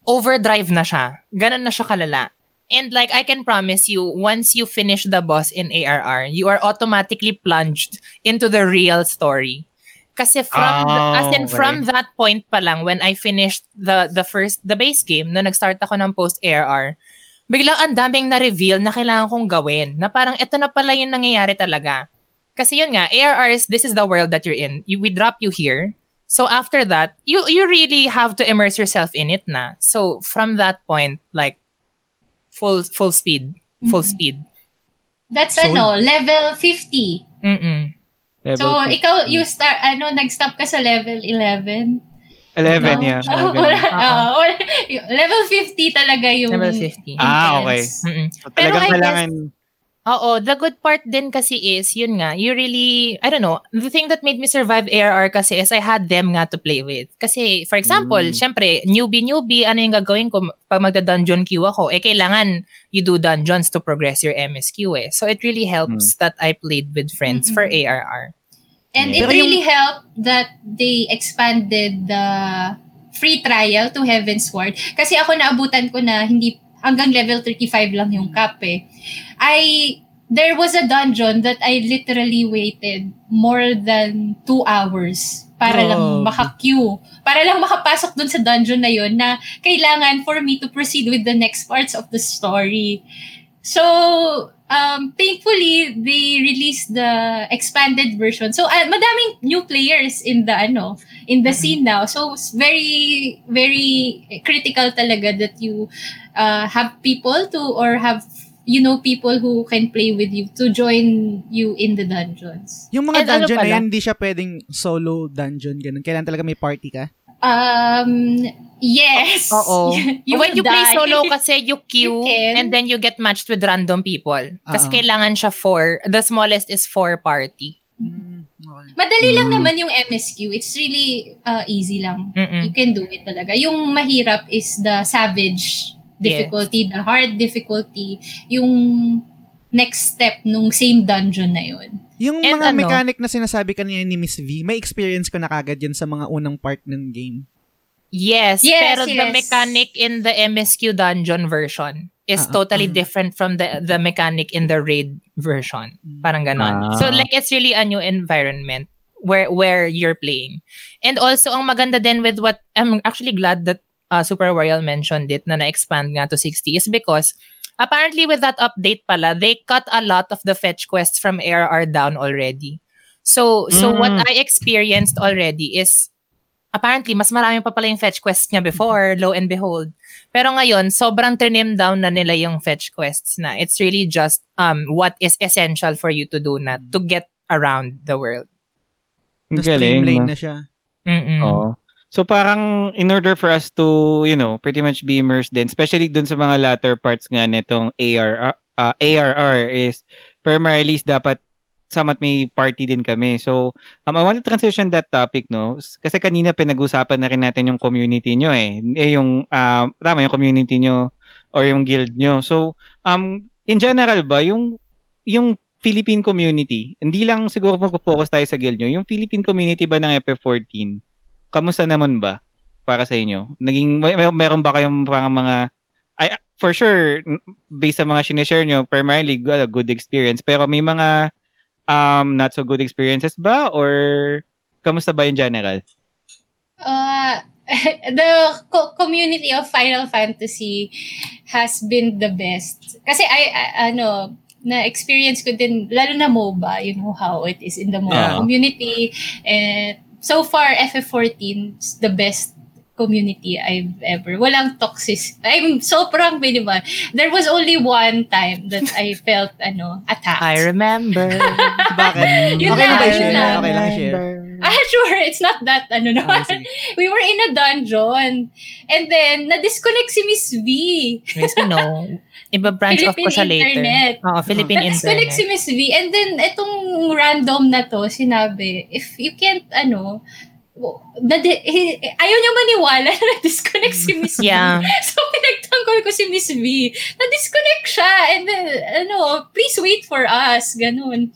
overdrive na siya. Ganun na siya kalala. And like I can promise you, once you finish the boss in ARR, you are automatically plunged into the real story. Kasi from the- Ah, as in okay. from that point pa lang when I finished the the first the base game na nag-start ako ng post ARR, biglang ang daming na-reveal na kailangan kong gawin. Na parang ito na pala yung nangyayari talaga. Kasi yun nga, ARR is, this is the world that you're in. You, we drop you here. So after that, you you really have to immerse yourself in it na. So from that point, like, full full speed. Full Mhm. speed. That's So- ano, level 50. Mm-mm. Level So, 50. ikaw, you start, ano, nag-stop ka sa level 11? 11, No? yeah. Oh, 11. wala, Oo. ah, wala. Yung level 50 talaga yung Level 50. Ah, okay. Mm-mm. So, Pero I guess- Oo, the good part din kasi is, yun nga, you really, I don't know, the thing that made me survive ARR kasi is I had them nga to play with. Kasi, for example, Mm. syempre, newbie-newbie, ano yung gagawin ko pag magda-dungeon queue ako? Eh, kailangan you do dungeons to progress your MSQ eh. So, it really helps that I played with friends for Mm-mm. ARR. And Yeah. it Pero yung- really helped that they expanded the free trial to Heaven's Ward. Kasi ako naabutan ko na hindi hanggang level 35 lang yung cap eh. I there was a dungeon that I literally waited more than two hours para lang Grabe. maka-queue. Para lang makapasok dun sa dungeon na yun na kailangan for me to proceed with the next parts of the story. So, um, thankfully, they released the expanded version. So, uh, madaming new players in the, ano, in the scene now. So, it's very, very critical talaga that you uh, have people to, or have, you know, people who can play with you to join you in the dungeons. Yung mga And ano dungeon na pala? yan, hindi siya pwedeng solo dungeon, ganun. Kailangan talaga may party ka. Um, yes. Oo. you When you play die. solo kasi you queue You can. and then you get matched with random people. Kasi Oo. kailangan siya four, the smallest is four party. Mm. Madali lang Mm. naman yung MSQ. It's really uh, easy lang. Mm-mm. You can do it talaga. Yung mahirap is the savage difficulty, the hard difficulty, yung next step nung same dungeon na yun. Yung And mga ano? mechanic na sinasabi kanina ni Miss V, may experience ko na kagad yun sa mga unang part ng game. Yes, Yes, pero the mechanic in the MSQ dungeon version is Ah, totally ah. different from the the mechanic in the raid version. Parang ganon. Ah. So like it's really a new environment where where you're playing. And also ang maganda din with what I'm actually glad that uh, Super Royal mentioned it na na-expand nga to 60 is because apparently with that update pala, they cut a lot of the fetch quests from ARR down already. So so Mm. what I experienced already is apparently mas marami pa pala yung fetch quests niya before, lo and behold. Pero ngayon, sobrang trim down na nila yung fetch quests na. It's really just um what is essential for you to do na to get around the world. ang galing. na siya. Mm-mm. Oo. So parang in order for us to, you know, pretty much be immersed din, especially dun sa mga latter parts nga nitong ARR, uh, ARR is primarily is dapat samat may party din kami. So, um, I want to transition that topic, no? Kasi kanina pinag-usapan na rin natin yung community nyo eh. Eh yung, um, tama, yung community nyo or yung guild nyo. So, um, in general ba, yung, yung Philippine community, hindi lang siguro mag-focus tayo sa guild nyo, yung Philippine community ba ng FF14, kamusta naman ba para sa inyo? Naging may, meron ba kayong parang mga ay for sure based sa mga sinishare nyo primarily good, good experience pero may mga um not so good experiences ba or kamusta ba in general? Uh, the co- community of Final Fantasy has been the best. Kasi I, I- ano, na-experience ko din, lalo na MOBA, you know how it is in the MOBA Yeah. community. And so far, FF14 is the best community I've ever. Walang toxic. I'm sobrang minimal. There was only one time that I felt, ano, attacked. I remember. Bakit? Yun okay lang, lang ba yun lang. Okay lang i-share. Ah, sure. It's not that, ano Ah, naman. sige. we were in a dungeon. And then, na-disconnect si Miss V. Miss me, no. Iba branch off ko Philippine siya later. Internet. Oo, Philippine Na-disconnect si Internet. Miss V. And then, itong random na to, sinabi, if you can't, ano, na ayaw niya maniwala na na-disconnect si Miss V. Yeah. So, pinagtanggol ko si Miss V. Na-disconnect siya. And then, ano, please wait for us. Ganun.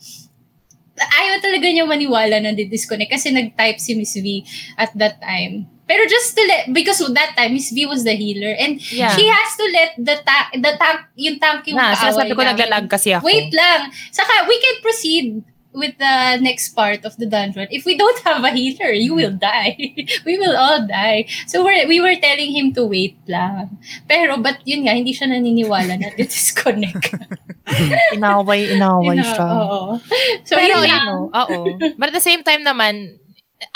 Ayaw talaga niya maniwala na di-disconnect kasi nag-type si Miss V at that time. Pero just to let, because that time, Miss V was the healer. And Yeah. she has to let the, ta- the tank, yung tank yung Na, kaaway sinasabi ko naglalag kasi ako. Wait lang. Saka, we can proceed with the next part of the dungeon. If we don't have a healer, you will die. we will all die. So we're, we were telling him to wait lang. Pero, but yun nga, hindi siya naniniwala na disconnect. Inaway, inaway siya. Oo. So, Pero, yun you lang. know, oo. But at the same time naman,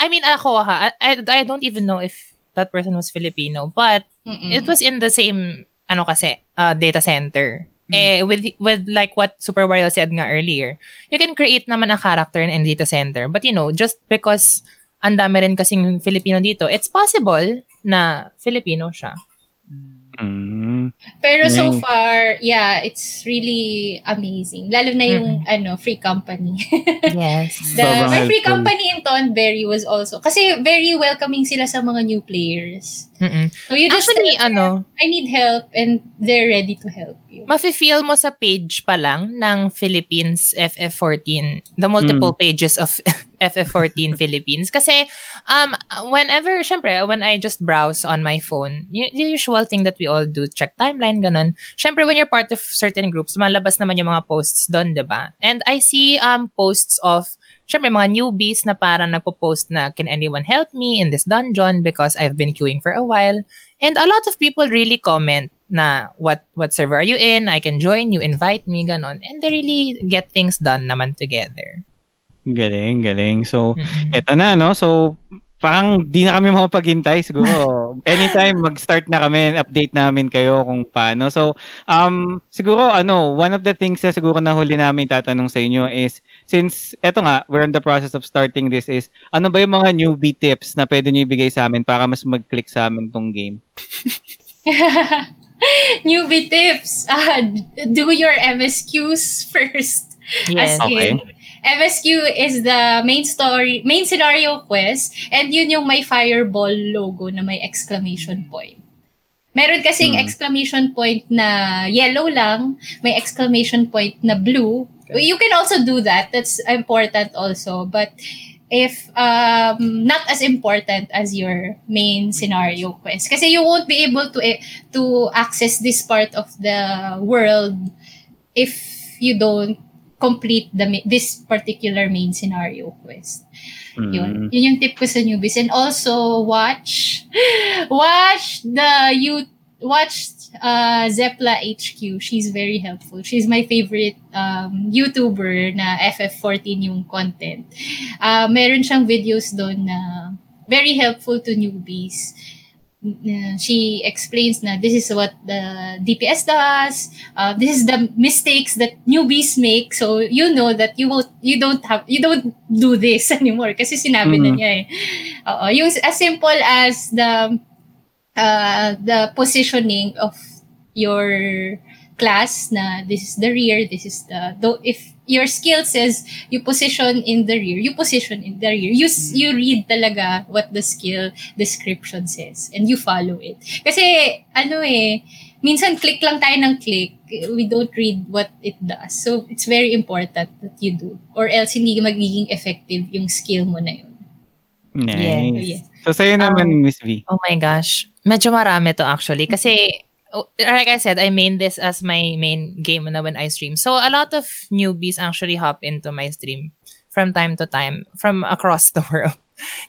I mean, ako ha, I, I don't even know if that person was Filipino, but Mm-mm. it was in the same, ano kasi, uh, data center. Eh, with, with like what Super Wario said nga earlier, you can create naman a character in data center. But you know, just because ang dami rin kasing Filipino dito, it's possible na Filipino siya. Mm. Pero so Mm. far, yeah, it's really amazing. Lalo na yung, ano, free company. Yes. The, Sobrang my free helpful. company in Tonberry was also, kasi very welcoming sila sa mga new players. Mm-mm. So you just Actually, tell them, ano, I need help and they're ready to help you. mafe-feel mo sa page pa lang ng Philippines FF14, the multiple pages of FF14 Philippines. Kasi, um, whenever, syempre, when I just browse on my phone, y- the usual thing that we all do, check timeline, ganun. Syempre, when you're part of certain groups, malabas naman yung mga posts doon, di ba? And I see um posts of syempre, mga newbies na parang nagpo-post na, can anyone help me in this dungeon because I've been queuing for a while. And a lot of people really comment na what what server are you in? I can join you, invite me, ganon. And they really get things done naman together. Galing, galing. So, Mm-mm. eto na, no? So, parang di na kami makapaghintay siguro. Anytime mag-start na kami, update namin kayo kung paano. So, um, siguro, ano, one of the things na siguro na huli namin tatanong sa inyo is, since, eto nga, we're in the process of starting this is, ano ba yung mga newbie tips na pwede nyo ibigay sa amin para mas mag-click sa amin tong game? Newbie tips. Uh, do your MSQs first. Yes. As Okay. MSQ is the main story, main scenario quest, and yun yung may fireball logo na may exclamation point. Meron kasing Hmm. exclamation point na yellow lang, may exclamation point na blue. You can also do that. That's important also. But if um, not as important as your main scenario quest. Kasi you won't be able to eh, to access this part of the world if you don't complete the this particular main scenario quest. Yun. Mm. Yun yung tip ko sa newbies. And also, watch, watch the you watch uh, Zepla HQ. She's very helpful. She's my favorite um, YouTuber na FF14 yung content. Uh, meron siyang videos doon na very helpful to newbies. Uh, she explains na this is what the DPS does. Uh, this is the mistakes that newbies make. So you know that you will you don't have you don't do this anymore kasi sinabi na Mhm. niya eh. Oo, yung as simple as the uh, the positioning of your class na this is the rear, this is the though if your skill says you position in the rear, you position in the rear. You s- you read talaga what the skill description says and you follow it. Kasi ano eh, minsan click lang tayo ng click, we don't read what it does. So it's very important that you do or else hindi magiging effective yung skill mo na yun. Nice. Yeah. So, sa'yo naman, Miss V. Oh my gosh. Medyo marami to actually. Kasi, like I said, I main this as my main game na when I stream. So, a lot of newbies actually hop into my stream from time to time from across the world.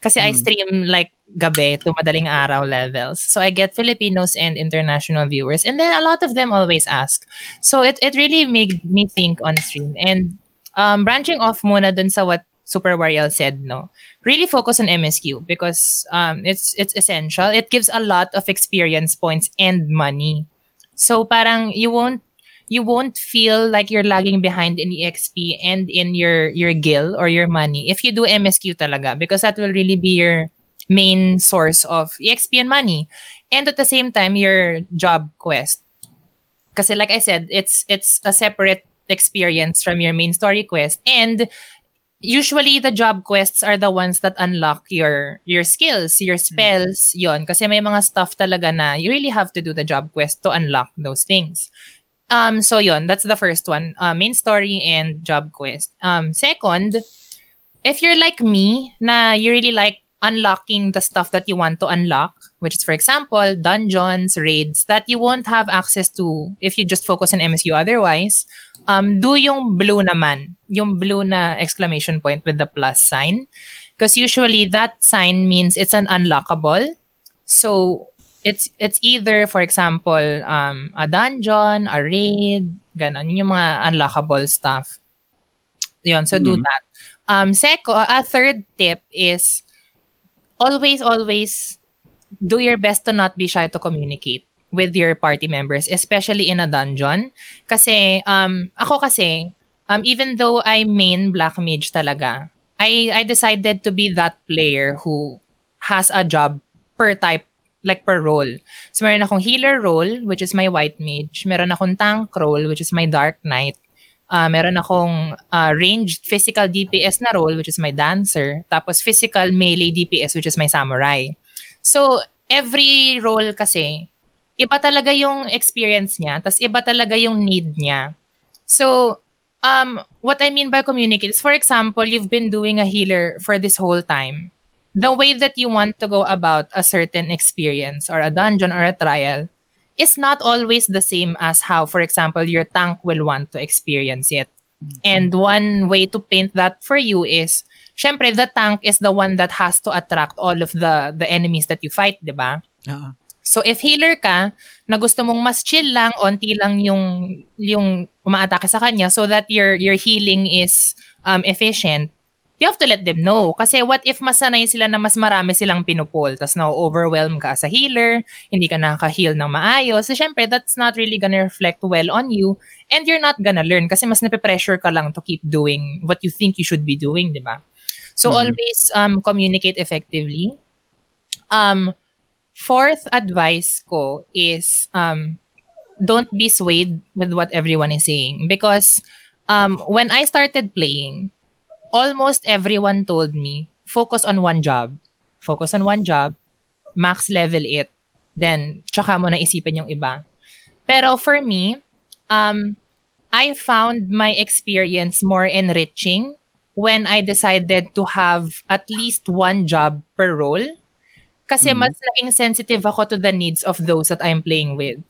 Kasi I Mm. stream like gabi to madaling araw levels. So I get Filipinos and international viewers. And then a lot of them always ask. So it, it really made me think on stream. And um, branching off muna dun sa what Super Wariel said, no, really focus on MSQ because um, it's it's essential. It gives a lot of experience points and money. So parang you won't you won't feel like you're lagging behind in EXP and in your your gil or your money if you do MSQ talaga because that will really be your main source of EXP and money. And at the same time your job quest. Kasi like I said, it's it's a separate experience from your main story quest and usually the job quests are the ones that unlock your your skills, your spells, yon kasi may mga stuff talaga na you really have to do the job quest to unlock those things. Um so yon, that's the first one, uh, main story and job quest. Um second, if you're like me na you really like unlocking the stuff that you want to unlock, which is for example, dungeons, raids that you won't have access to if you just focus on MSU otherwise, um, do yung blue naman. Yung blue na exclamation point with the plus sign. Because usually that sign means it's an unlockable. So it's it's either, for example, um, a dungeon, a raid, ganon. Yun yung mga unlockable stuff. Yun, so do Mhm. that. Um, seko, a third tip is always, always do your best to not be shy to communicate with your party members, especially in a dungeon. Kasi, um, ako kasi, um, even though I main Black Mage talaga, I, I decided to be that player who has a job per type, like per role. So, meron akong healer role, which is my White Mage. Meron akong tank role, which is my Dark Knight. Uh, meron akong uh, ranged physical DPS na role, which is my Dancer. Tapos physical melee DPS, which is my Samurai. So, every role kasi, iba talaga yung experience niya, tas iba talaga yung need niya. So, um, what I mean by communicate is, for example, you've been doing a healer for this whole time. The way that you want to go about a certain experience or a dungeon or a trial is not always the same as how, for example, your tank will want to experience it. And one way to paint that for you is, syempre, the tank is the one that has to attract all of the the enemies that you fight, di ba? Oo. So if healer ka, na gusto mong mas chill lang, onti lang yung yung umaatake sa kanya so that your your healing is um efficient, you have to let them know. Kasi what if masanay sila na mas marami silang pinupol, tas na-overwhelm ka as a healer, hindi ka nakaka-heal ng maayos, so syempre that's not really gonna reflect well on you and you're not gonna learn kasi mas nape-pressure ka lang to keep doing what you think you should be doing, di ba? So Mhm. always um communicate effectively. Um fourth advice ko is um don't be swayed with what everyone is saying because um when I started playing almost everyone told me focus on one job focus on one job max level it then tsaka mo na isipin yung iba pero for me um I found my experience more enriching when I decided to have at least one job per role kasi Mhm. mas naging sensitive ako to the needs of those that I'm playing with.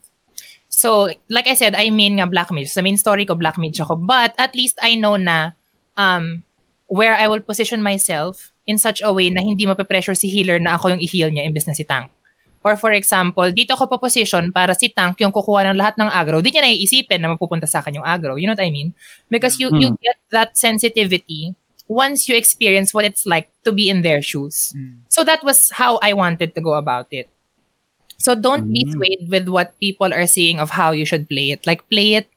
So, like I said, I main nga Black Mage. Sa main story ko, Black Mage ako. But at least I know na um, where I will position myself in such a way na hindi mape-pressure si healer na ako yung i-heal niya imbes na si tank. Or for example, dito ako pa-position para si tank yung kukuha ng lahat ng aggro. Di niya naiisipin na mapupunta sa akin yung aggro. You know what I mean? Because you, you get that sensitivity once you experience what it's like to be in their shoes. So that was how I wanted to go about it. So don't be Mm. swayed with what people are saying of how you should play it. Like play it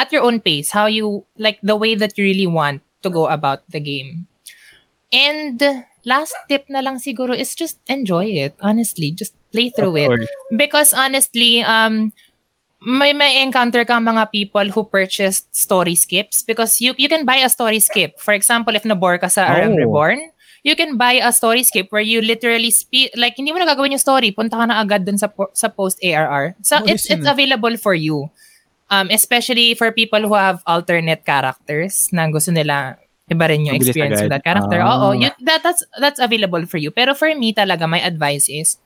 at your own pace, how you like the way that you really want to go about the game. And last tip na lang siguro is just enjoy it. Honestly, just play through it because honestly, um, may may encounter kang mga people who purchased story skips because you you can buy a story skip. For example, if nabore ka sa RM Oh. Reborn, you can buy a story skip where you literally speak like hindi mo na gagawin yung story, punta ka na agad dun sa po- sa post ARR. So Oh, it's it's available for you. Um, especially for people who have alternate characters na gusto nila iba rin yung experience with that character. Ah. Oo, you, that, that's that's available for you. Pero for me talaga, my advice is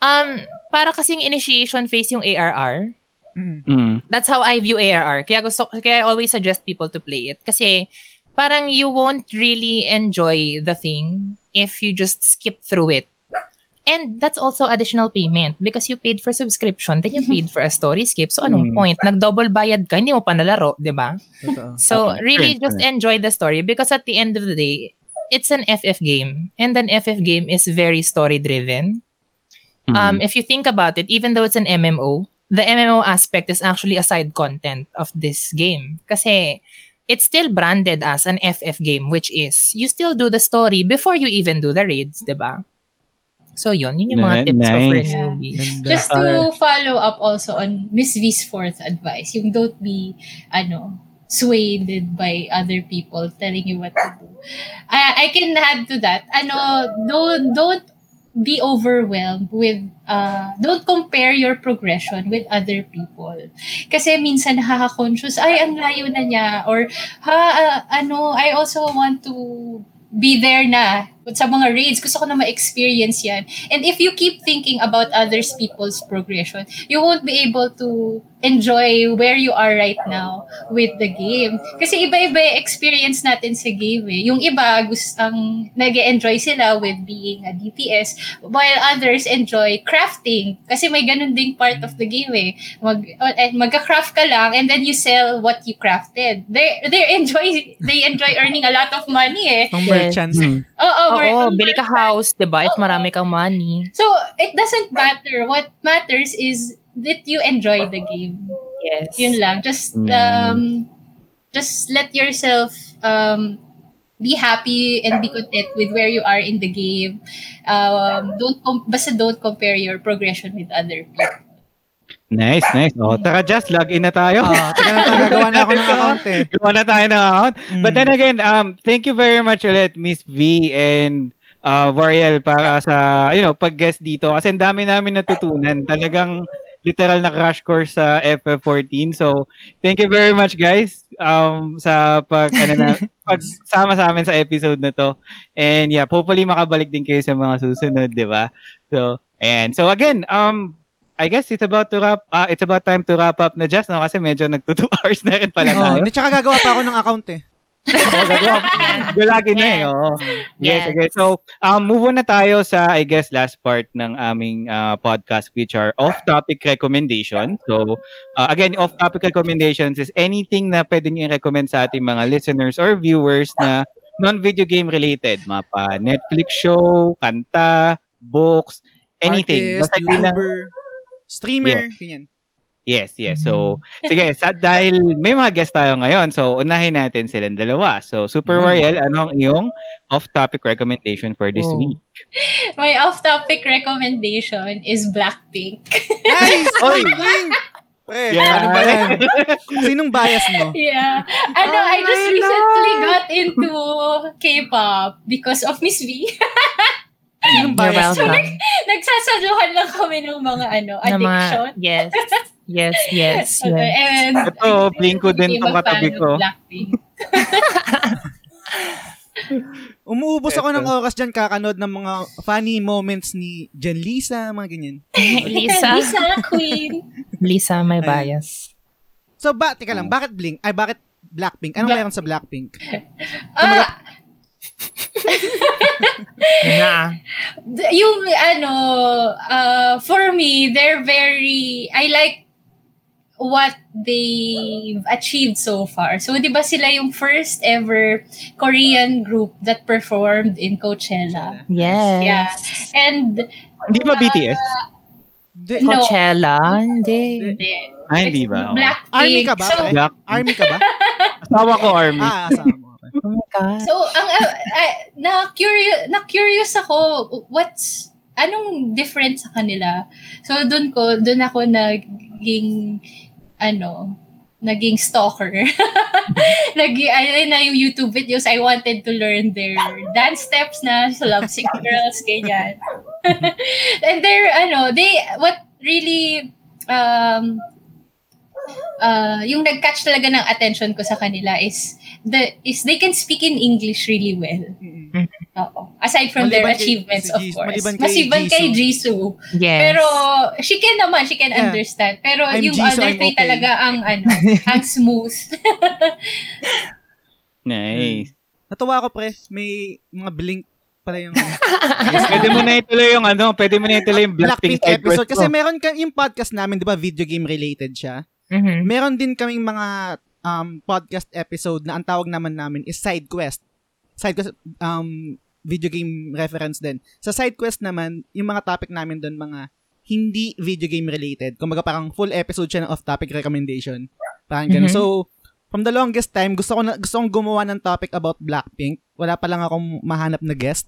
um para kasing initiation phase yung ARR. mm, That's how I view ARR. Kaya gusto kaya I always suggest people to play it kasi parang you won't really enjoy the thing if you just skip through it. And that's also additional payment because you paid for subscription, then you paid for a story skip. So anong Mm. point? Nag-double bayad ka, hindi mo pa nalaro, di ba? So really just enjoy the story because at the end of the day, it's an FF game. And an FF game is very story driven. Mm-hmm. Um, if you think about it, even though it's an MMO, the MMO aspect is actually a side content of this game. Kasi it's still branded as an FF game, which is you still do the story before you even do the raids, di ba? So yun, yun yung mga Ni- tips ko for nice. newbies. Ganda. Just to follow up also on Miss V's fourth advice, yung don't be, ano, swayed by other people telling you what to do. I, I can add to that, ano, don't, don't be overwhelmed with, uh, don't compare your progression with other people. Kasi minsan nakaka-conscious, ay, ang layo na niya, or, ha, ah, ano, I also want to be there na sa mga raids. Gusto ko na ma-experience yan. And if you keep thinking about others people's progression, you won't be able to enjoy where you are right now with the game. Kasi iba-iba yung experience natin sa game eh. Yung iba, gustang nag enjoy sila with being a DPS, while others enjoy crafting. Kasi may ganun ding part of the game eh. Mag, eh, magka-craft ka lang and then you sell what you crafted. They they enjoy they enjoy earning a lot of money eh. Yes. merchants. Mm. Oo, we're- Oo, we're- bili ka house, di ba? If marami kang money. So, it doesn't matter. What matters is that you enjoy the game. Yes. Yun lang. Just, Mm. um, just let yourself, um, be happy and be content with where you are in the game. Um, don't, com- basta don't compare your progression with other people. Nice, nice. Oh, tara, just log in na tayo. Ah, teka na tayo, gagawa na ako ng account eh. Gawa na tayo ng account. But Mm. then again, um, thank you very much ulit, Miss V and uh, Variel para sa, you know, pag-guest dito. Kasi ang dami namin natutunan. Talagang literal na crash course sa FF14. So, thank you very much guys um, sa pag, ano na, pagsama sa amin sa episode na to. And yeah, hopefully makabalik din kayo sa mga susunod, di ba? So, and so again, um, I guess it's about to wrap, ah, it's about time to wrap up na just, no? Kasi medyo nagto 2 hours na rin pala Oh, tayo. hindi, tsaka gagawa pa ako ng account eh. Galagi na eh. Oo. Yes, Yes. okay. So, um, move on na tayo sa, I guess, last part ng aming uh, podcast, which are off-topic recommendation. So, uh, again, off-topic recommendations is anything na pwede nyo i-recommend sa ating mga listeners or viewers na non-video game related. Mapa Netflix show, kanta, books, anything. Artist, Basta streamer, ganyan. Yes, yes. So, sige, sa, dahil may mga guest tayo ngayon, so unahin natin silang dalawa. So, Super Mm. Wariel, ano ang iyong off-topic recommendation for this Oh. week? My off-topic recommendation is Blackpink. Nice! Oy! Pre, Yeah. ano ba yan? Sinong bias mo? Yeah. Ano, I just recently got into K-pop because of Miss V. You're bias mo? welcome. Nagsasaluhan lang kami ng mga ano, Na mga- addiction. yes. Yes, yes, Okay, yes. and Ito, blink ko din itong katabi ko. Umuubos ako ng oras dyan kakanood ng mga funny moments ni Jen Lisa, mga ganyan. Lisa. Lisa Queen. Lisa, may bias. So, ba, tika lang, bakit Blink? Ay, bakit Blackpink? Anong Black- meron sa Blackpink? Ah, D- yung ano, uh, for me, they're very, I like what they've achieved so far. So, di ba sila yung first ever Korean group that performed in Coachella? Yes. Yeah. And, Hindi ba BTS? Di- No. Coachella? Hindi. hindi. Ah, hindi ba? Blackpink. Army ka ba? So? Black. Army ka ba? Asawa ko, Army. ah. Okay. Oh my God. So, ang uh, uh, na curious na curious ako what's anong different sa kanila. So doon ko doon ako naging ano naging stalker. Naging ayun na yung YouTube videos I wanted to learn their dance steps na sa Love Sick Girls ganyan. And they're ano, they what really um uh, yung nag-catch talaga ng attention ko sa kanila is the is they can speak in English really well. Mm-mm. Oo. Aside from their Maliban kay- achievements, si of Jisoo- course. maliban kay Masiban kay Jisoo. Jisoo. Yes. Pero, she can naman, she can Yeah. understand. Pero I'm yung Jisoo, other I'm three okay. talaga ang, ano, ang smooth. Nice. Natuwa ako, pre. May mga Blink pala yung pwede mo na ituloy yung ano, pwede mo na ituloy yung Blackpink, Blackpink episode. Kasi meron ka, yung podcast namin, di ba, video game related siya. Mhm. Meron din kaming mga um, podcast episode na ang tawag naman namin is side quest. Side quest, um, video game reference din. Sa side quest naman, yung mga topic namin doon, mga hindi video game related. Kumbaga parang full episode siya ng off-topic recommendation. Parang ganun. Mhm. So, from the longest time, gusto ko na, gusto kong gumawa ng topic about Blackpink. Wala pa lang akong mahanap na guest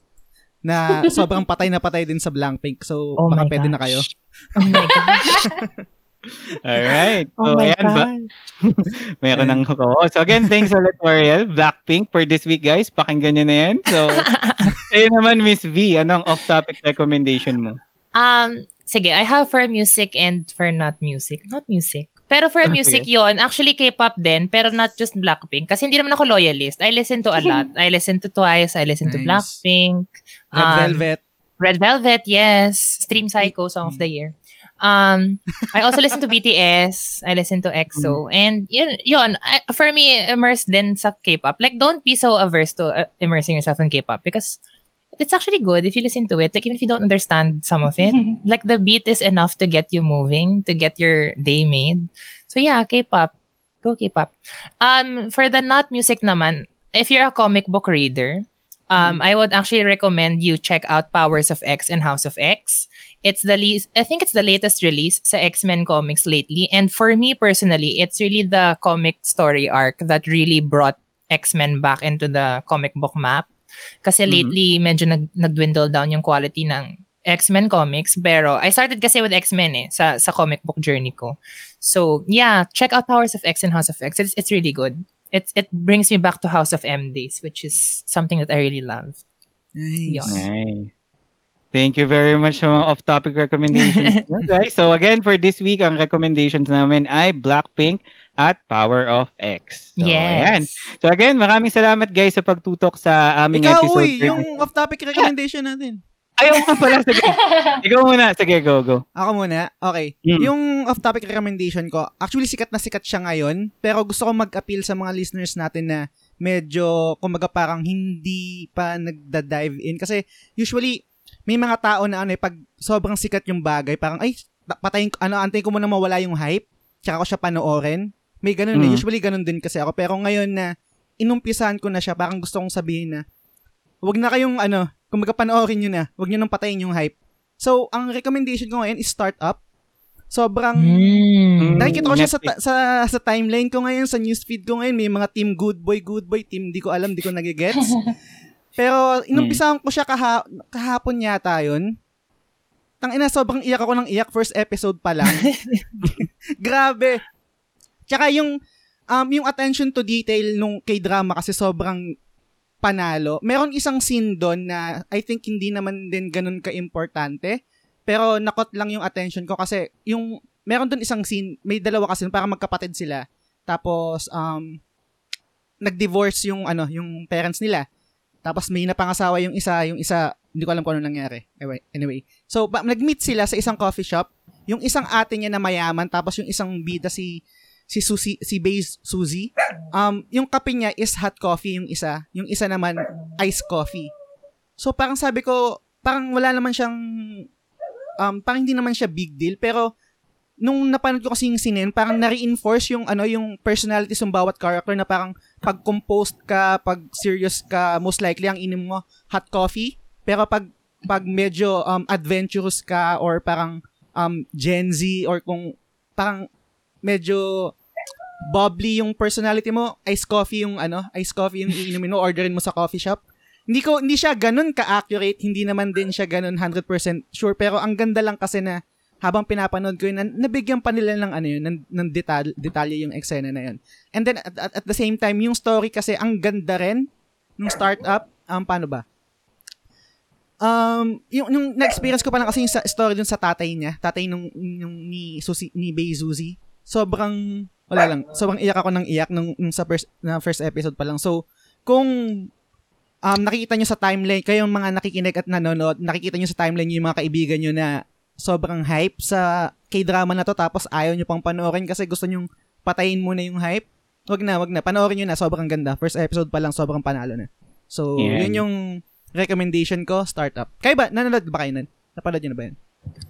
na sobrang patay na patay din sa Blackpink. So, Oh baka pwede na kayo. Oh my gosh. Alright. So, Oh my ayan ba? Meron ng ko. So again, thanks ulit, Ariel. Blackpink for this week, guys. Pakinggan nyo na yan. So, ayun naman, Miss V, anong off-topic recommendation mo? Um, sige, I have for music and for not music. Not music. Pero for Ah, music yon actually K-pop din, pero not just Blackpink. Kasi hindi naman ako loyalist. I listen to a lot. I listen to Twice, I listen to Nice. Blackpink. Red um, Velvet. Red Velvet, yes. Stream Psycho, Song of the Year. Um, I also listen to BTS. I listen to EXO. And yun, yun I, for me, immersed then sa K-pop. Like, don't be so averse to uh, immersing yourself in K-pop because it's actually good if you listen to it. Like, even if you don't understand some of it, like, the beat is enough to get you moving, to get your day made. So, yeah, K-pop. Go K-pop. Um, for the not music naman, if you're a comic book reader, um, I would actually recommend you check out Powers of X and House of X. It's the least, I think it's the latest release sa X-Men comics lately. And for me personally, it's really the comic story arc that really brought X-Men back into the comic book map. Kasi Mhm. lately, medyo nag, nag-dwindle down yung quality ng X-Men comics. Pero I started kasi with X-Men eh, sa, sa comic book journey ko. So, yeah, check out Powers of X and House of X. It's, it's really good. It, it brings me back to House of M days, which is something that I really love. Nice. Yun. Nice. Thank you very much sa mga off-topic recommendations. guys. So again, for this week, ang recommendations namin ay Blackpink at Power of X. So, ayan. yes. So again, maraming salamat guys sa pagtutok sa aming Ikaw, episode. uy, yung off-topic recommendation natin. Ayaw ko pala. Sige. Ikaw muna. Sige, go, go. Ako muna. Okay. Mm. Yung off-topic recommendation ko, actually sikat na sikat siya ngayon, pero gusto ko mag-appeal sa mga listeners natin na medyo, kumaga parang hindi pa nagda-dive in. Kasi usually, may mga tao na ano eh, pag sobrang sikat yung bagay, parang, ay, ta- patayin, ano, antayin ko muna mawala yung hype, tsaka ko siya panoorin. May ganun eh. Mm. Usually ganun din kasi ako. Pero ngayon na, inumpisahan ko na siya, parang gusto kong sabihin na, wag na kayong, ano, kumaga panoorin nyo na, wag nyo nang patayin yung hype. So, ang recommendation ko ngayon is Startup. Sobrang Mm. nakikita ko siya sa, sa sa timeline ko ngayon, sa newsfeed ko ngayon, may mga team good boy, good boy, team di ko alam, di ko nagigets. Pero inumpisahan ko siya kaha, kahapon yata yun. Tang ina, sobrang iyak ako ng iyak first episode pa lang. Grabe. Tsaka yung um yung attention to detail nung K-drama kasi sobrang panalo. Meron isang scene doon na I think hindi naman din ganun ka-importante. Pero nakot lang yung attention ko kasi yung meron doon isang scene, may dalawa kasi para magkapatid sila. Tapos um nag-divorce yung ano, yung parents nila. Tapos may napangasawa yung isa, yung isa hindi ko alam kung ano nangyari. Anyway, anyway. So ba, nag-meet sila sa isang coffee shop. Yung isang ate niya na mayaman tapos yung isang bida si si Susie, si Baze Suzy. Um, yung kape niya is hot coffee yung isa. Yung isa naman, iced coffee. So, parang sabi ko, parang wala naman siyang, um, parang hindi naman siya big deal. Pero, nung napanood ko kasi yung sinin, parang na-reinforce yung, ano, yung personalities ng bawat character na parang pag composed ka, pag serious ka, most likely ang inom mo hot coffee. Pero pag, pag medyo um, adventurous ka or parang um, Gen Z or kung parang medyo bubbly yung personality mo, iced coffee yung ano, iced coffee yung iinumin mo, orderin mo sa coffee shop. Hindi ko hindi siya ganun ka-accurate, hindi naman din siya ganun 100% sure, pero ang ganda lang kasi na habang pinapanood ko yun, na- nabigyan pa nila ng ano yun, ng, ng detal, detalye yung eksena na yun. And then at, at, at the same time, yung story kasi ang ganda rin nung startup, um, paano ba? Um, yung, yung na-experience ko pa lang kasi yung story dun sa tatay niya, tatay nung, nung ni, Susi, ni Bay Zuzi, sobrang, wala lang, sobrang iyak ako ng iyak nung, nung sa first, na first episode pa lang. So, kung um, nakikita nyo sa timeline, kayong mga nakikinig at nanonood, nakikita nyo sa timeline yung mga kaibigan nyo na sobrang hype sa K-drama na to tapos ayaw nyo pang panoorin kasi gusto nyo patayin muna yung hype, wag na, wag na. Panoorin nyo na, sobrang ganda. First episode pa lang, sobrang panalo na. So, Yan. yun yung recommendation ko, startup. Kayo ba? Nanonood ba kayo nun? Napanood nyo na ba yun?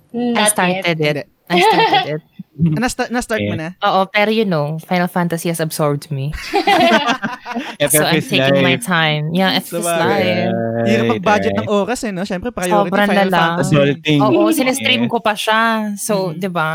I Not yet. started it. Hindi. I started it. Ah, Na-start, na-start mo na? Oo, pero you know, Final Fantasy has absorbed me. so I'm is taking my life. time. Yeah, FF is Sabagay. live. Hirap mag-budget ng oras eh, no? Siyempre, priority Sobrang Final lala. Fantasy. Consulting. Oo, sinistream ko pa siya. So, Mhm. di ba?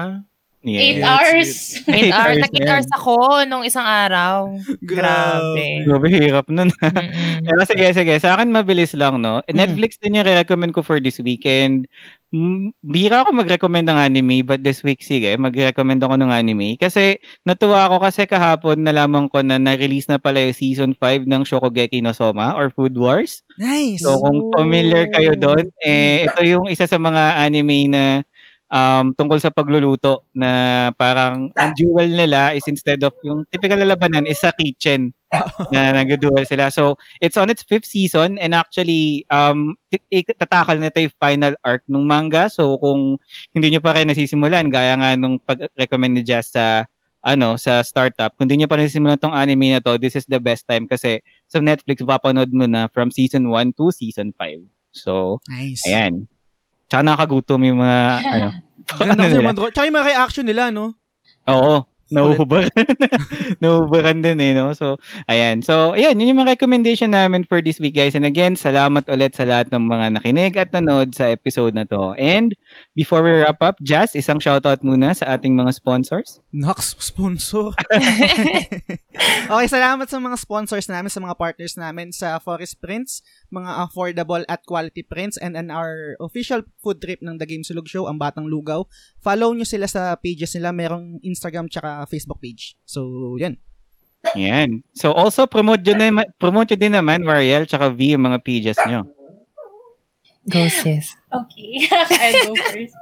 Eight Yes. hours. 8 Eight hours. hours Nag-8 na hours ako nung isang araw. Grabe. Grabe, hirap nun. Pero sige, sige. Sa akin, mabilis lang, no? Mm. Netflix din yung recommend ko for this weekend. Mm, Bira ako mag-recommend ng anime, but this week, sige, mag-recommend ako ng anime. Kasi, natuwa ako kasi kahapon nalaman ko na na-release na pala yung season 5 ng Shokugeki no Soma or Food Wars. Nice! So, kung familiar kayo doon, eh, ito yung isa sa mga anime na um, tungkol sa pagluluto na parang ang duel nila is instead of yung typical na labanan is sa kitchen na nag-duel sila. So, it's on its fifth season and actually, um, tatakal na ito yung final arc ng manga. So, kung hindi nyo pa rin nasisimulan, gaya nga nung pag-recommend ni Jess sa ano, sa startup, kung hindi nyo pa nasisimulan tong anime na to, this is the best time kasi sa Netflix, mapapanood mo na from season 1 to season 5. So, Nice. ayan. Tsaka nakagutom yung mga, ano, Ganda ano naman. Tsaka yung mga reaction nila, no? Oo. Nauubaran. Nauubaran din eh, no? So, ayan. So, ayan. Yun yung mga recommendation namin for this week, guys. And again, salamat ulit sa lahat ng mga nakinig at nanood sa episode na to. And before we wrap up, Jazz, isang shoutout muna sa ating mga sponsors. Nox, sponsor. okay, salamat sa mga sponsors namin, sa mga partners namin sa Forest Prints, mga affordable at quality prints, and an our official food trip ng The Game Sulog Show, ang Batang Lugaw. Follow nyo sila sa pages nila, merong Instagram tsaka Facebook page. So, yan. Ayan. So, also, promote yun naman, promote yun din naman, Mariel, tsaka V, yung mga pages nyo. Go, sis. Okay, I'll go first.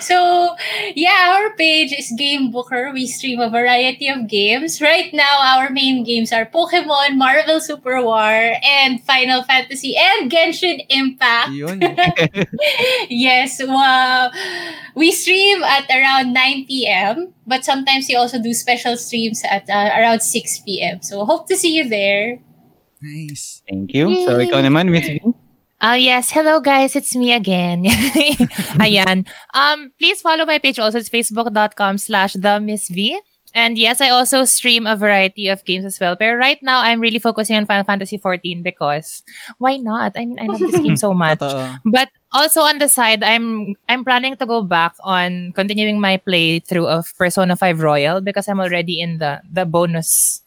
So, yeah, our page is Game Booker. We stream a variety of games. Right now, our main games are Pokemon, Marvel Super War, and Final Fantasy, and Genshin Impact. Yes, wow. we stream at around 9 p.m., but sometimes we also do special streams at uh, around 6 p.m. So, hope to see you there. nice. Thank you. So, ikaw naman, Miss Oh yes, hello guys, it's me again. Ayan. Um, please follow my page also. It's facebook.com slash the Miss V. And yes, I also stream a variety of games as well. But right now, I'm really focusing on Final Fantasy 14 because why not? I mean, I love this game so much. But also on the side, I'm I'm planning to go back on continuing my playthrough of Persona 5 Royal because I'm already in the the bonus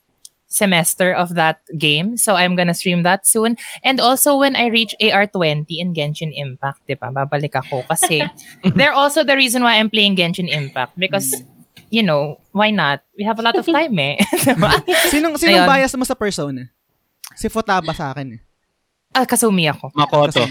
semester of that game. So I'm gonna stream that soon. And also when I reach AR20 in Genshin Impact, di ba? Babalik ako kasi they're also the reason why I'm playing Genshin Impact because you know, why not? We have a lot of time eh. Diba? Sinong, sinong Ayun. bias mo sa persona? Si Futaba sa akin eh. ah, kasumi ako. Makoto.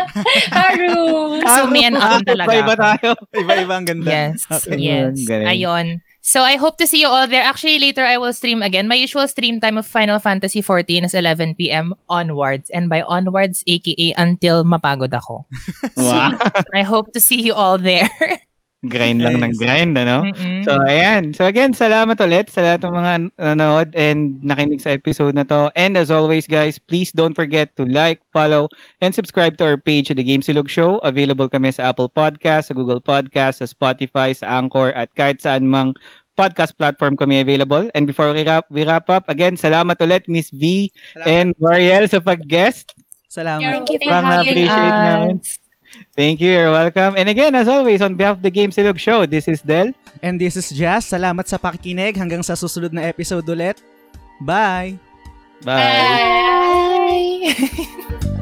Haru! Kasumi and Aon talaga Iba-iba ako. tayo. Iba-iba ang ganda. Yes. Okay. Yes. Galing. Ayon. So I hope to see you all there. Actually, later I will stream again. My usual stream time of Final Fantasy 14 is 11 p.m. onwards. And by onwards, aka until mapagod ako. Wow. I hope to see you all there. grind lang ng grind, ano? Mm-mm. So, ayan. So, again, salamat ulit sa lahat ng mga nanood and nakinig sa episode na to. And as always, guys, please don't forget to like, follow, and subscribe to our page The Game Silog Show. Available kami sa Apple Podcast, sa Google Podcast, sa Spotify, sa Anchor, at kahit saan mang podcast platform kami available. And before we wrap, we wrap up, again, salamat ulit, Miss V and Mariel sa pag-guest. Salamat. Thank you having na-appreciate us. namin. Thank you, you're welcome. And again, as always, on behalf of The Game Silog Show, this is Del. And this is Jazz. Salamat sa pakikinig. Hanggang sa susunod na episode ulit. Bye! Bye. Bye.